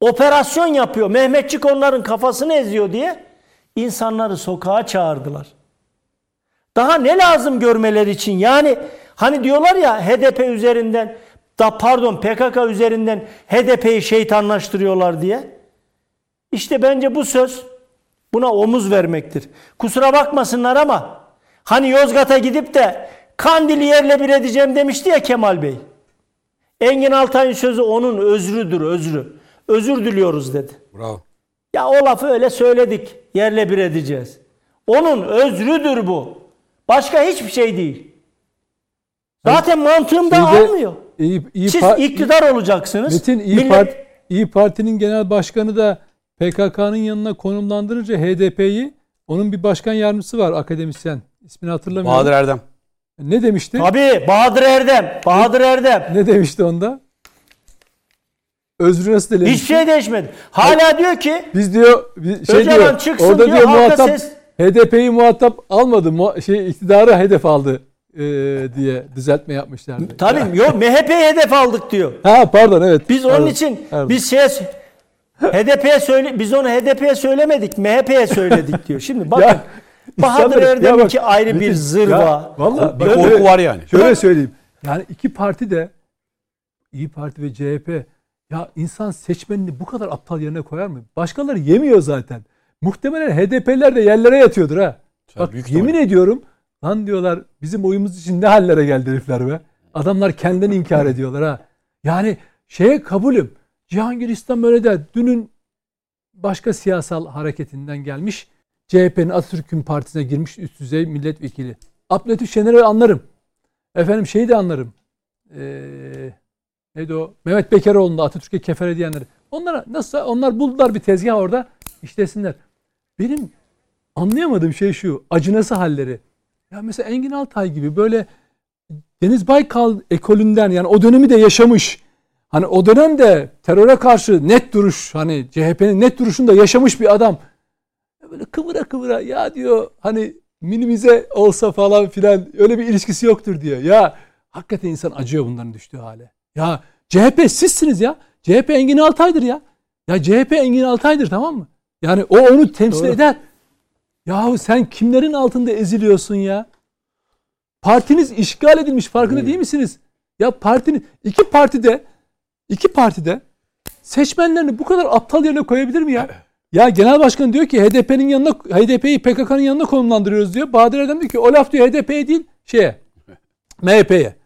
operasyon yapıyor. Mehmetçik onların kafasını eziyor diye insanları sokağa çağırdılar. Daha ne lazım görmeler için? Yani hani diyorlar ya HDP üzerinden da pardon PKK üzerinden HDP'yi şeytanlaştırıyorlar diye. İşte bence bu söz buna omuz vermektir. Kusura bakmasınlar ama hani Yozgat'a gidip de Kandil'i yerle bir edeceğim demişti ya Kemal Bey. Engin Altay'ın sözü onun özrüdür özrü. Özür diliyoruz dedi. Bravo. Ya o lafı öyle söyledik. Yerle bir edeceğiz. Onun özrüdür bu. Başka hiçbir şey değil. Zaten mantığım da almıyor. İyi, iyi Siz iktidar olacaksınız. Metin İyi, Millet- Part- İyi Parti'nin genel başkanı da PKK'nın yanına konumlandırınca HDP'yi onun bir başkan yardımcısı var akademisyen. İsmini hatırlamıyorum. Bahadır Erdem. Ne demişti? Tabii Bahadır Erdem. Bahadır Erdem. Ne demişti onda? Özrü nasıl dilemiş? Hiçbir şey değişmedi. Hala diyor ki Biz diyor şey Öcalan diyor. çıksın orada diyor, diyor, muhatap ses- HDP'yi muhatap almadı. Mu- şey iktidarı hedef aldı e, diye düzeltme yapmışlardı. tabii yok MHP'yi hedef aldık diyor. Ha pardon evet. Biz onun Pardon, için pardon. biz şeye HDP'ye söyle biz onu HDP'ye söylemedik, MHP'ye söyledik diyor. Şimdi bakın Ya, Bahadır Erdem'inki bak, ayrı bir zırva. ya vallahi Bir korku var yani. Şöyle söyleyeyim. Yani iki parti de İyi Parti ve CHP ya insan seçmenini bu kadar aptal yerine koyar mı? Başkaları yemiyor zaten. Muhtemelen HDP'ler de yerlere yatıyordur ha. Tabii, Bak büyük yemin ihtimalle. ediyorum lan diyorlar bizim oyumuz için ne hallere geldi herifler be. Adamlar kendini inkar ediyorlar ha. Yani şeye kabulüm. Cihangir İslam öyle de dünün başka siyasal hareketinden gelmiş. CHP'nin Atatürk'ün partisine girmiş üst düzey milletvekili. Abdülhatif Şener'i anlarım. Efendim şeyi de anlarım. Ee, neydi o? Mehmet Bekaroğlu'nda Atatürk'e kefer diyenleri. Onlara nasıl onlar buldular bir tezgah orada işlesinler. Benim anlayamadığım şey şu. Acınası halleri. Ya mesela Engin Altay gibi böyle Deniz Baykal ekolünden yani o dönemi de yaşamış. Hani o dönemde teröre karşı net duruş hani CHP'nin net duruşunda yaşamış bir adam. Böyle kıvıra kıvıra ya diyor hani minimize olsa falan filan öyle bir ilişkisi yoktur diyor. Ya hakikaten insan acıyor bunların düştüğü hale. Ya CHP sizsiniz ya. CHP Engin Altay'dır ya. Ya CHP Engin Altay'dır tamam mı? Yani o onu temsil Doğru. eder. Yahu sen kimlerin altında eziliyorsun ya? Partiniz işgal edilmiş farkında değil misiniz? Ya partinin iki partide iki partide seçmenlerini bu kadar aptal yerine koyabilir mi ya? Ya genel başkan diyor ki HDP'nin yanına HDP'yi PKK'nın yanına konumlandırıyoruz diyor. Bahadır Erdem diyor ki o laf diyor HDP'ye değil şeye MHP'ye.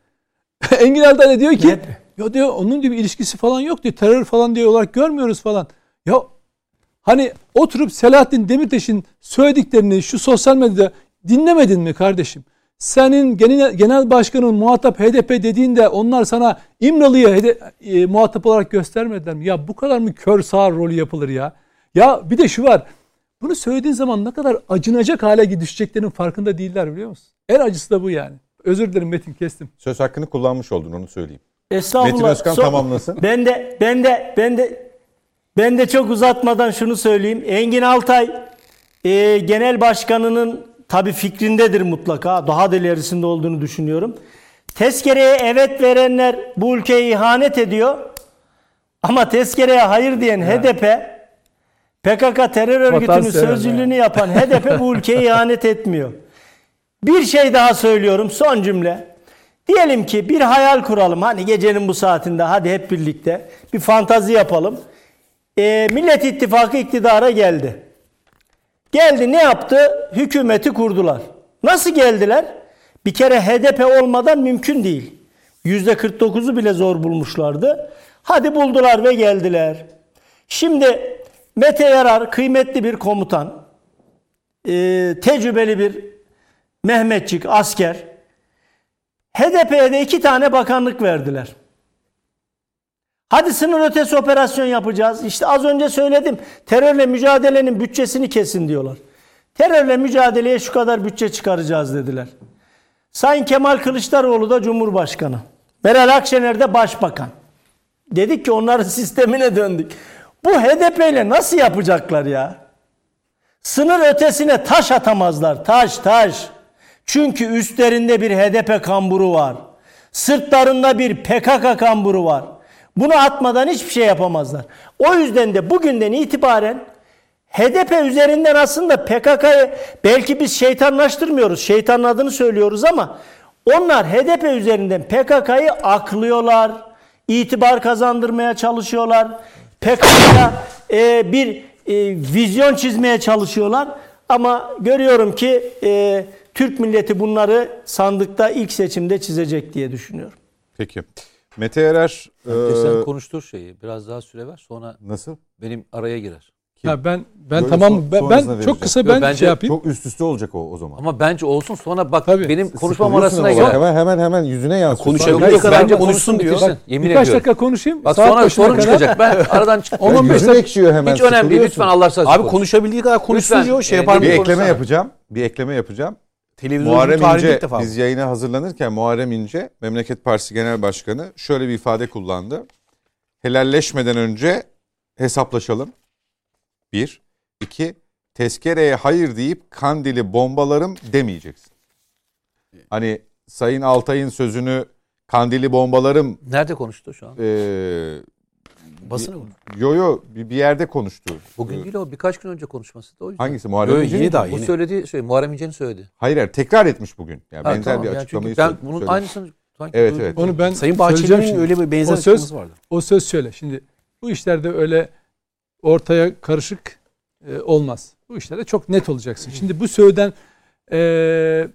Engin da diyor ki MHP. ya diyor onun diyor bir ilişkisi falan yok diyor. Terör falan diye olarak görmüyoruz falan. Ya hani oturup Selahattin Demirtaş'ın söylediklerini şu sosyal medyada dinlemedin mi kardeşim? Senin genel, genel başkanın muhatap HDP dediğinde onlar sana İmralı'yı e, muhatap olarak göstermediler mi? Ya bu kadar mı kör sağır rolü yapılır ya? Ya bir de şu var. Bunu söylediğin zaman ne kadar acınacak hale düşeceklerinin farkında değiller biliyor musun? En acısı da bu yani. Özür dilerim Metin kestim. Söz hakkını kullanmış oldun onu söyleyeyim. Estağfurullah. Metin Özkan Son- tamamlasın. Ben de ben de ben de ben de çok uzatmadan şunu söyleyeyim. Engin Altay e, genel başkanının tabi fikrindedir mutlaka. Daha da ilerisinde olduğunu düşünüyorum. Tezkereye evet verenler bu ülkeye ihanet ediyor. Ama tezkereye hayır diyen HDP PKK terör örgütünün Vatansever, sözcülüğünü yapan HDP bu ülkeye ihanet etmiyor. Bir şey daha söylüyorum son cümle. Diyelim ki bir hayal kuralım. Hani gecenin bu saatinde hadi hep birlikte bir fantazi yapalım. Ee, Millet İttifakı iktidara geldi. Geldi ne yaptı? Hükümeti kurdular. Nasıl geldiler? Bir kere HDP olmadan mümkün değil. %49'u bile zor bulmuşlardı. Hadi buldular ve geldiler. Şimdi Mete Yarar kıymetli bir komutan. Ee, tecrübeli bir Mehmetçik asker. HDP'ye de iki tane bakanlık verdiler. Hadi sınır ötesi operasyon yapacağız. İşte az önce söyledim. Terörle mücadelenin bütçesini kesin diyorlar. Terörle mücadeleye şu kadar bütçe çıkaracağız dediler. Sayın Kemal Kılıçdaroğlu da Cumhurbaşkanı. Meral Akşener de Başbakan. Dedik ki onların sistemine döndük. Bu HDP ile nasıl yapacaklar ya? Sınır ötesine taş atamazlar. Taş taş. Çünkü üstlerinde bir HDP kamburu var. Sırtlarında bir PKK kamburu var. Bunu atmadan hiçbir şey yapamazlar. O yüzden de bugünden itibaren HDP üzerinden aslında PKK'yı belki biz şeytanlaştırmıyoruz. Şeytanın adını söylüyoruz ama onlar HDP üzerinden PKK'yı aklıyorlar. itibar kazandırmaya çalışıyorlar. PKK'ya e, bir e, vizyon çizmeye çalışıyorlar. Ama görüyorum ki e, Türk milleti bunları sandıkta ilk seçimde çizecek diye düşünüyorum. Peki. Mete Erer Önce e, sen konuştur şeyi. Biraz daha süre ver sonra nasıl? benim araya girer. Ya ben ben Böyle tamam son- ben, ben çok kısa Yok, ben bence şey yapayım. Çok üst üste olacak o o zaman. Ama bence olsun sonra bak Tabii. benim konuşmam arasına girer. Hemen hemen hemen yüzüne yansıyor. Yok, Bence bence konuşsun konuşsun diyor. bitirsin. Yemin Birkaç ediyorum. dakika konuşayım. Bak Saat sonra sorun çıkacak. Ben aradan çık. 10-15 Yüzün dakika. ekşiyor hemen. Hiç önemli değil. Lütfen Allah razı Abi olsun. konuşabildiği kadar konuşsun diyor. Şey Ee, yapar Bir mı? konuşsana. ekleme yapacağım. Bir ekleme yapacağım. Televizyonun Muharrem İnce ilk defa. biz yayına hazırlanırken Muharrem İnce Memleket Partisi Genel Başkanı şöyle bir ifade kullandı. Helalleşmeden önce hesaplaşalım. Bir. iki Tezkereye hayır deyip kandili bombalarım demeyeceksin. Hani Sayın Altay'ın sözünü kandili bombalarım Nerede konuştu şu an? eee Basını mı? yo yo bir bir yerde konuştu. Bugün Ee, değil o birkaç gün önce konuşması da o yüzden. Hangisi Muharrem Yo, İnce? yeni daha Bu yeni. söylediği şey Muharrem İnce'nin söyledi. Hayır hayır tekrar etmiş bugün. Yani Ha, benzer tamam bir ya, açıklamayı çünkü ben bunun aynısını sanki Evet, duydum. evet. Onu ben Sayın söyleyeceğim Bahçeli'nin şimdi. öyle bir benzer O söz- vardı. O söz şöyle. Şimdi bu işlerde öyle ortaya karışık e, olmaz. Bu işlerde çok net olacaksın. Şimdi bu sözden e,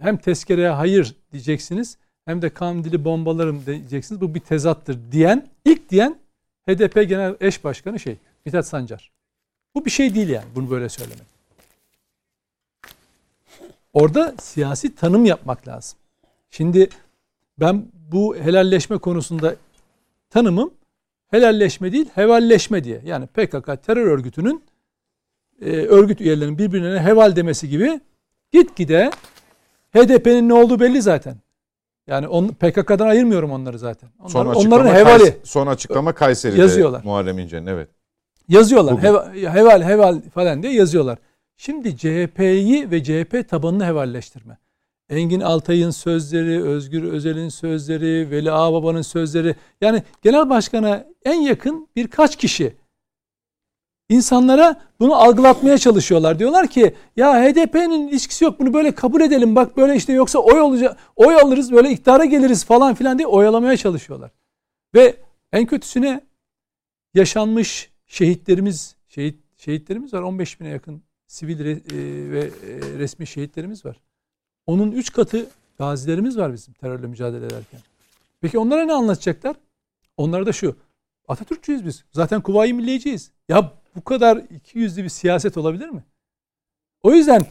hem tezkereye hayır diyeceksiniz hem de kandili bombalarım diyeceksiniz. Bu bir tezattır diyen, ilk diyen HDP Genel Eş Başkanı şey Mithat Sancar. Bu bir şey değil yani bunu böyle söylemek. Orada siyasi tanım yapmak lazım. Şimdi ben bu helalleşme konusunda tanımım helalleşme değil hevalleşme diye. Yani PKK terör örgütünün e, örgüt üyelerinin birbirine heval demesi gibi gitgide HDP'nin ne olduğu belli zaten. Yani on, PKK'dan ayırmıyorum onları zaten. Onlar, Son onların hevali. Kays- son açıklama Kayseri'de Yazıyorlar. Muharrem İnce'nin evet. Yazıyorlar. Bugün. Heva- heval heval falan diye yazıyorlar. Şimdi CHP'yi ve CHP tabanını hevalleştirme. Engin Altay'ın sözleri, Özgür Özel'in sözleri, Veli Ağbaba'nın sözleri. Yani genel başkana en yakın birkaç kişi insanlara bunu algılatmaya çalışıyorlar. Diyorlar ki ya HDP'nin ilişkisi yok bunu böyle kabul edelim bak böyle işte yoksa oy olacak oy alırız böyle iktidara geliriz falan filan diye oyalamaya çalışıyorlar. Ve en kötüsüne yaşanmış şehitlerimiz şehit şehitlerimiz var 15 bine yakın sivil re- e, ve e, resmi şehitlerimiz var. Onun 3 katı gazilerimiz var bizim terörle mücadele ederken. Peki onlara ne anlatacaklar? Onlara da şu. Atatürkçüyüz biz. Zaten Kuvayi Milliyeciyiz. Ya bu kadar iki yüzlü bir siyaset olabilir mi? O yüzden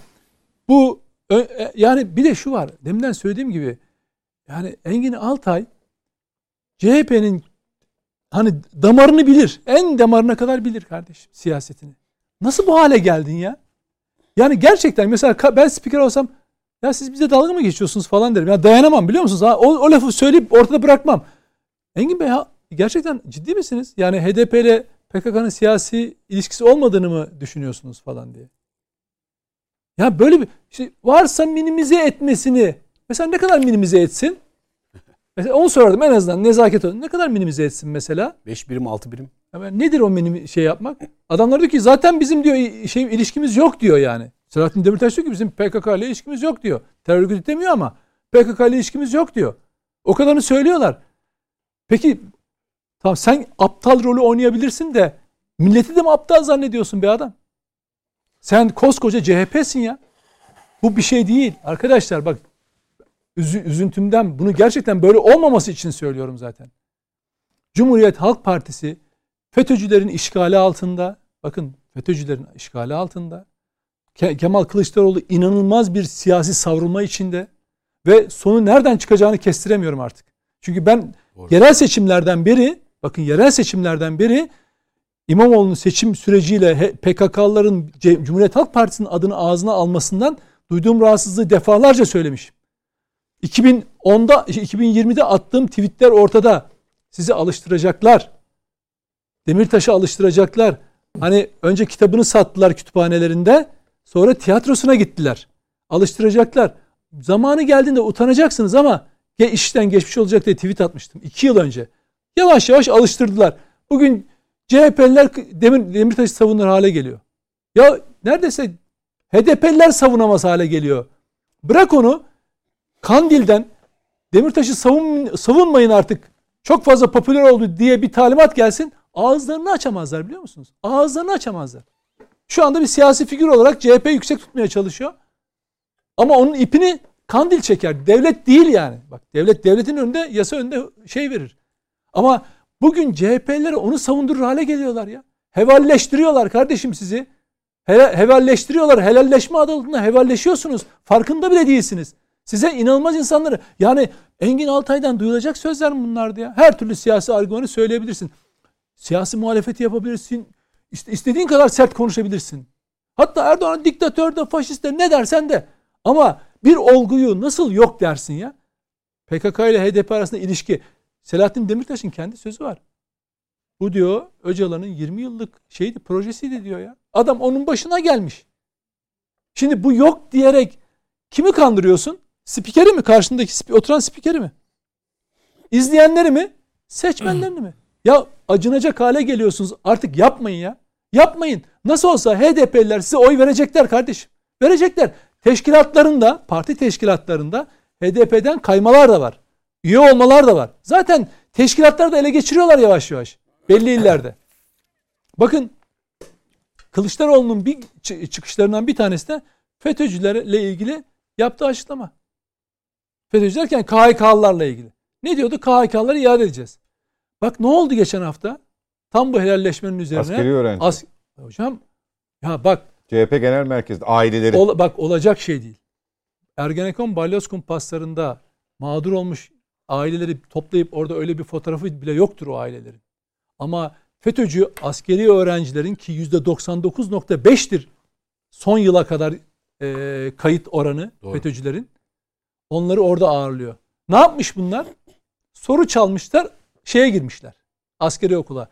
bu e, yani bir de şu var. Deminden söylediğim gibi yani Engin Altay CHP'nin hani damarını bilir. En damarına kadar bilir kardeşim siyasetini. Nasıl bu hale geldin ya? Yani gerçekten mesela ben spiker olsam ya siz bize dalga mı geçiyorsunuz falan derim. Ya dayanamam biliyor musunuz? Ha, o, o lafı söyleyip ortada bırakmam. Engin Bey ha, gerçekten ciddi misiniz? Yani HDP ile PKK'nın siyasi ilişkisi olmadığını mı düşünüyorsunuz falan diye. Ya böyle bir işte varsa minimize etmesini mesela ne kadar minimize etsin? Mesela onu sorardım en azından nezaket olarak. Ne kadar minimize etsin mesela? 5 birim 6 birim. Hemen nedir o benim şey yapmak? Adamlar diyor ki zaten bizim diyor şey ilişkimiz yok diyor yani. Selahattin Demirtaş diyor ki bizim PKK ile ilişkimiz yok diyor. Terör örgütü demiyor ama PKK ile ilişkimiz yok diyor. O kadarını söylüyorlar. Peki tamam sen aptal rolü oynayabilirsin de milleti de mi aptal zannediyorsun be adam? Sen koskoca CHP'sin ya. Bu bir şey değil. Arkadaşlar bak üzü- üzüntümden bunu gerçekten böyle olmaması için söylüyorum zaten. Cumhuriyet Halk Partisi FETÖ'cülerin işgali altında. Bakın FETÖ'cülerin işgali altında. Ke- Kemal Kılıçdaroğlu inanılmaz bir siyasi savrulma içinde ve sonu nereden çıkacağını kestiremiyorum artık. Çünkü ben yerel seçimlerden beri bakın yerel seçimlerden beri İmamoğlu'nun seçim süreciyle PKK'ların Cumhuriyet Halk Partisi'nin adını ağzına almasından duyduğum rahatsızlığı defalarca söylemişim. 2010'da 2020'de attığım tweetler ortada. Sizi alıştıracaklar. Demirtaş'ı alıştıracaklar. Hani önce kitabını sattılar kütüphanelerinde, sonra tiyatrosuna gittiler. Alıştıracaklar. Zamanı geldiğinde utanacaksınız ama ge işten geçmiş olacak diye tweet atmıştım. iki yıl önce. Yavaş yavaş alıştırdılar. Bugün CHP'liler Demir, Demirtaş'ı savunur hale geliyor. Ya neredeyse HDP'liler savunamaz hale geliyor. Bırak onu Kandil'den Demirtaş'ı savun, savunmayın artık. Çok fazla popüler oldu diye bir talimat gelsin. Ağızlarını açamazlar biliyor musunuz? Ağızlarını açamazlar. Şu anda bir siyasi figür olarak CHP yüksek tutmaya çalışıyor. Ama onun ipini Kandil çeker. Devlet değil yani. Bak devlet devletin önünde yasa önünde şey verir. Ama bugün CHP'lere onu savundurur hale geliyorlar ya. Hevalleştiriyorlar kardeşim sizi. Hele, hevalleştiriyorlar. Helalleşme adı altında hevalleşiyorsunuz. Farkında bile değilsiniz. Size inanılmaz insanları yani Engin Altay'dan duyulacak sözler mi bunlardı ya? Her türlü siyasi argümanı söyleyebilirsin. Siyasi muhalefeti yapabilirsin. İşte istediğin kadar sert konuşabilirsin. Hatta Erdoğan diktatör de faşist de ne dersen de. Ama bir olguyu nasıl yok dersin ya? PKK ile HDP arasında ilişki. Selahattin Demirtaş'ın kendi sözü var. Bu diyor Öcalan'ın 20 yıllık şeydi projesiydi diyor ya. Adam onun başına gelmiş. Şimdi bu yok diyerek kimi kandırıyorsun? Spikeri mi? Karşındaki oturan spikeri mi? İzleyenleri mi? Seçmenlerini mi? Ya acınacak hale geliyorsunuz. Artık yapmayın ya. Yapmayın. Nasıl olsa HDP'liler size oy verecekler kardeşim. Verecekler. Teşkilatlarında, parti teşkilatlarında HDP'den kaymalar da var. Üye olmalar da var. Zaten teşkilatları da ele geçiriyorlar yavaş yavaş. Belli illerde. Bakın Kılıçdaroğlu'nun bir çı- çıkışlarından bir tanesi de FETÖ'cülerle ilgili yaptığı açıklama. FETÖ'cü derken KHK'lılarla ilgili. Ne diyordu? KHK'ları iade edeceğiz. Bak ne oldu geçen hafta? Tam bu helalleşmenin üzerine. Askeri öğrenci. As- Hocam ya bak CHP Genel Merkez'de aileleri. Ol- bak olacak şey değil. Ergenekon balyoz kumpaslarında mağdur olmuş aileleri toplayıp orada öyle bir fotoğrafı bile yoktur o ailelerin. Ama FETÖ'cü askeri öğrencilerin ki %99.5'tir son yıla kadar e, kayıt oranı Doğru. FETÖ'cülerin onları orada ağırlıyor. Ne yapmış bunlar? Soru çalmışlar, şeye girmişler. Askeri okula.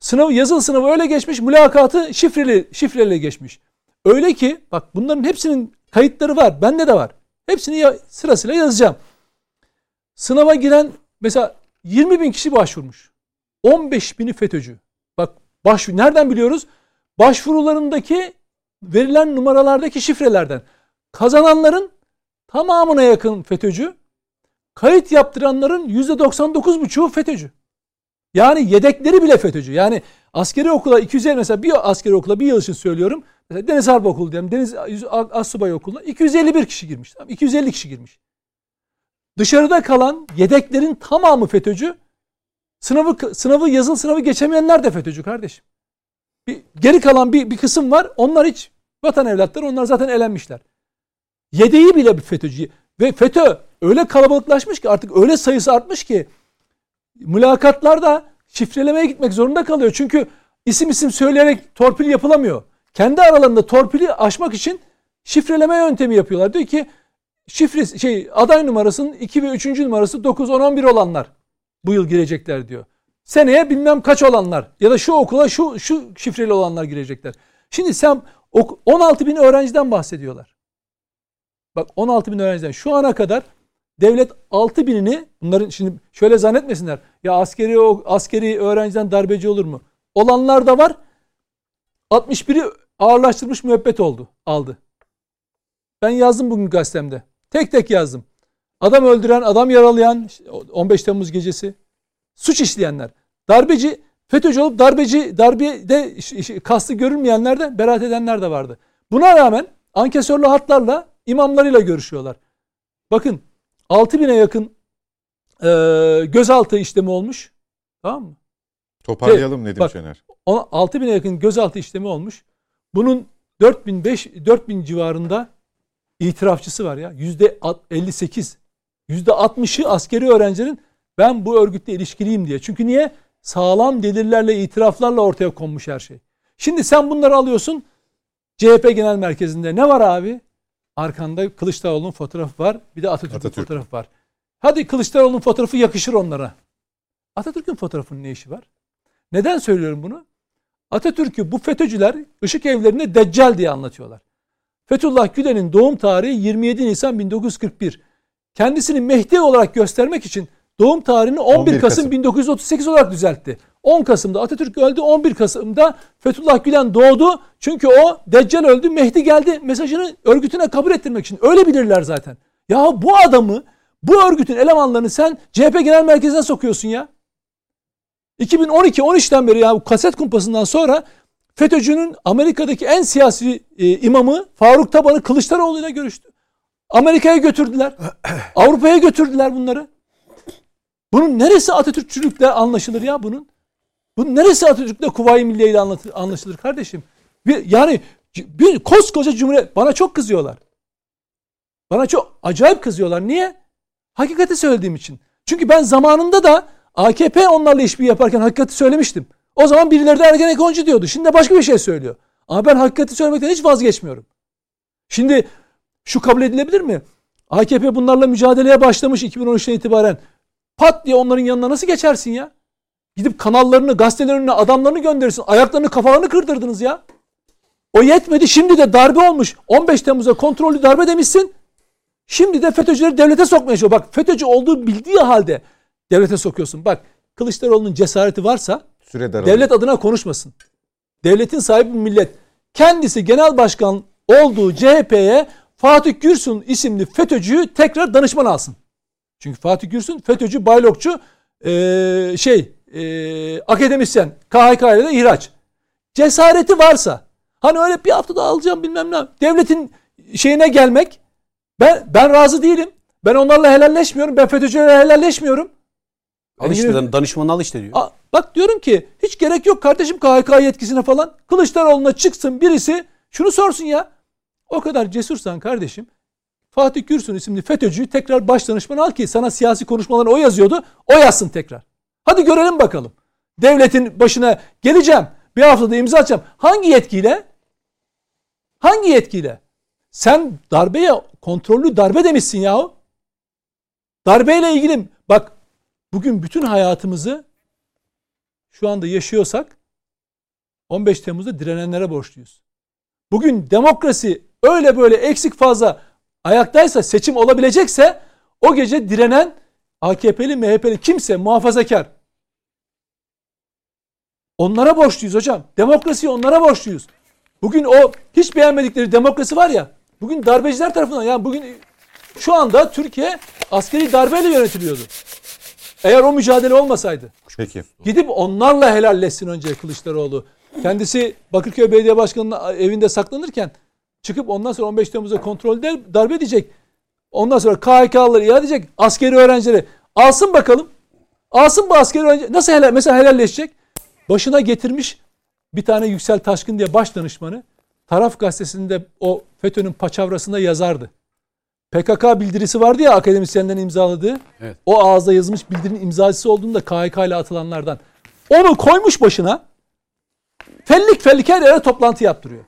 Sınavı yazılı sınavı öyle geçmiş, mülakatı şifreli şifreli geçmiş. Öyle ki bak bunların hepsinin kayıtları var. Bende de var. Hepsini ya, sırasıyla yazacağım. Sınava giren mesela 20 bin kişi başvurmuş. 15 bini FETÖ'cü. Bak başvur nereden biliyoruz? Başvurularındaki verilen numaralardaki şifrelerden. Kazananların tamamına yakın FETÖ'cü. Kayıt yaptıranların %99,5'u FETÖ'cü. Yani yedekleri bile FETÖ'cü. Yani askeri okula 250 mesela bir askeri okula bir yıl için söylüyorum. Mesela Deniz Harp Okulu diyelim. Deniz Assubay Okulu'na 251 kişi girmiş. Tamam, 250 kişi girmiş. Dışarıda kalan yedeklerin tamamı FETÖ'cü. Sınavı sınavı yazılı sınavı geçemeyenler de FETÖ'cü kardeşim. Bir, geri kalan bir, bir kısım var. Onlar hiç vatan evlatları. Onlar zaten elenmişler. Yedeği bile bir FETÖ'cü. Ve FETÖ öyle kalabalıklaşmış ki artık öyle sayısı artmış ki mülakatlarda şifrelemeye gitmek zorunda kalıyor. Çünkü isim isim söyleyerek torpil yapılamıyor. Kendi aralarında torpili aşmak için şifreleme yöntemi yapıyorlar. Diyor ki şifre şey aday numarasının 2 ve 3. numarası 9 10 11 olanlar bu yıl girecekler diyor. Seneye bilmem kaç olanlar ya da şu okula şu şu şifreli olanlar girecekler. Şimdi sen 16 bin öğrenciden bahsediyorlar. Bak 16 bin öğrenciden şu ana kadar devlet 6 binini bunların şimdi şöyle zannetmesinler. Ya askeri askeri öğrenciden darbeci olur mu? Olanlar da var. 61'i ağırlaştırmış müebbet oldu. Aldı. Ben yazdım bugün gazetemde. Tek tek yazdım. Adam öldüren, adam yaralayan 15 Temmuz gecesi. Suç işleyenler. Darbeci, FETÖ'cü olup darbeci, darbede kastı görülmeyenler de beraat edenler de vardı. Buna rağmen ankesörlü hatlarla imamlarıyla görüşüyorlar. Bakın 6000'e yakın e, gözaltı işlemi olmuş. Tamam mı? Toparlayalım Nedim bak, Şener. 6000'e yakın gözaltı işlemi olmuş. Bunun 4000 5 4000 civarında itirafçısı var ya. Yüzde 58. Yüzde 60'ı askeri öğrencilerin ben bu örgütle ilişkiliyim diye. Çünkü niye? Sağlam delillerle, itiraflarla ortaya konmuş her şey. Şimdi sen bunları alıyorsun. CHP Genel Merkezi'nde ne var abi? Arkanda Kılıçdaroğlu'nun fotoğrafı var. Bir de Atatürk'ün Atatürk. fotoğrafı var. Hadi Kılıçdaroğlu'nun fotoğrafı yakışır onlara. Atatürk'ün fotoğrafının ne işi var? Neden söylüyorum bunu? Atatürk'ü bu FETÖ'cüler ışık evlerinde Deccal diye anlatıyorlar. Fethullah Gülen'in doğum tarihi 27 Nisan 1941. Kendisini Mehdi olarak göstermek için doğum tarihini 11, 11 Kasım, Kasım 1938 olarak düzeltti. 10 Kasım'da Atatürk öldü, 11 Kasım'da Fethullah Gülen doğdu. Çünkü o Deccal öldü, Mehdi geldi mesajını örgütüne kabul ettirmek için. Öyle bilirler zaten. Ya bu adamı, bu örgütün elemanlarını sen CHP Genel Merkezi'ne sokuyorsun ya. 2012-13'ten beri ya bu kaset kumpasından sonra FETÖ'cünün Amerika'daki en siyasi e, imamı Faruk Taban'ı Kılıçdaroğlu ile görüştü. Amerika'ya götürdüler. Avrupa'ya götürdüler bunları. Bunun neresi Atatürkçülükle anlaşılır ya bunun? Bunun neresi Atatürk'le Kuvayi Milliye ile anlaşılır kardeşim? Bir, yani bir koskoca cumhuriyet bana çok kızıyorlar. Bana çok acayip kızıyorlar. Niye? Hakikati söylediğim için. Çünkü ben zamanında da AKP onlarla işbirliği yaparken hakikati söylemiştim. O zaman birileri de Ergenekoncu diyordu. Şimdi de başka bir şey söylüyor. Ama ben hakikati söylemekten hiç vazgeçmiyorum. Şimdi şu kabul edilebilir mi? AKP bunlarla mücadeleye başlamış 2013'ten itibaren. Pat diye onların yanına nasıl geçersin ya? Gidip kanallarını, gazetelerini, adamlarını gönderirsin. Ayaklarını, kafalarını kırdırdınız ya. O yetmedi. Şimdi de darbe olmuş. 15 Temmuz'a kontrollü darbe demişsin. Şimdi de FETÖ'cüleri devlete sokmaya çalışıyor. Bak FETÖ'cü olduğu bildiği halde devlete sokuyorsun. Bak Kılıçdaroğlu'nun cesareti varsa Süre devlet adına konuşmasın. Devletin sahibi millet. Kendisi genel başkan olduğu CHP'ye Fatih Gürsun isimli FETÖ'cüyü tekrar danışman alsın. Çünkü Fatih Gürsun FETÖ'cü, baylokçu, ee, şey, ee, akademisyen, KHK ile de ihraç. Cesareti varsa, hani öyle bir haftada alacağım bilmem ne, devletin şeyine gelmek, ben ben razı değilim. Ben onlarla helalleşmiyorum, ben FETÖ'cülerle helalleşmiyorum. Al işte yani, danışmanı al işte diyor. A, bak diyorum ki hiç gerek yok kardeşim KHK yetkisine falan. Kılıçdaroğlu'na çıksın birisi şunu sorsun ya. O kadar cesursan kardeşim Fatih Gürsun isimli FETÖ'cüyü tekrar baş danışman al ki sana siyasi konuşmalarını o yazıyordu. O yazsın tekrar. Hadi görelim bakalım. Devletin başına geleceğim. Bir haftada imza atacağım. Hangi yetkiyle? Hangi yetkiyle? Sen darbeye kontrollü darbe demişsin yahu. Darbeyle ilgili bak bugün bütün hayatımızı şu anda yaşıyorsak 15 Temmuz'da direnenlere borçluyuz. Bugün demokrasi öyle böyle eksik fazla ayaktaysa seçim olabilecekse o gece direnen AKP'li MHP'li kimse muhafazakar. Onlara borçluyuz hocam. Demokrasiyi onlara borçluyuz. Bugün o hiç beğenmedikleri demokrasi var ya. Bugün darbeciler tarafından yani bugün şu anda Türkiye askeri darbeyle yönetiliyordu. Eğer o mücadele olmasaydı. Peki. Gidip onlarla helalleşsin önce Kılıçdaroğlu. Kendisi Bakırköy Belediye Başkanı'nın evinde saklanırken çıkıp ondan sonra 15 Temmuz'da kontrol darbe edecek. Ondan sonra KHK'ları iade edecek. Askeri öğrencileri alsın bakalım. Alsın bu askeri öğrenci. Nasıl helal, mesela helalleşecek? Başına getirmiş bir tane Yüksel Taşkın diye baş danışmanı. Taraf gazetesinde o FETÖ'nün paçavrasında yazardı. PKK bildirisi vardı ya akademisyenlerin imzaladığı. Evet. O ağızda yazılmış bildirinin imzacısı olduğunda KHK ile atılanlardan. Onu koymuş başına. Fellik fellik her yere toplantı yaptırıyor.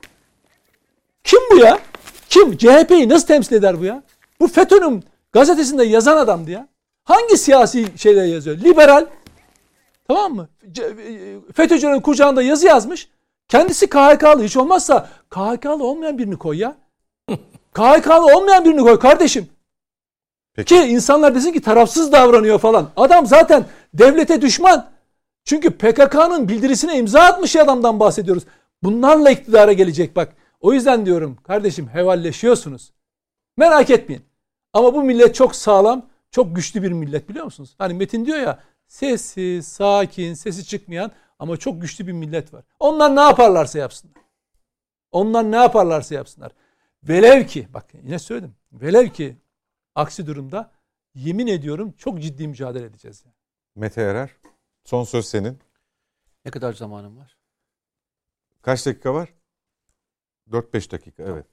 Kim bu ya? Kim? CHP'yi nasıl temsil eder bu ya? Bu FETÖ'nün gazetesinde yazan adamdı ya. Hangi siyasi şeyler yazıyor? Liberal. Tamam mı? C- FETÖ'cünün kucağında yazı yazmış. Kendisi KHK'lı. Hiç olmazsa KHK'lı olmayan birini koy ya. KHK'lı olmayan birini koy kardeşim. Peki. Ki insanlar desin ki tarafsız davranıyor falan. Adam zaten devlete düşman. Çünkü PKK'nın bildirisine imza atmış adamdan bahsediyoruz. Bunlarla iktidara gelecek bak. O yüzden diyorum kardeşim hevalleşiyorsunuz. Merak etmeyin. Ama bu millet çok sağlam, çok güçlü bir millet biliyor musunuz? Hani Metin diyor ya sessiz, sakin, sesi çıkmayan ama çok güçlü bir millet var. Onlar ne yaparlarsa yapsınlar. Onlar ne yaparlarsa yapsınlar. Velev ki bak yine söyledim. Velev ki aksi durumda yemin ediyorum çok ciddi mücadele edeceğiz. Yani. Mete Erer. Son söz senin. Ne kadar zamanım var? Kaç dakika var? 4-5 dakika evet.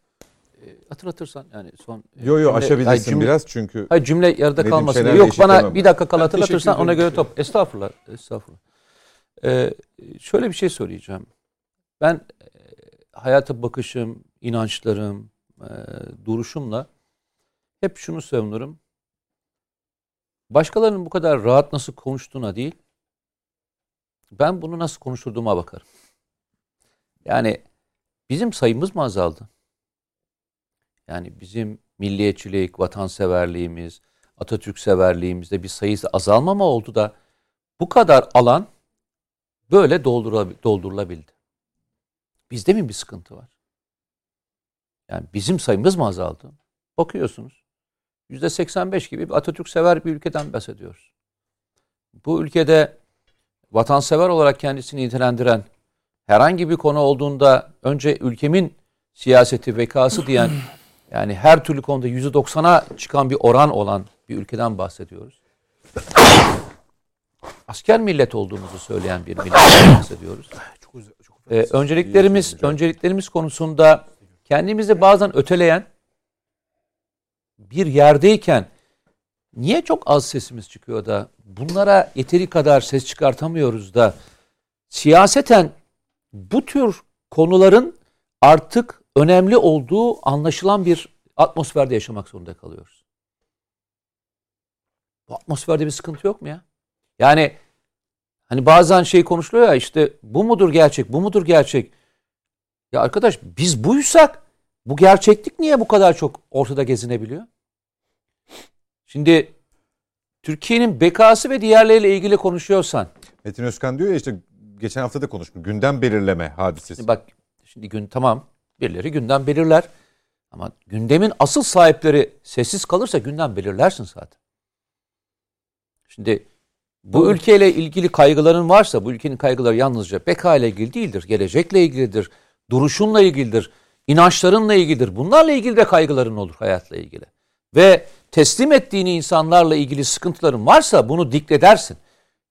E, hatırlatırsan yani son... e, Yo yo cümle- aşabilirsin Hayır, cümle- biraz çünkü Hayır cümle yarıda Nedim kalmasın. Yok bana bir dakika kala Ben hatırlatırsan ona göre top. Estağfurullah. Estağfurullah. Ee, şöyle bir şey söyleyeceğim. Ben e, hayata bakışım, inançlarım, e, duruşumla hep şunu savunurum. Başkalarının bu kadar rahat nasıl konuştuğuna değil, ben bunu nasıl konuşturduğuma bakarım. Yani bizim sayımız mı azaldı? Yani bizim milliyetçilik, vatanseverliğimiz, Atatürk severliğimizde bir sayısı azalma mı oldu da bu kadar alan böyle doldurula- doldurulabildi? Bizde mi bir sıkıntı var? Yani bizim sayımız mı azaldı? Bakıyorsunuz. Yüzde 85 gibi bir Atatürk sever bir ülkeden bahsediyoruz. Bu ülkede vatansever olarak kendisini nitelendiren herhangi bir konu olduğunda önce ülkemin siyaseti vekası diyen yani her türlü konuda %90'a çıkan bir oran olan bir ülkeden bahsediyoruz. Asker millet olduğumuzu söyleyen bir milletten bahsediyoruz. Çok güzel. Çok Ee, önceliklerimiz önceliklerimiz konusunda kendimizi bazen öteleyen bir yerdeyken niye çok az sesimiz çıkıyor da bunlara yeteri kadar ses çıkartamıyoruz da siyaseten bu tür konuların artık önemli olduğu anlaşılan bir atmosferde yaşamak zorunda kalıyoruz. Bu atmosferde bir sıkıntı yok mu ya? Yani hani bazen şey konuşuluyor ya işte bu mudur gerçek, bu mudur gerçek? Ya arkadaş biz buysak bu gerçeklik niye bu kadar çok ortada gezinebiliyor? Şimdi Türkiye'nin bekası ve diğerleriyle ilgili konuşuyorsan Metin Özkan diyor ya işte geçen hafta da konuştuk. Gündem belirleme hadisesi. Şimdi bak şimdi gün tamam birileri gündem belirler ama gündemin asıl sahipleri sessiz kalırsa gündem belirlersin zaten. Şimdi bu ülkeyle ilgili kaygıların varsa bu ülkenin kaygıları yalnızca beka ile ilgili değildir. Gelecekle ilgilidir. Duruşunla ilgilidir. inançlarınla ilgilidir. Bunlarla ilgili de kaygıların olur hayatla ilgili. Ve teslim ettiğini insanlarla ilgili sıkıntıların varsa bunu dikledersin.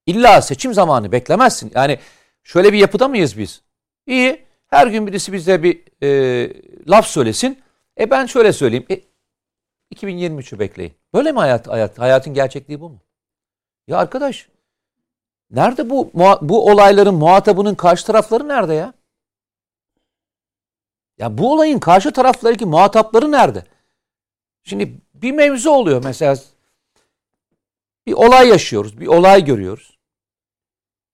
İlla seçim zamanı beklemezsin. Yani şöyle bir yapıda mıyız biz? İyi. Her gün birisi bize bir e, laf söylesin. E ben şöyle söyleyeyim. E, 2023'ü bekleyin. Böyle mi hayat, hayat? Hayatın gerçekliği bu mu? Ya arkadaş nerede bu bu olayların muhatabının karşı tarafları nerede ya? Ya bu olayın karşı taraflarındaki muhatapları nerede? Şimdi bir mevzu oluyor mesela Bir olay yaşıyoruz, bir olay görüyoruz.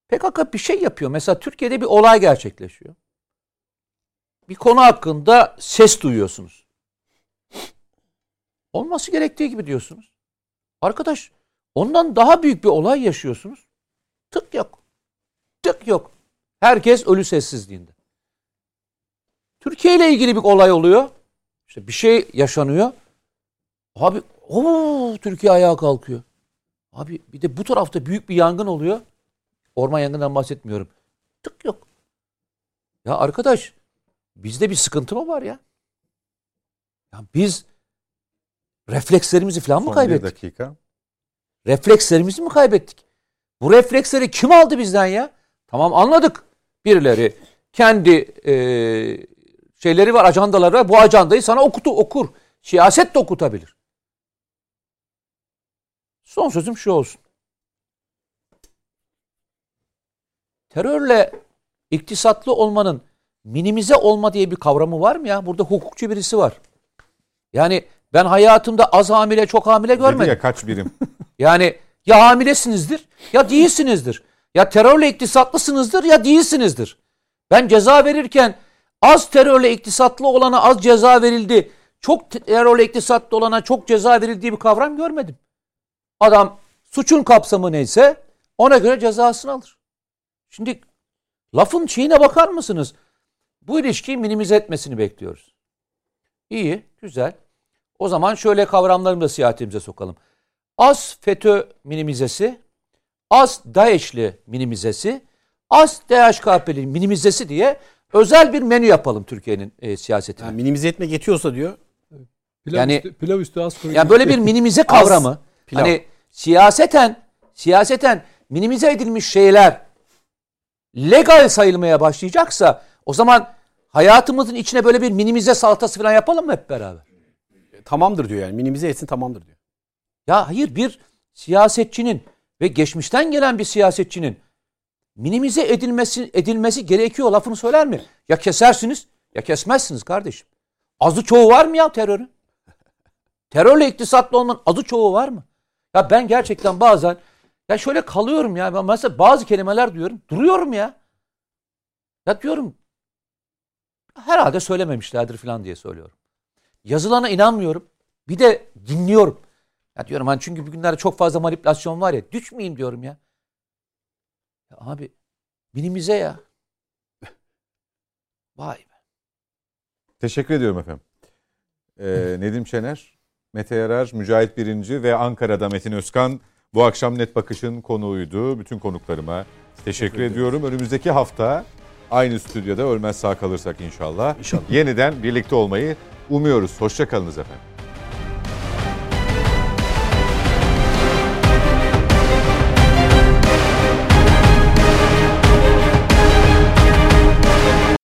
PKK bir şey yapıyor. Mesela Türkiye'de bir olay gerçekleşiyor. Bir konu hakkında ses duyuyorsunuz. Olması gerektiği gibi diyorsunuz. Arkadaş ondan daha büyük bir olay yaşıyorsunuz. Tık yok. Tık yok. Herkes ölü sessizliğinde. Türkiye ile ilgili bir olay oluyor. İşte bir şey yaşanıyor. Abi o Türkiye ayağa kalkıyor. Abi bir de bu tarafta büyük bir yangın oluyor. Orman yangından bahsetmiyorum. Tık yok. Ya arkadaş bizde bir sıkıntı mı var ya? Ya biz reflekslerimizi falan mı Son bir kaybettik? dakika. Reflekslerimizi mi kaybettik? Bu refleksleri kim aldı bizden ya? Tamam anladık. Birileri kendi e, şeyleri var, ajandaları var. Bu ajandayı sana okutu, okur. Siyaset de okutabilir. Son sözüm şu olsun. Terörle iktisatlı olmanın minimize olma diye bir kavramı var mı ya? Burada hukukçu birisi var. Yani ben hayatımda az hamile, çok hamile Dedi görmedim. ya kaç birim. Yani ya hamilesinizdir ya değilsinizdir. Ya terörle iktisatlısınızdır ya değilsinizdir. Ben ceza verirken az terörle iktisatlı olana az ceza verildi. Çok terörle iktisatlı olana çok ceza verildiği bir kavram görmedim. Adam suçun kapsamı neyse ona göre cezasını alır. Şimdi lafın şeyine bakar mısınız? Bu ilişkiyi minimize etmesini bekliyoruz. İyi, güzel. O zaman şöyle kavramlarını da siyasetimize sokalım. Az FETÖ minimizesi, az DAEŞ'li minimizesi, az DHKP'li minimizesi diye özel bir menü yapalım Türkiye'nin e, siyasetine. Yani minimize etmek yetiyorsa diyor. Pilav, Yani- üstü, pilav üstü az kuru. Yani böyle bir minimize kavramı pilav. hani siyaseten siyaseten minimize edilmiş şeyler legal sayılmaya başlayacaksa o zaman hayatımızın içine böyle bir minimize salatası falan yapalım mı hep beraber? Tamamdır diyor yani. Minimize etsin tamamdır diyor. Ya hayır bir siyasetçinin ve geçmişten gelen bir siyasetçinin minimize edilmesi edilmesi gerekiyor lafını söyler mi? Ya kesersiniz ya kesmezsiniz kardeşim. Azı çoğu var mı ya terörün? Terörle iktisatlı olmanın azı çoğu var mı? Ya ben gerçekten bazen ya şöyle kalıyorum ya. Ben mesela bazı kelimeler diyorum. Duruyorum ya. Ya diyorum herhalde söylememişlerdir falan diye söylüyorum. Yazılana inanmıyorum. Bir de dinliyorum. Ya diyorum hani çünkü bugünlerde çok fazla manipülasyon var ya. Düşmeyeyim diyorum ya. Ya abi minimize ya. Vay be. Teşekkür ediyorum efendim. Ee, Nedim Şener, Mete Yarar, Mücahit Birinci ve Ankara'da Metin Özkan bu akşam Net Bakış'ın konuğuydu. Bütün konuklarıma teşekkür, ediyorum. Önümüzdeki hafta aynı stüdyoda ölmez sağ kalırsak inşallah. İnşallah. Yeniden birlikte olmayı umuyoruz. Hoşçakalınız efendim.